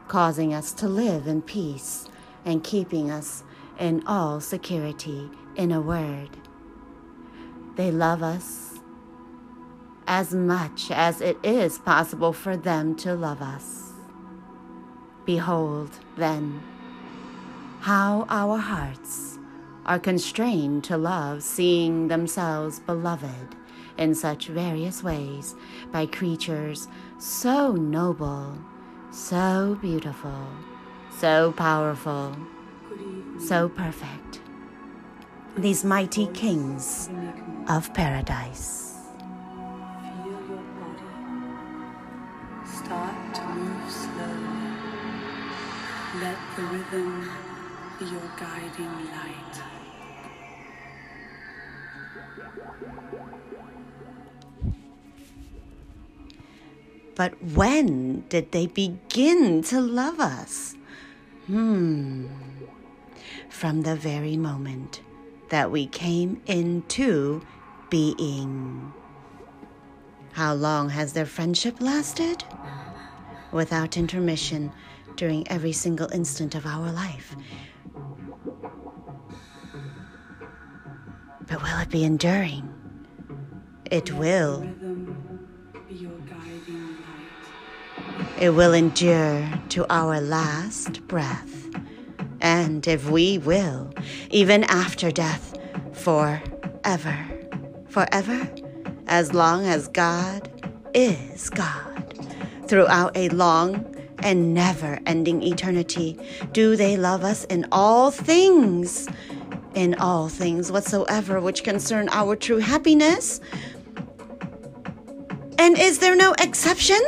causing us to live in peace, and keeping us in all security. In a word, they love us as much as it is possible for them to love us. Behold, then, how our hearts are constrained to love, seeing themselves beloved in such various ways by creatures so noble, so beautiful, so powerful, so perfect. These mighty kings of paradise. Start to move slowly. Let the rhythm your guiding light. But when did they begin to love us? Hmm. From the very moment that we came into being. How long has their friendship lasted? Without intermission during every single instant of our life. But will it be enduring? It will. It will endure to our last breath. And if we will, even after death, forever. Forever, as long as God is God. Throughout a long and never ending eternity, do they love us in all things? In all things whatsoever which concern our true happiness? And is there no exception?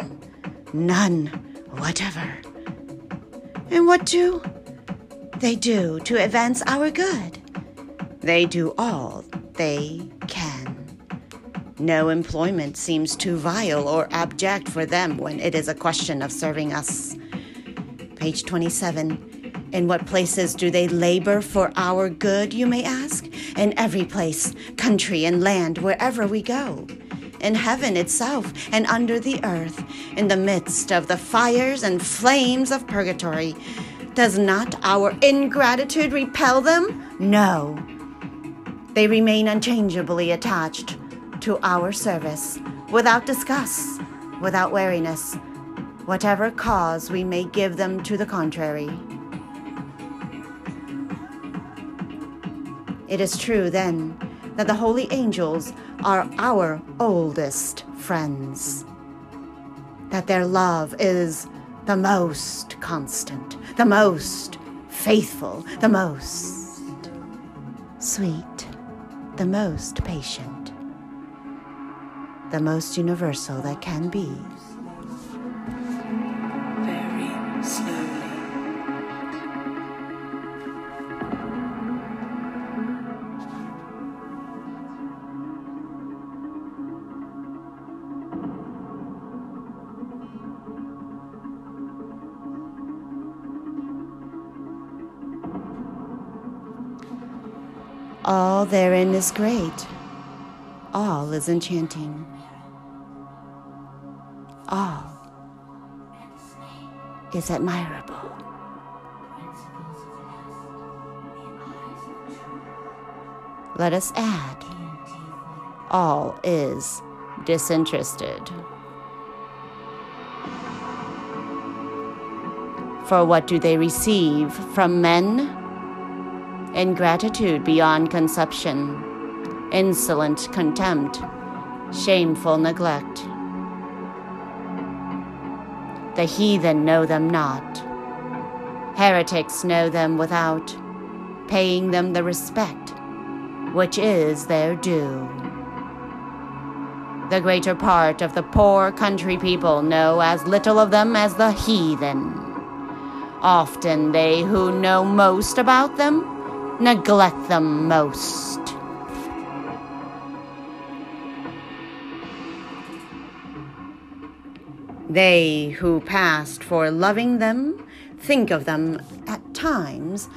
None whatever. And what do they do to advance our good? They do all they can. No employment seems too vile or abject for them when it is a question of serving us. Page 27. In what places do they labor for our good, you may ask? In every place, country and land, wherever we go. In heaven itself and under the earth, in the midst of the fires and flames of purgatory. Does not our ingratitude repel them? No. They remain unchangeably attached to our service, without disgust, without weariness, whatever cause we may give them to the contrary. It is true, then, that the holy angels are our oldest friends, that their love is the most constant, the most faithful, the most sweet, the most patient, the most universal that can be. Very slowly. All therein is great, all is enchanting, all is admirable. Let us add, all is disinterested. For what do they receive from men? Ingratitude beyond conception, insolent contempt, shameful neglect. The heathen know them not. Heretics know them without paying them the respect which is their due. The greater part of the poor country people know as little of them as the heathen. Often they who know most about them neglect them most. They who passed for loving them think of them at times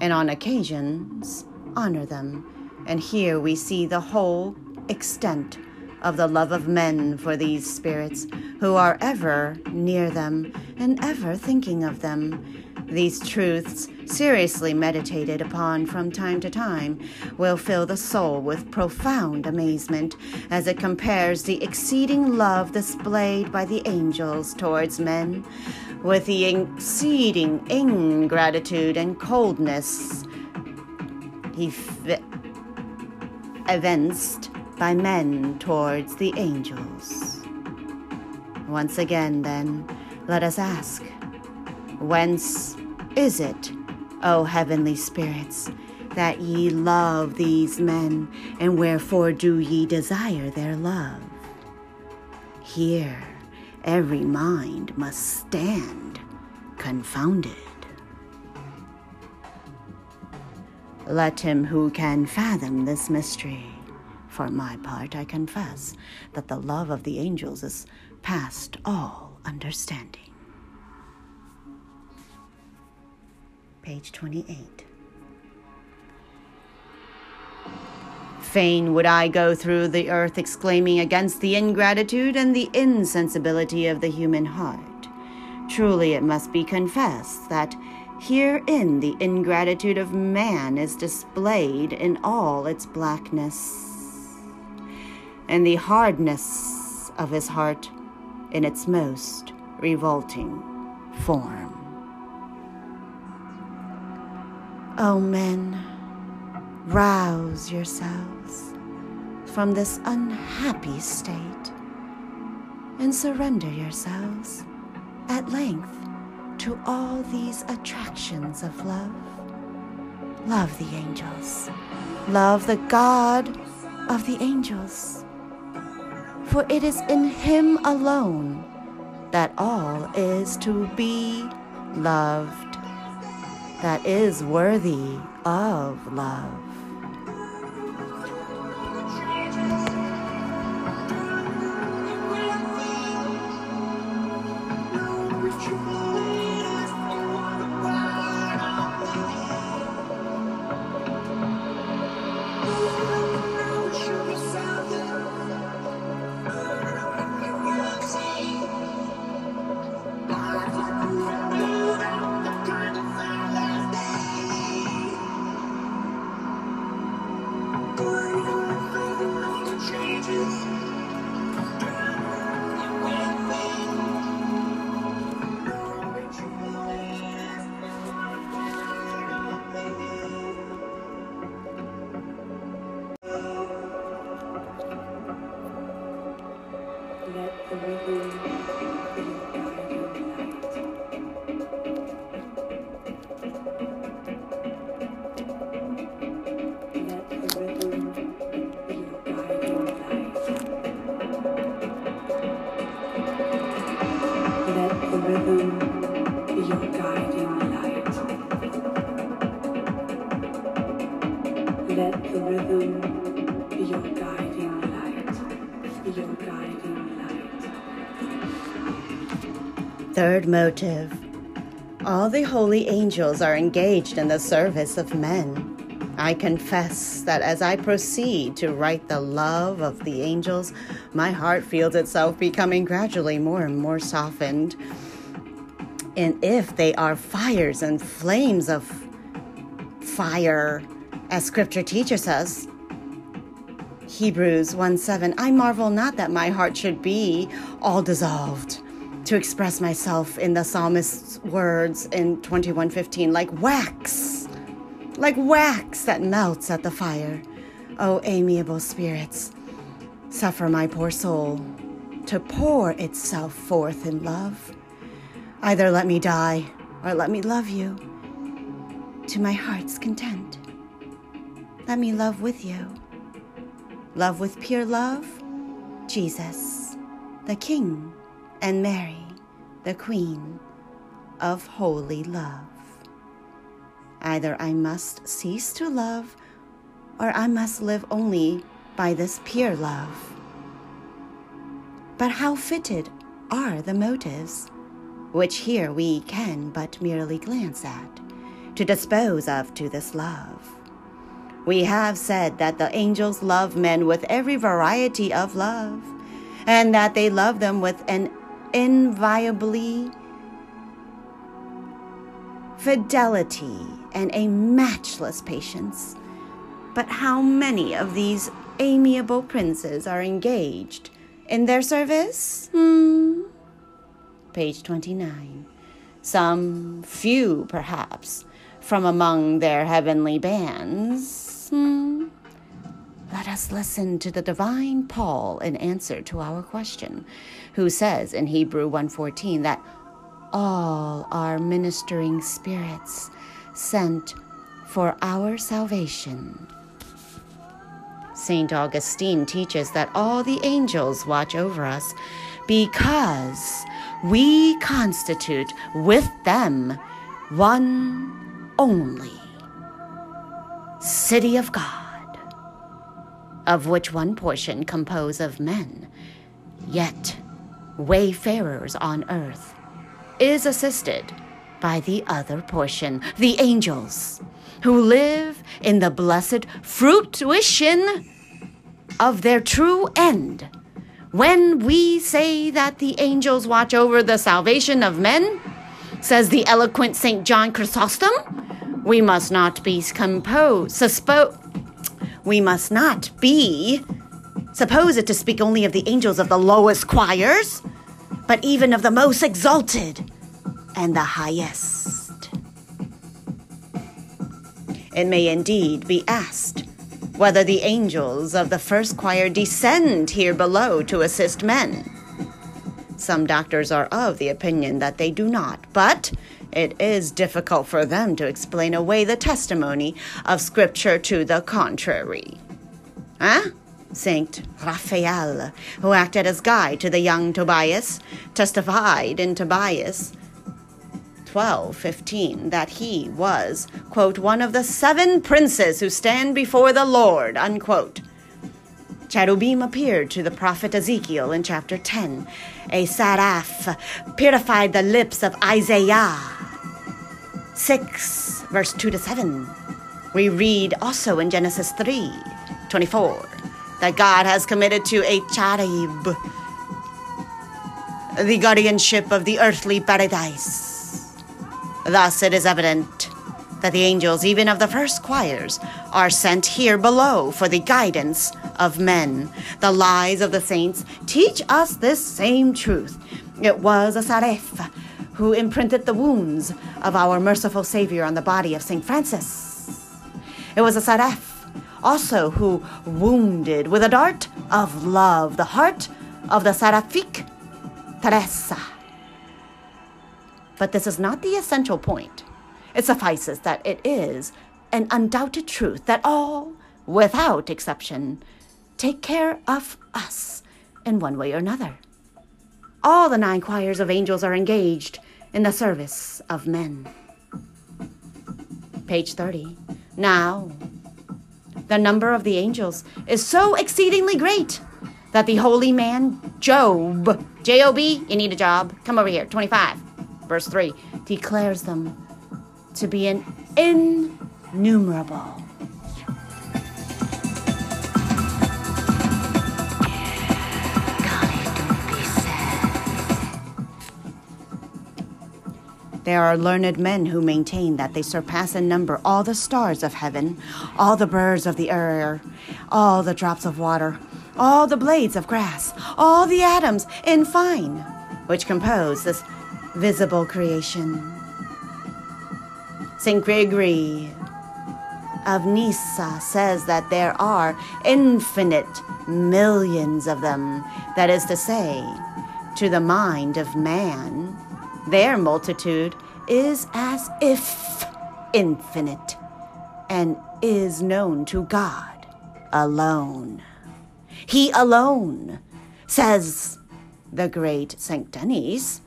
and on occasions honor them. And here we see the whole extent of the love of men for these spirits who are ever near them and ever thinking of them. These truths, seriously meditated upon from time to time, will fill the soul with profound amazement as it compares the exceeding love displayed by the angels towards men with the exceeding ingratitude and coldness ev- evinced by men towards the angels. Once again, then, let us ask Whence is it, O heavenly spirits, that ye love these men, and wherefore do ye desire their love? Here, every mind must stand confounded. Let him who can fathom this mystery. For my part, I confess that the love of the angels is past all understanding. Page 28. Fain would I go through the earth exclaiming against the ingratitude and the insensibility of the human heart. Truly, it must be confessed that herein the ingratitude of man is displayed in all its blackness, and the hardness of his heart in its most revolting form. O men, rouse yourselves from this unhappy state and surrender yourselves at length to all these attractions of love. Love the angels. Love the God of the angels. For it is in Him alone that all is to be loved, that is worthy of love. Motive All the holy angels are engaged in the service of men. I confess that as I proceed to write the love of the angels, my heart feels itself becoming gradually more and more softened. And if they are fires and flames of fire, as scripture teaches us, Hebrews 1 7, I marvel not that my heart should be all dissolved. To express myself in the psalmist's words in 2115, like wax, like wax that melts at the fire. O amiable spirits, suffer my poor soul to pour itself forth in love. Either let me die or let me love you to my heart's content. Let me love with you. Love with pure love, Jesus, the King, and Mary, the Queen of holy love. Either I must cease to love or I must live only by this pure love. But how fitted are the motives, which here we can but merely glance at, to dispose of to this love? We have said that the angels love men with every variety of love, and that they love them with an inviolably fidelity and a matchless patience. But how many of these amiable princes are engaged in their service? Hmm. Page 29. Some few, perhaps, from among their heavenly bands. Hmm. Let us listen to the divine Paul in answer to our question, who says in Hebrew 1:14 that all are ministering spirits sent for our salvation. St. Augustine teaches that all the angels watch over us because we constitute with them one only city of God, of which one portion compose of men, yet wayfarers on earth, is assisted by the other portion, the angels, who live in the blessed fruition of their true end. When we say that the angels watch over the salvation of men, says the eloquent St. John Chrysostom, we must not be composed, suspo- we must not be supposed to speak only of the angels of the lowest choirs, but even of the most exalted and the highest. It may indeed be asked whether the angels of the first choir descend here below to assist men. Some doctors are of the opinion that they do not, but it is difficult for them to explain away the testimony of Scripture to the contrary. Huh? Saint Raphael, who acted as guide to the young Tobias, testified in Tobias 12:15 that he was, quote, one of the seven princes who stand before the Lord, unquote. Cherubim appeared to the prophet Ezekiel in chapter 10. A seraph purified the lips of Isaiah. 6, verse 2 to 7. We read also in Genesis 3 24 that God has committed to a cherub the guardianship of the earthly paradise. Thus, it is evident that the angels, even of the first choirs, are sent here below for the guidance of men. The lies of the saints teach us this same truth. It was a seraph who imprinted the wounds of our merciful Savior on the body of St. Francis. It was a seraph also who wounded with a dart of love the heart of the seraphic Teresa. But this is not the essential point. It suffices that it is an undoubted truth that all, without exception, take care of us in one way or another. All the nine choirs of angels are engaged in the service of men. Page 30. Now, the number of the angels is so exceedingly great that the holy man Job, J O B, you need a job, come over here, 25 verse 3, declares them to be an innumerable. There are learned men who maintain that they surpass in number all the stars of heaven, all the birds of the air, all the drops of water, all the blades of grass, all the atoms, in fine, which compose this visible creation. St. Gregory of Nyssa says that there are infinite millions of them. That is to say, to the mind of man, their multitude is as if infinite and is known to God alone. He alone, says the great St. Denis,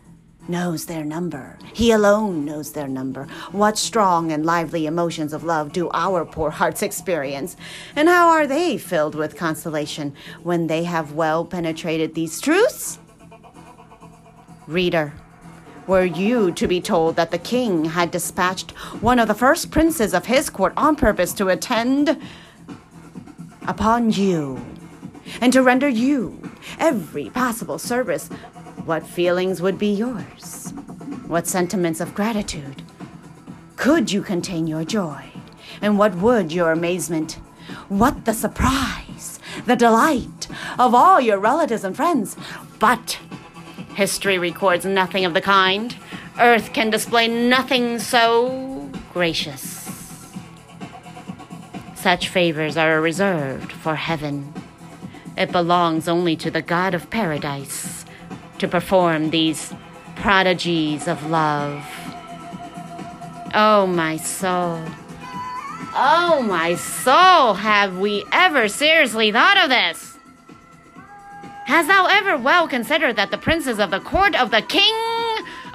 knows their number. He alone knows their number. What strong and lively emotions of love do our poor hearts experience? And how are they filled with consolation when they have well penetrated these truths? Reader, were you to be told that the king had dispatched one of the first princes of his court on purpose to attend upon you and to render you every possible service, what feelings would be yours? What sentiments of gratitude? Could you contain your joy? And what would your amazement? What the surprise, the delight of all your relatives and friends? But history records nothing of the kind. Earth can display nothing so gracious. Such favors are reserved for heaven. It belongs only to the God of paradise to perform these prodigies of love. Oh, my soul. Oh, my soul, have we ever seriously thought of this? Hast thou ever well considered that the princes of the court of the King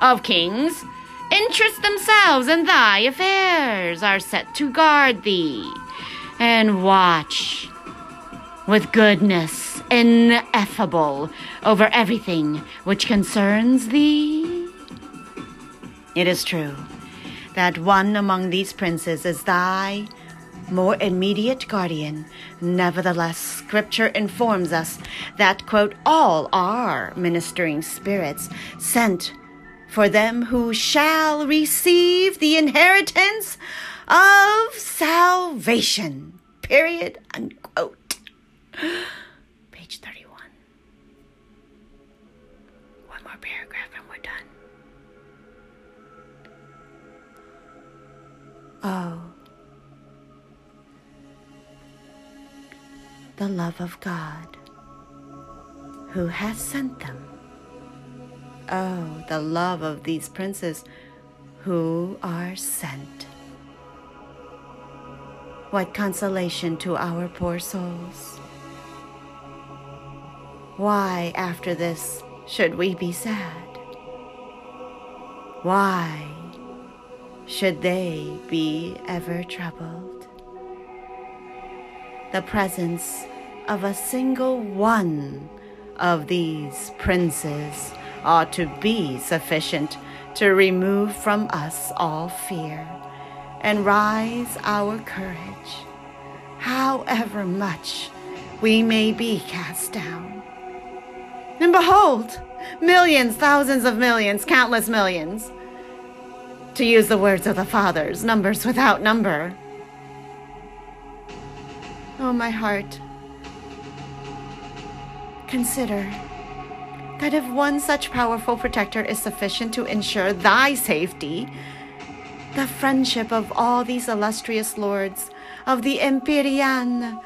of Kings interest themselves in thy affairs, are set to guard thee and watch with goodness ineffable over everything which concerns thee? It is true that one among these princes is thy more immediate guardian. Nevertheless, scripture informs us that, quote, all are ministering spirits sent for them who shall receive the inheritance of salvation. Period. Unquote. Page 31. One more paragraph and we're done. Oh. The love of God who has sent them. Oh, the love of these princes who are sent. What consolation to our poor souls. Why, after this, should we be sad? Why should they be ever troubled? The presence of a single one of these princes ought to be sufficient to remove from us all fear and rise our courage, however much we may be cast down. And behold, millions, thousands of millions, countless millions. To use the words of the fathers, numbers without number. Oh, my heart, consider that if one such powerful protector is sufficient to ensure thy safety, the friendship of all these illustrious lords of the Empyrean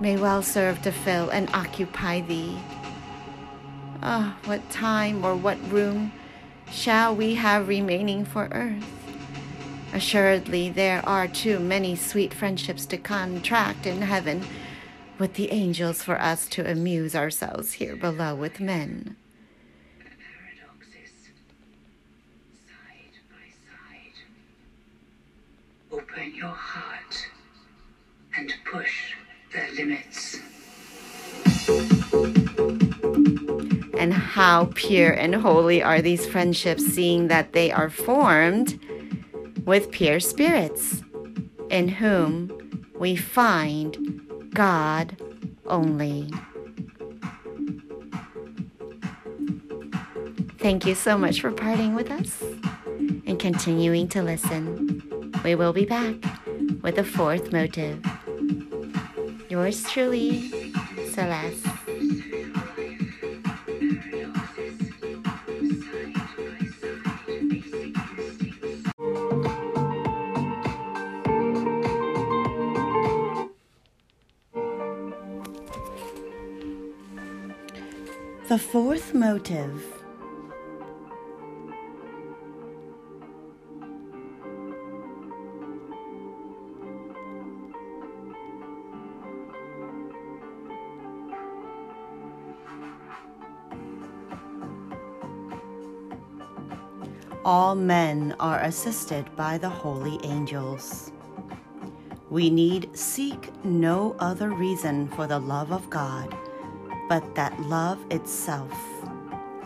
may well serve to fill and occupy thee. Ah, what time or what room shall we have remaining for earth? Assuredly, there are too many sweet friendships to contract in heaven with the angels for us to amuse ourselves here below with men. Paradoxes. Side by side. Open your heart and push the limits. And how pure and holy are these friendships, seeing that they are formed with pure spirits, in whom we find God only. Thank you so much for parting with us and continuing to listen. We will be back with a fourth motive. Yours truly, Celeste. The fourth motive. All men are assisted by the holy angels. We need seek no other reason for the love of God but that love itself,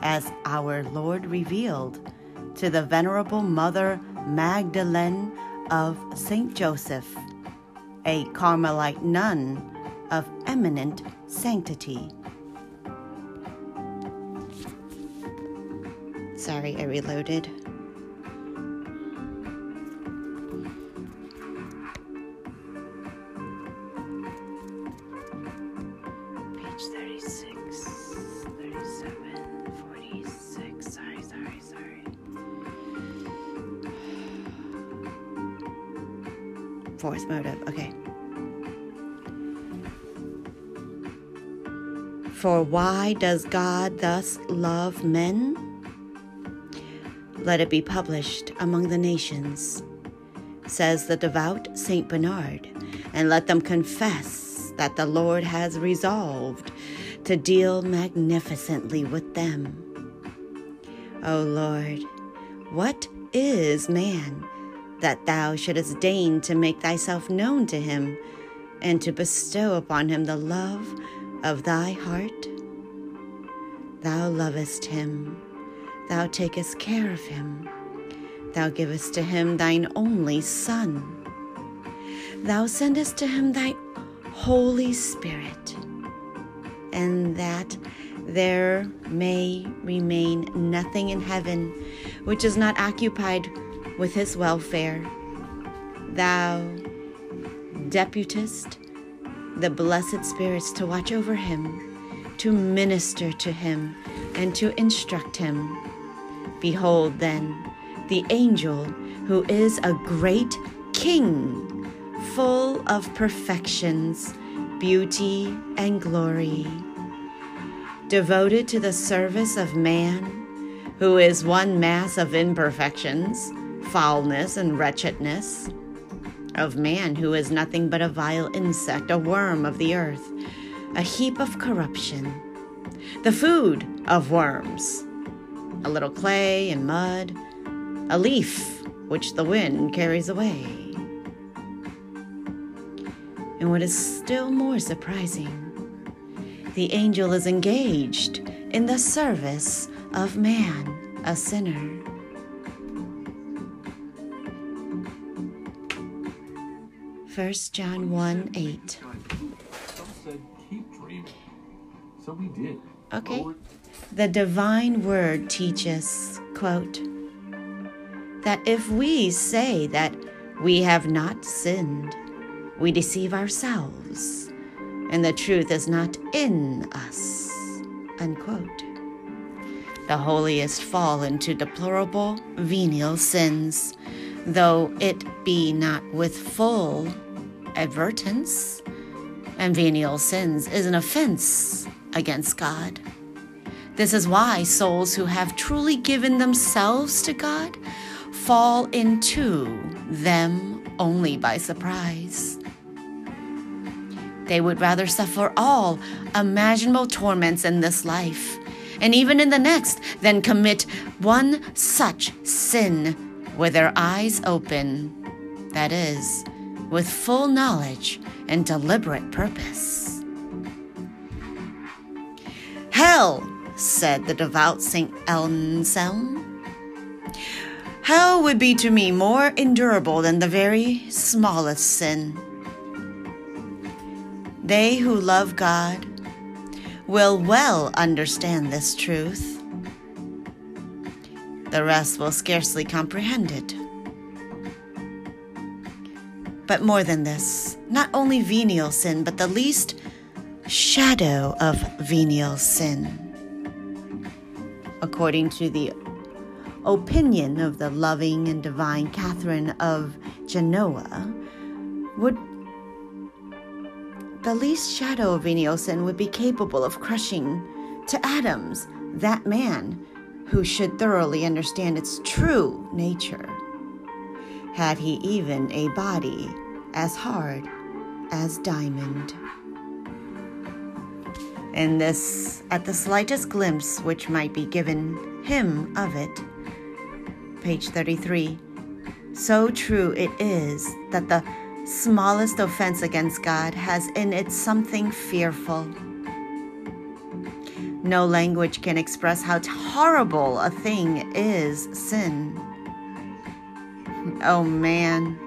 as our Lord revealed to the Venerable Mother Magdalene of St. Joseph, a Carmelite nun of eminent sanctity. Sorry, I reloaded. Fourth motive, okay. For why does God thus love men? Let it be published among the nations, says the devout Saint Bernard, and let them confess that the Lord has resolved to deal magnificently with them. O Lord, what is man that thou shouldest deign to make thyself known to him and to bestow upon him the love of thy heart? Thou lovest him, thou takest care of him, thou givest to him thine only Son. Thou sendest to him thy Holy Spirit, and that there may remain nothing in heaven which is not occupied with his welfare. Thou deputest the blessed spirits to watch over him, to minister to him, and to instruct him. Behold, then, the angel who is a great king full of perfections, beauty, and glory, devoted to the service of man, who is one mass of imperfections, foulness, and wretchedness, of man who is nothing but a vile insect, a worm of the earth, a heap of corruption, the food of worms, a little clay and mud, a leaf which the wind carries away. And what is still more surprising, the angel is engaged in the service of man, a sinner. First John 1 8. Some said, keep dreaming. So we did. Okay. The divine word teaches, quote, that if we say that we have not sinned, we deceive ourselves, and the truth is not in us, unquote. The holiest fall into deplorable venial sins, though it be not with full advertence, and venial sins is an offense against God. This is why souls who have truly given themselves to God fall into them only by surprise. They would rather suffer all imaginable torments in this life, and even in the next, than commit one such sin with their eyes open, that is, with full knowledge and deliberate purpose. Hell, said the devout St. Anselm, hell would be to me more endurable than the very smallest sin. They who love God will well understand this truth. the rest will scarcely comprehend it. But more than this, not only venial sin, but the least shadow of venial sin. According to the opinion of the loving and divine Catherine of Genoa, would the least shadow of venial sin would be capable of crushing to atoms that man who should thoroughly understand its true nature, had he even a body as hard as diamond. And this, at the slightest glimpse which might be given him of it, page 33, so true it is that the smallest offense against God has in it something fearful. No language can express how horrible a thing is sin. Oh man.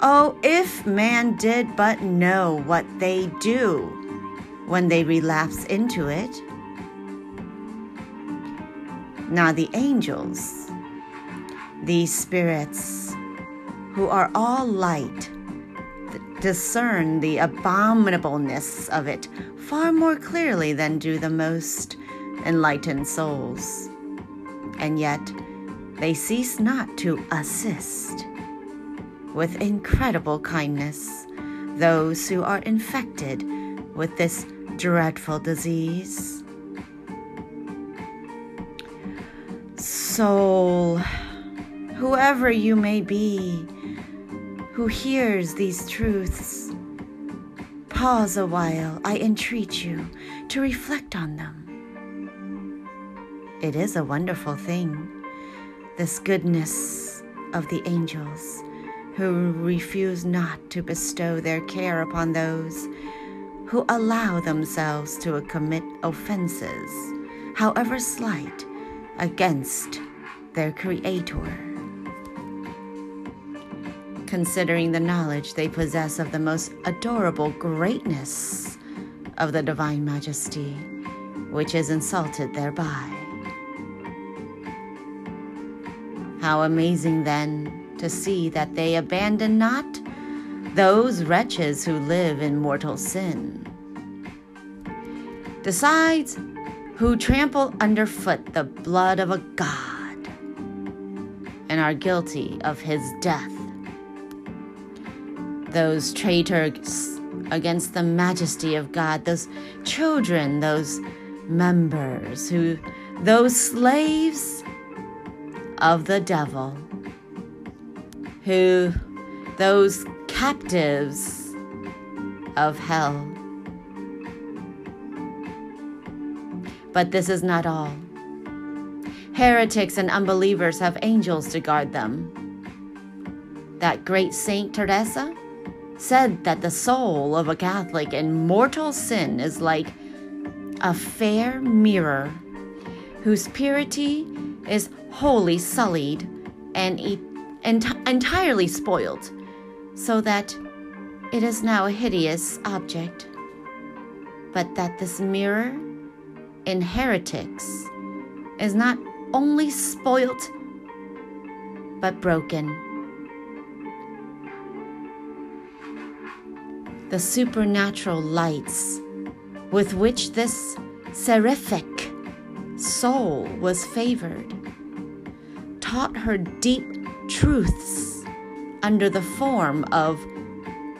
Oh, if man did but know what they do when they relapse into it. Now, the angels, these spirits who are all light, discern the abominableness of it far more clearly than do the most enlightened souls. And yet, they cease not to assist with incredible kindness those who are infected with this dreadful disease. Soul, whoever you may be, who hears these truths, pause a while, I entreat you, to reflect on them. It is a wonderful thing, this goodness of the angels who refuse not to bestow their care upon those who allow themselves to commit offenses, however slight, against their Creator. Considering the knowledge they possess of the most adorable greatness of the Divine Majesty, which is insulted thereby. How amazing then to see that they abandon not those wretches who live in mortal sin. Deicides who trample underfoot the blood of a God and are guilty of his death. Those traitors against the majesty of God, those children, those members who, those slaves of the devil who those captives of hell. But this is not all. Heretics and unbelievers have angels to guard them. That great Saint Teresa said that the soul of a Catholic in mortal sin is like a fair mirror whose purity is wholly sullied and eternal ent- entirely spoiled, so that it is now a hideous object. But that this mirror in heretics is not only spoilt, but broken. The supernatural lights with which this seraphic soul was favored taught her deep truths under the form of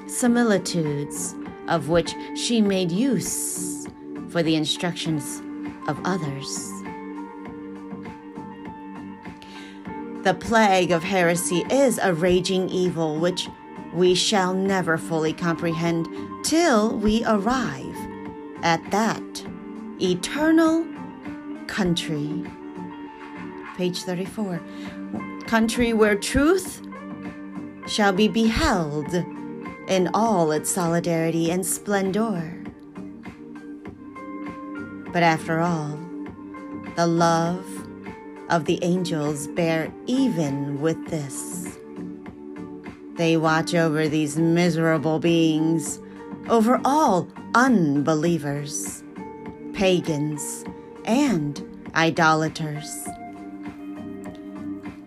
similitudes of which she made use for the instructions of others. The plague of heresy is a raging evil which we shall never fully comprehend till we arrive at that eternal country. Page 34 country where truth shall be beheld in all its solidarity and splendor. But after all, the love of the angels bear even with this. They watch over these miserable beings, over all unbelievers, pagans, and idolaters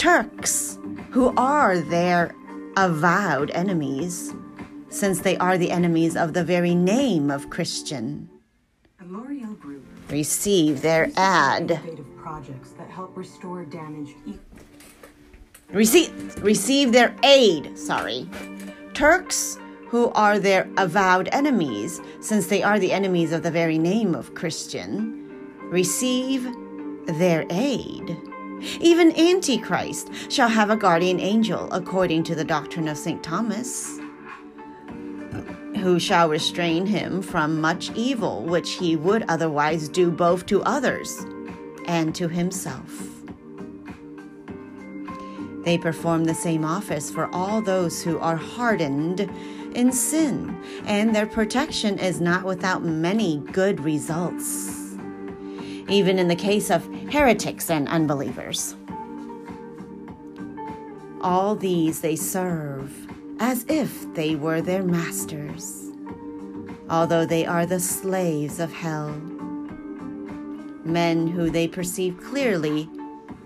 Turks, who are their avowed enemies, since they are the enemies of the very name of Christian, A L'Oreal Group receive their ad. projects that help restore damaged receive receive their aid sorry. Turks who are their avowed enemies since they are the enemies of the very name of christian receive their aid even antichrist shall have a guardian angel according to the doctrine of st thomas who shall restrain him from much evil which he would otherwise do both to others and to himself. They perform the same office for all those who are hardened in sin, and their protection is not without many good results, even in the case of heretics and unbelievers. All these they serve as if they were their masters, although they are the slaves of hell. Men who they perceive clearly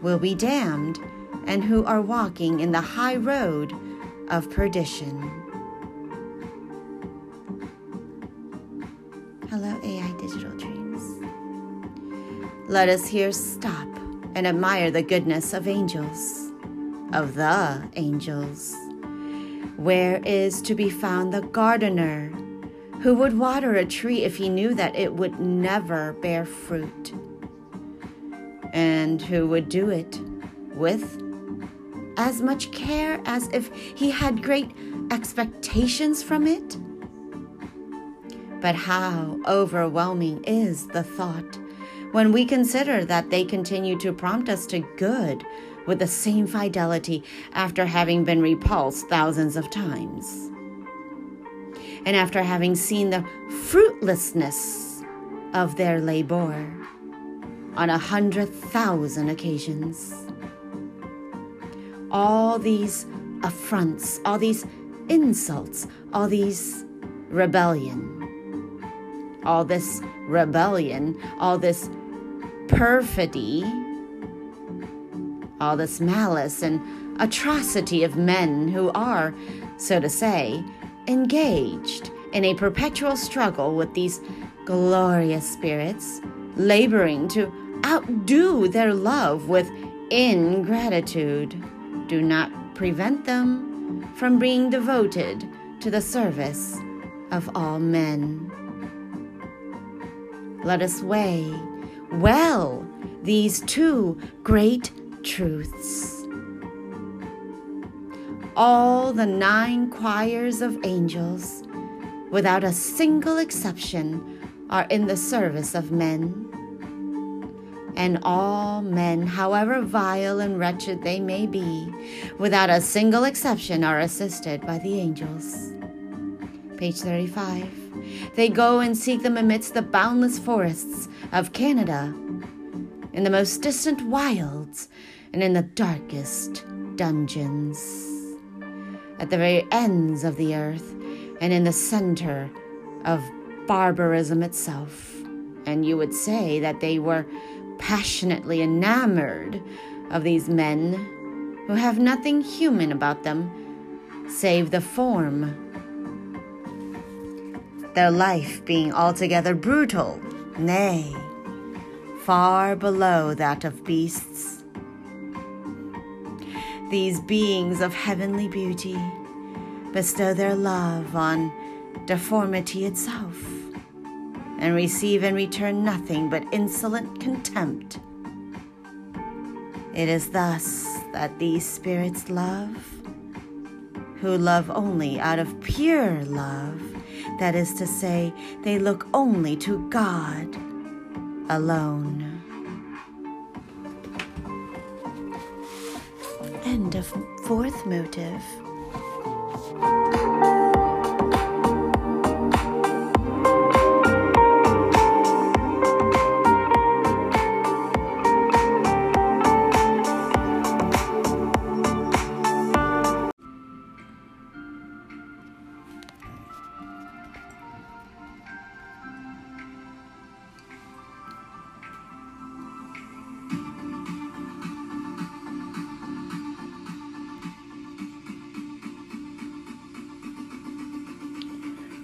will be damned and who are walking in the high road of perdition. Hello, Dreams. Let us here stop and admire the goodness of angels, of the angels. Where is to be found the gardener who would water a tree if he knew that it would never bear fruit? And who would do it with as much care as if he had great expectations from it? But how overwhelming is the thought when we consider that they continue to prompt us to good with the same fidelity after having been repulsed thousands of times. And after having seen the fruitlessness of their labor on a hundred thousand occasions all these affronts, all these insults, all these rebellion, all this rebellion, all this perfidy, all this malice and atrocity of men who are, so to say, engaged in a perpetual struggle with these glorious spirits, laboring to outdo their love with ingratitude do not prevent them from being devoted to the service of all men. Let us weigh well these two great truths. All the nine choirs of angels, without a single exception, are in the service of men and all men, however vile and wretched they may be, without a single exception, are assisted by the angels. Page 35. They go and seek them amidst the boundless forests of Canada, in the most distant wilds, and in the darkest dungeons, at the very ends of the earth, and in the center of barbarism itself. And you would say that they were passionately enamored of these men who have nothing human about them save the form. Their life being altogether brutal, nay, far below that of beasts. These beings of heavenly beauty bestow their love on deformity itself and receive in return nothing but insolent contempt. It is thus that these spirits love, who love only out of pure love, that is to say, they look only to God alone. End of fourth motive.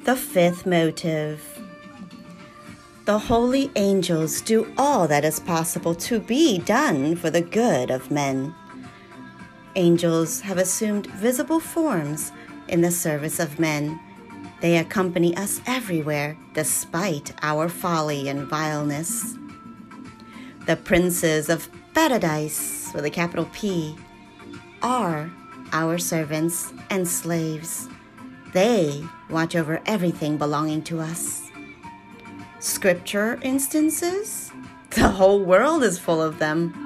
The fifth motive. The holy angels do all that is possible to be done for the good of men. Angels have assumed visible forms in the service of men. They accompany us everywhere despite our folly and vileness. The princes of paradise, with a capital P, are our servants and slaves. They watch over everything belonging to us. Scripture instances? The whole world is full of them.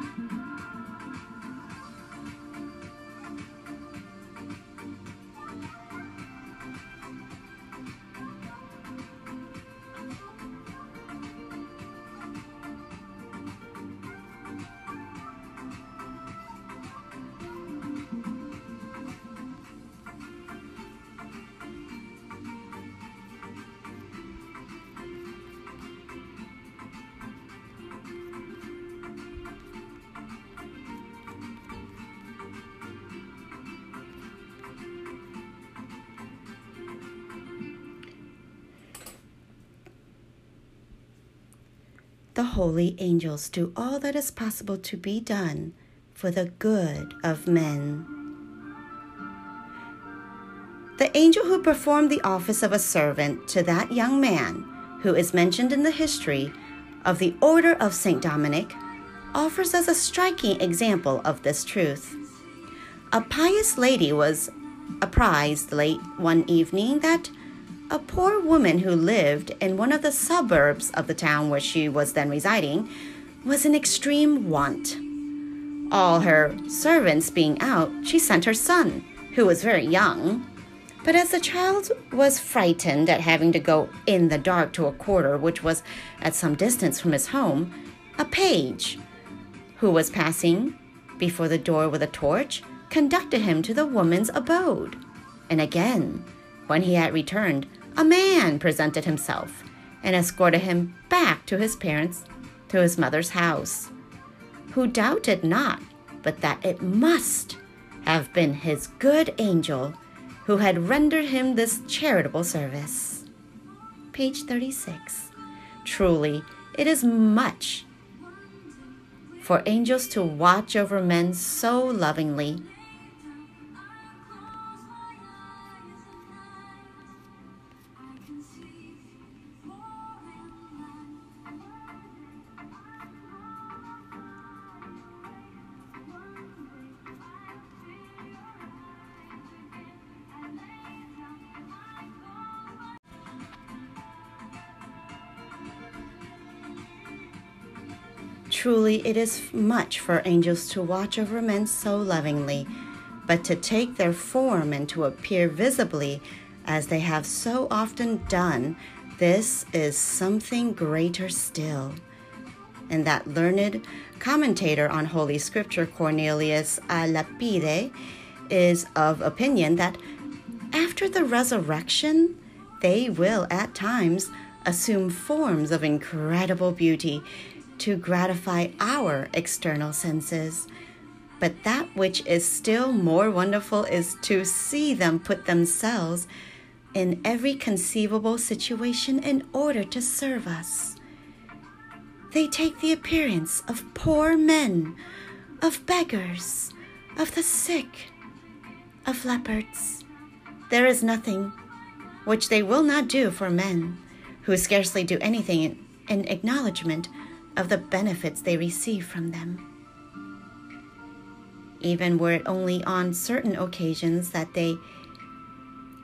The holy angels do all that is possible to be done for the good of men. The angel who performed the office of a servant to that young man, who is mentioned in the history of the Order of St. Dominic, offers us a striking example of this truth. A pious lady was apprised late one evening that a poor woman who lived in one of the suburbs of the town where she was then residing was in extreme want. All her servants being out, she sent her son, who was very young. But as the child was frightened at having to go in the dark to a quarter which was at some distance from his home, a page, who was passing before the door with a torch, conducted him to the woman's abode. And again, when he had returned, a man presented himself and escorted him back to his parents, to his mother's house, who doubted not but that it must have been his good angel who had rendered him this charitable service. Page 36. Truly, it is much for angels to watch over men so lovingly Truly, it is much for angels to watch over men so lovingly, but to take their form and to appear visibly as they have so often done, this is something greater still. And that learned commentator on Holy Scripture, Cornelius a Lapide, is of opinion that after the resurrection, they will at times assume forms of incredible beauty to gratify our external senses. But that which is still more wonderful is to see them put themselves in every conceivable situation in order to serve us. They take the appearance of poor men, of beggars, of the sick, of leopards. There is nothing which they will not do for men, who scarcely do anything in, acknowledgement of the benefits they receive from them. Even were it only on certain occasions that they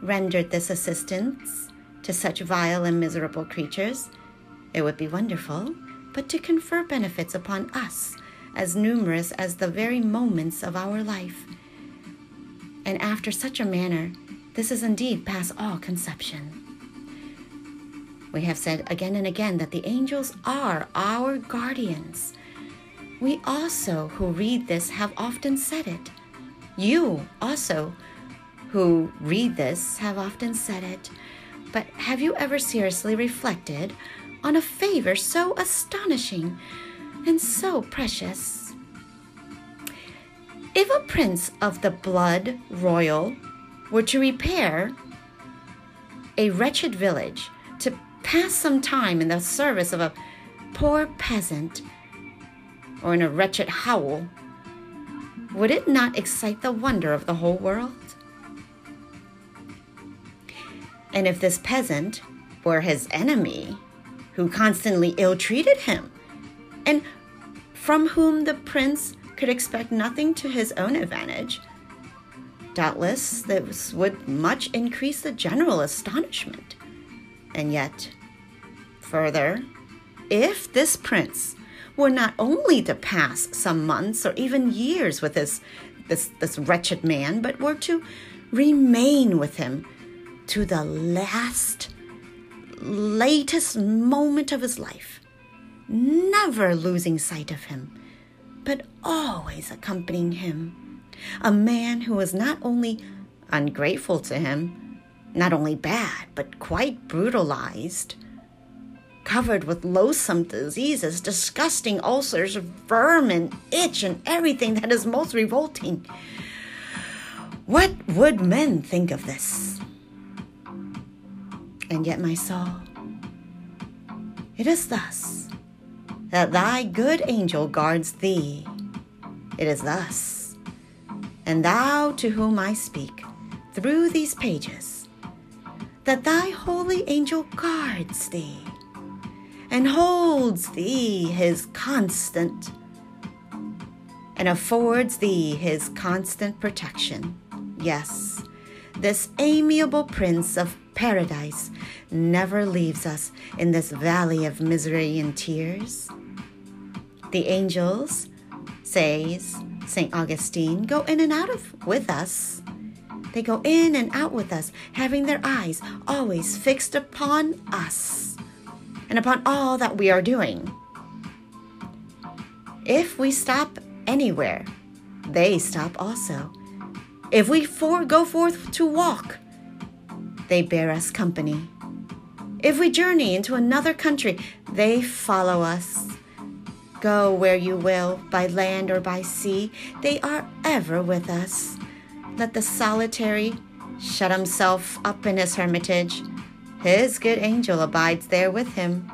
rendered this assistance to such vile and miserable creatures, it would be wonderful, but to confer benefits upon us as numerous as the very moments of our life. And after such a manner, this is indeed past all conception. We have said again and again that the angels are our guardians. We also, who read this, have often said it. You also, who read this, have often said it. But have you ever seriously reflected on a favor so astonishing and so precious? If a prince of the blood royal were to repair a wretched village to pass some time in the service of a poor peasant or in a wretched hovel, would it not excite the wonder of the whole world? And if this peasant were his enemy, who constantly ill treated him, and from whom the prince could expect nothing to his own advantage, doubtless this would much increase the general astonishment. And yet, further, if this prince were not only to pass some months or even years with this, this, this wretched man, but were to remain with him to the last, latest moment of his life, never losing sight of him, but always accompanying him. A man who was not only ungrateful to him, not only bad, but quite brutalized, covered with loathsome diseases, disgusting ulcers, vermin, itch, and everything that is most revolting. What would men think of this? And yet, my soul, it is thus that thy good angel guards thee. It is thus, and thou to whom I speak through these pages, that thy holy angel guards thee and holds thee his constant and affords thee his constant protection. Yes, this amiable prince of paradise never leaves us in this valley of misery and tears. The angels, says St. Augustine, go in and out of with us. They go in and out with us, having their eyes always fixed upon us and upon all that we are doing. If we stop anywhere, they stop also. If we for go forth to walk, they bear us company. If we journey into another country, they follow us. Go where you will, by land or by sea, they are ever with us. Let the solitary shut himself up in his hermitage. His good angel abides there with him.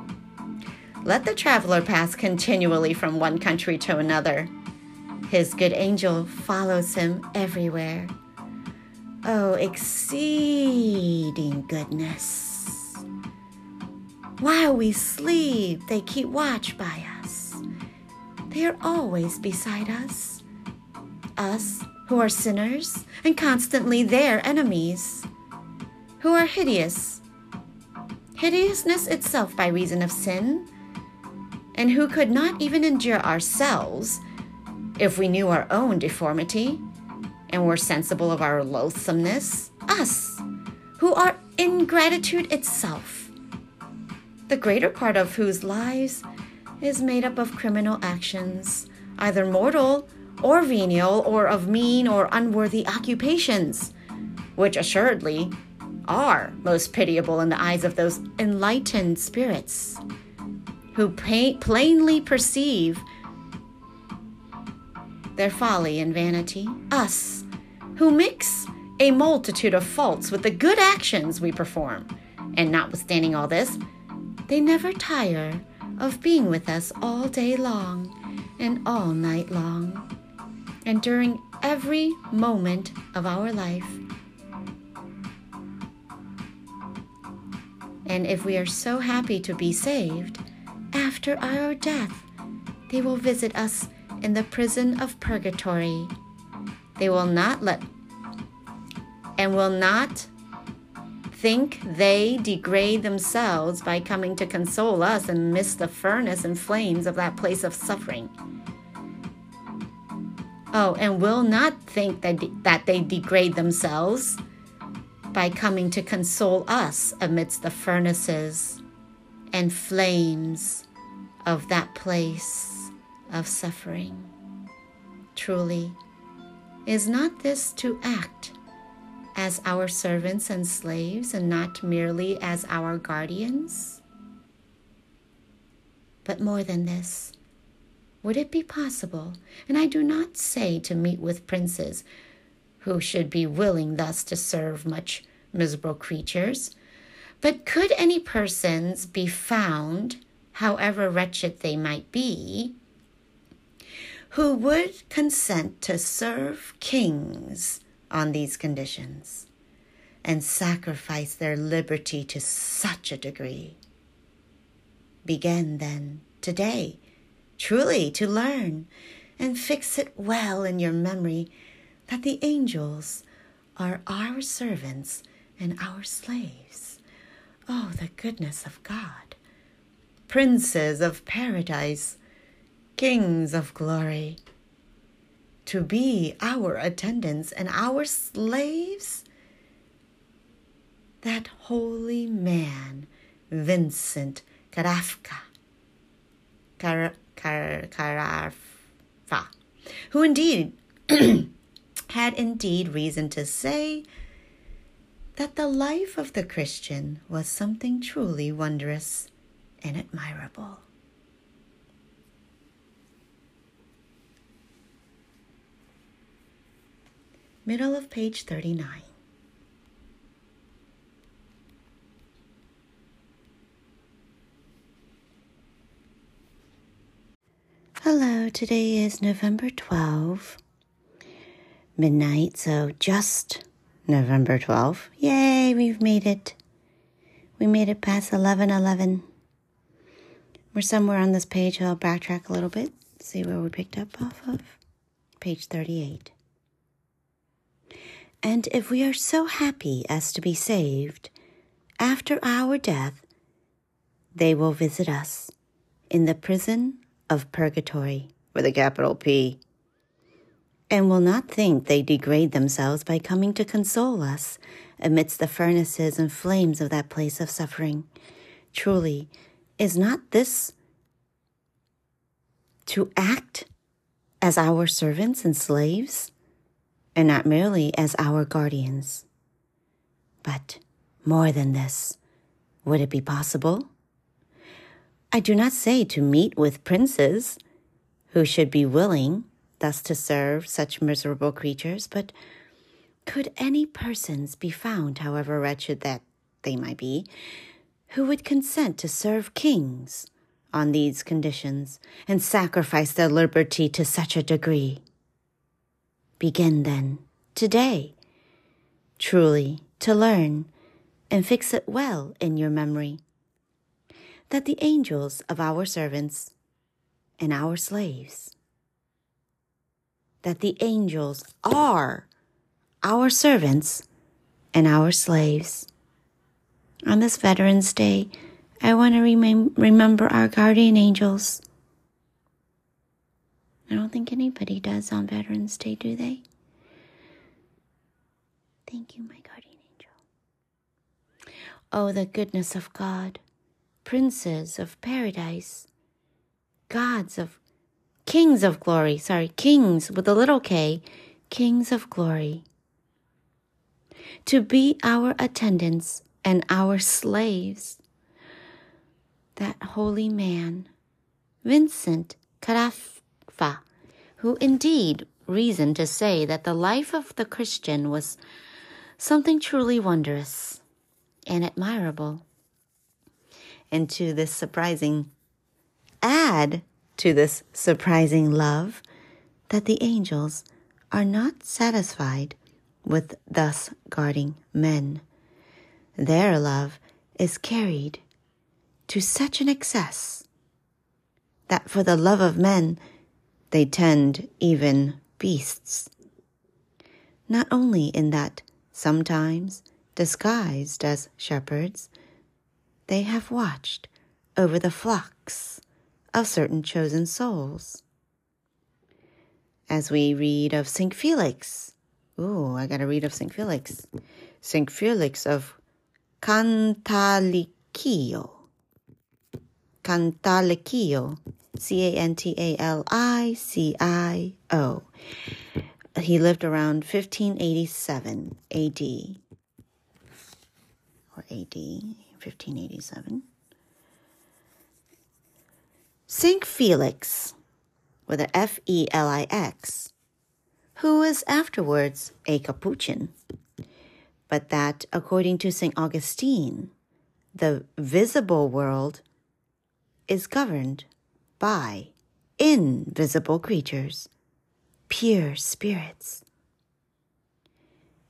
Let the traveler pass continually from one country to another. His good angel follows him everywhere. Oh, exceeding goodness. While we sleep, they keep watch by us. They are always beside us. Us who are sinners and constantly their enemies, who are hideous. Hideousness itself by reason of sin, and who could not even endure ourselves if we knew our own deformity and were sensible of our loathsomeness, us, who are ingratitude itself, the greater part of whose lives is made up of criminal actions, either mortal or venial, or of mean or unworthy occupations, which assuredly are most pitiable in the eyes of those enlightened spirits who plainly perceive their folly and vanity, us, who mix a multitude of faults with the good actions we perform. And notwithstanding all this, they never tire of being with us all day long and all night long, and during every moment of our life. And if we are so happy to be saved, after our death, they will visit us in the prison of purgatory. They will not let and will not think they degrade themselves by coming to console us amidst the furnace and flames of that place of suffering. Oh, and will not think that, that they degrade themselves by coming to console us amidst the furnaces and flames of that place of suffering. Truly, is not this to act as our servants and slaves and not merely as our guardians? But more than this, would it be possible, and I do not say to meet with princes who should be willing thus to serve much miserable creatures, But could any persons be found, however wretched they might be, who would consent to serve kings on these conditions and sacrifice their liberty to such a degree? Begin then today, truly to learn and fix it well in your memory that the angels are our servants and our slaves. Oh, the goodness of God! Princes of paradise, kings of glory, to be our attendants and our slaves? That holy man, Vincent Karafka, Kar, Kar, Karafa, who indeed had indeed reason to say that the life of the Christian was something truly wondrous and admirable. Middle of page 39. Hello, today is November 12, midnight, so just November 12. Yay, we've made it. We made it past 1111. We're somewhere on this page. I'll backtrack a little bit, see where we picked up off of. Page 38. And if we are so happy as to be saved, after our death, they will visit us in the prison of purgatory with a capital P, and will not think they degrade themselves by coming to console us amidst the furnaces and flames of that place of suffering. Truly, is not this to act as our servants and slaves, and not merely as our guardians? But more than this, would it be possible? I do not say to meet with princes who should be willing thus to serve such miserable creatures, but could any persons be found, however wretched that they might be, who would consent to serve kings on these conditions and sacrifice their liberty to such a degree? Begin then, today, truly to learn and fix it well in your memory that the angels of our servants and our slaves, that the angels are our servants and our slaves. On this Veterans Day, I want to rem- remember our guardian angels. I don't think anybody does on Veterans Day, do they? Thank you, my guardian angel. Oh, the goodness of God princes of paradise, gods of kings of glory, sorry, kings with a little k, kings of glory, to be our attendants and our slaves. That holy man, Vincent Caraffa, who indeed reasoned to say that the life of the Christian was something truly wondrous and admirable and to this surprising, add to this surprising love that the angels are not satisfied with thus guarding men. Their love is carried to such an excess that for the love of men they tend even beasts. Not only in that sometimes disguised as shepherds, they have watched over the flocks of certain chosen souls. As we read of St. Felix, ooh, I gotta read of St. Felix. St. Felix of Cantalicio. Cantalicio. C A N T A L I C I O. He lived around 1587 AD. Or AD. 1587. St. Felix, with a F E L I X, who was afterwards a Capuchin, but that, according to St. Augustine, the visible world is governed by invisible creatures, pure spirits,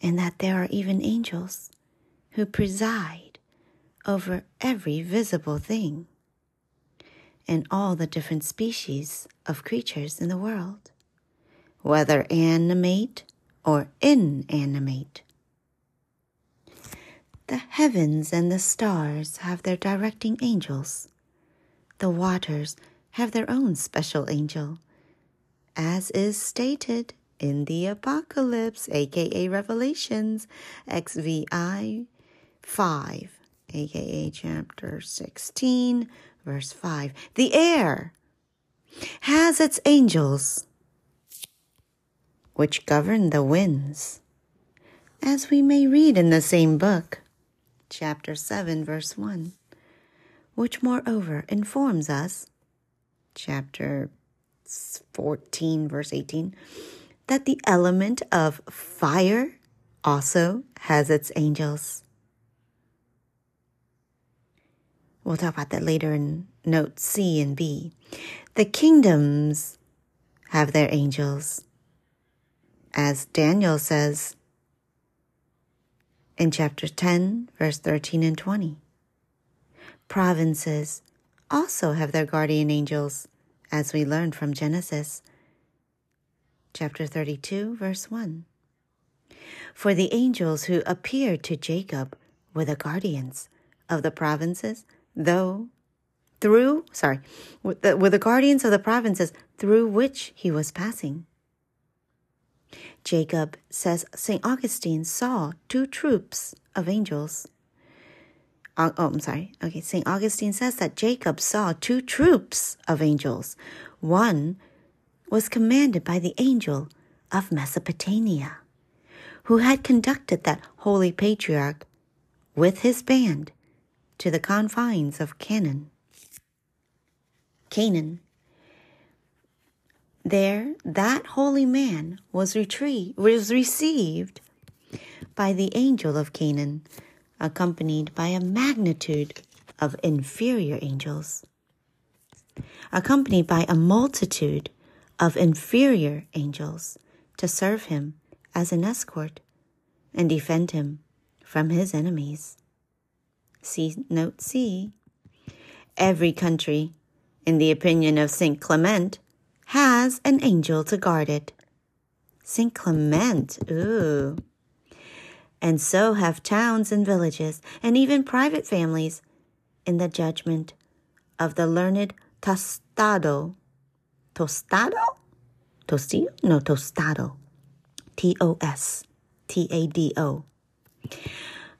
and that there are even angels who preside over every visible thing and all the different species of creatures in the world, whether animate or inanimate. The heavens and the stars have their directing angels. The waters have their own special angel, as is stated in the Apocalypse, aka Revelations, XVI 5, aka chapter 16, verse 5. The air has its angels, which govern the winds, as we may read in the same book, chapter 7, verse 1, which moreover informs us, chapter 14, verse 18, that the element of fire also has its angels. We'll talk about that later in notes C and B. The kingdoms have their angels. As Daniel says in chapter 10, verse 13 and 20. Provinces also have their guardian angels, as we learned from Genesis chapter 32, verse 1. For the angels who appeared to Jacob were the guardians of the provinces, though through, sorry, with the, were the guardians of the provinces through which he was passing. Jacob says St. Augustine saw two troops of angels. Oh, oh, I'm sorry. Okay, St. Augustine says that Jacob saw two troops of angels. One was commanded by the angel of Mesopotamia, who had conducted that holy patriarch with his band to the confines of Canaan. Canaan. There, that holy man was, retrie- was received by the angel of Canaan, accompanied by a magnitude of inferior angels, accompanied by a multitude of inferior angels to serve him as an escort and defend him from his enemies. See note C. Every country, in the opinion of Saint Clement, has an angel to guard it. Saint Clement, ooh. And so have towns and villages, and even private families, in the judgment of the learned Tostado. Tostado? Tostillo? No, Tostado. T O S T A D O.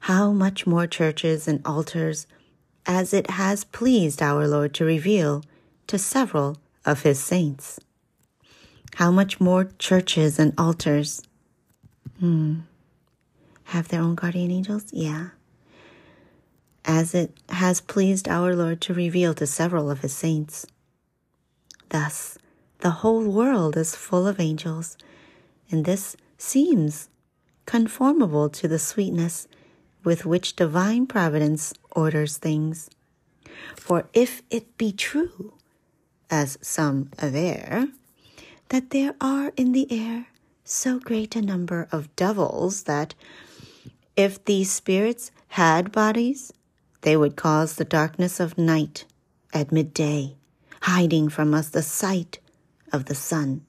How much more churches and altars, as it has pleased our Lord to reveal to several of his saints. How much more churches and altars hmm, have their own guardian angels? Yeah. As it has pleased our Lord to reveal to several of his saints. Thus, the whole world is full of angels, and this seems conformable to the sweetness with which divine providence orders things. For if it be true, as some aver, that there are in the air so great a number of devils that, if these spirits had bodies, they would cause the darkness of night at midday, hiding from us the sight of the sun.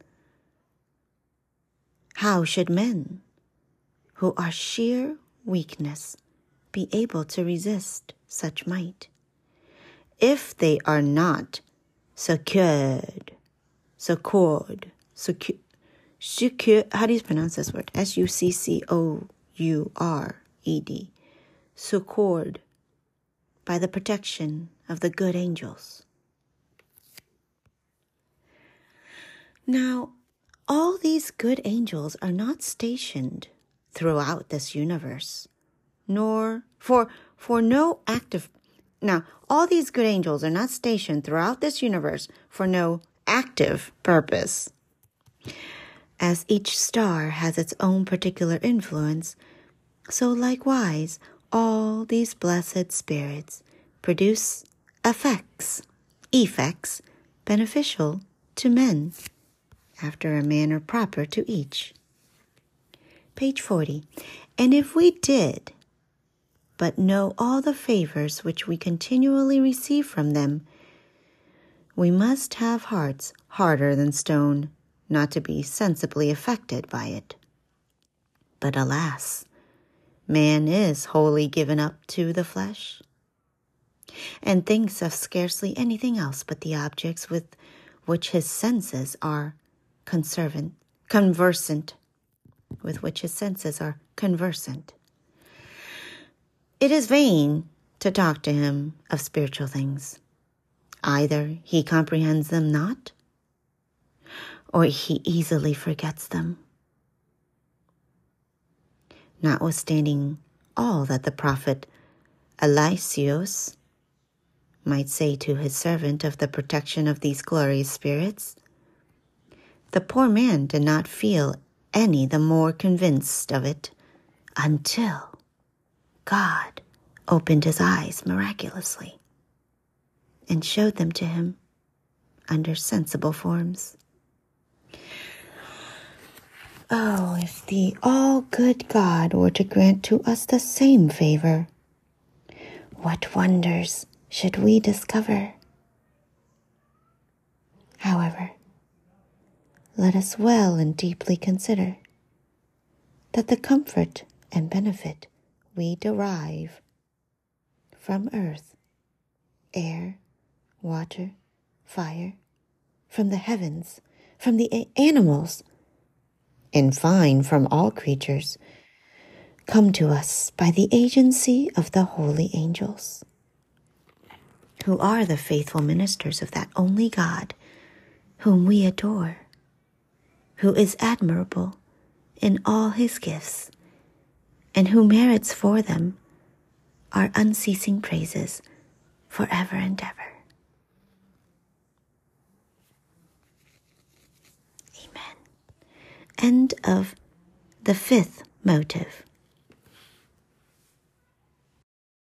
How should men, who are sheer weakness, be able to resist such might? If they are not secured, secured, secure, secure, how do you pronounce this word? S U C C O U R E D, secured by the protection of the good angels. Now, all these good angels are not stationed throughout this universe, nor for for no active now all these good angels are not stationed throughout this universe for no active purpose. As each star has its own particular influence, so likewise all these blessed spirits produce effects, effects beneficial to men, after a manner proper to each. Page 40. And if we did but know all the favors which we continually receive from them, we must have hearts harder than stone, not to be sensibly affected by it. But alas, man is wholly given up to the flesh, and thinks of scarcely anything else but the objects with which his senses are conservant, conversant, with which his senses are conversant. It is vain to talk to him of spiritual things. Either he comprehends them not, or he easily forgets them. Notwithstanding all that the prophet Eliseus might say to his servant of the protection of these glorious spirits, the poor man did not feel any the more convinced of it until God opened his eyes miraculously and showed them to him under sensible forms. Oh, if the all good God were to grant to us the same favor, what wonders should we discover? However, let us well and deeply consider that the comfort and benefit we derive from earth, air, water, fire, from the heavens, from the animals, and fine, from all creatures, come to us by the agency of the holy angels, who are the faithful ministers of that only God whom we adore, who is admirable in all his gifts, and who merits for them our unceasing praises forever and ever. Amen. End of the fifth motive.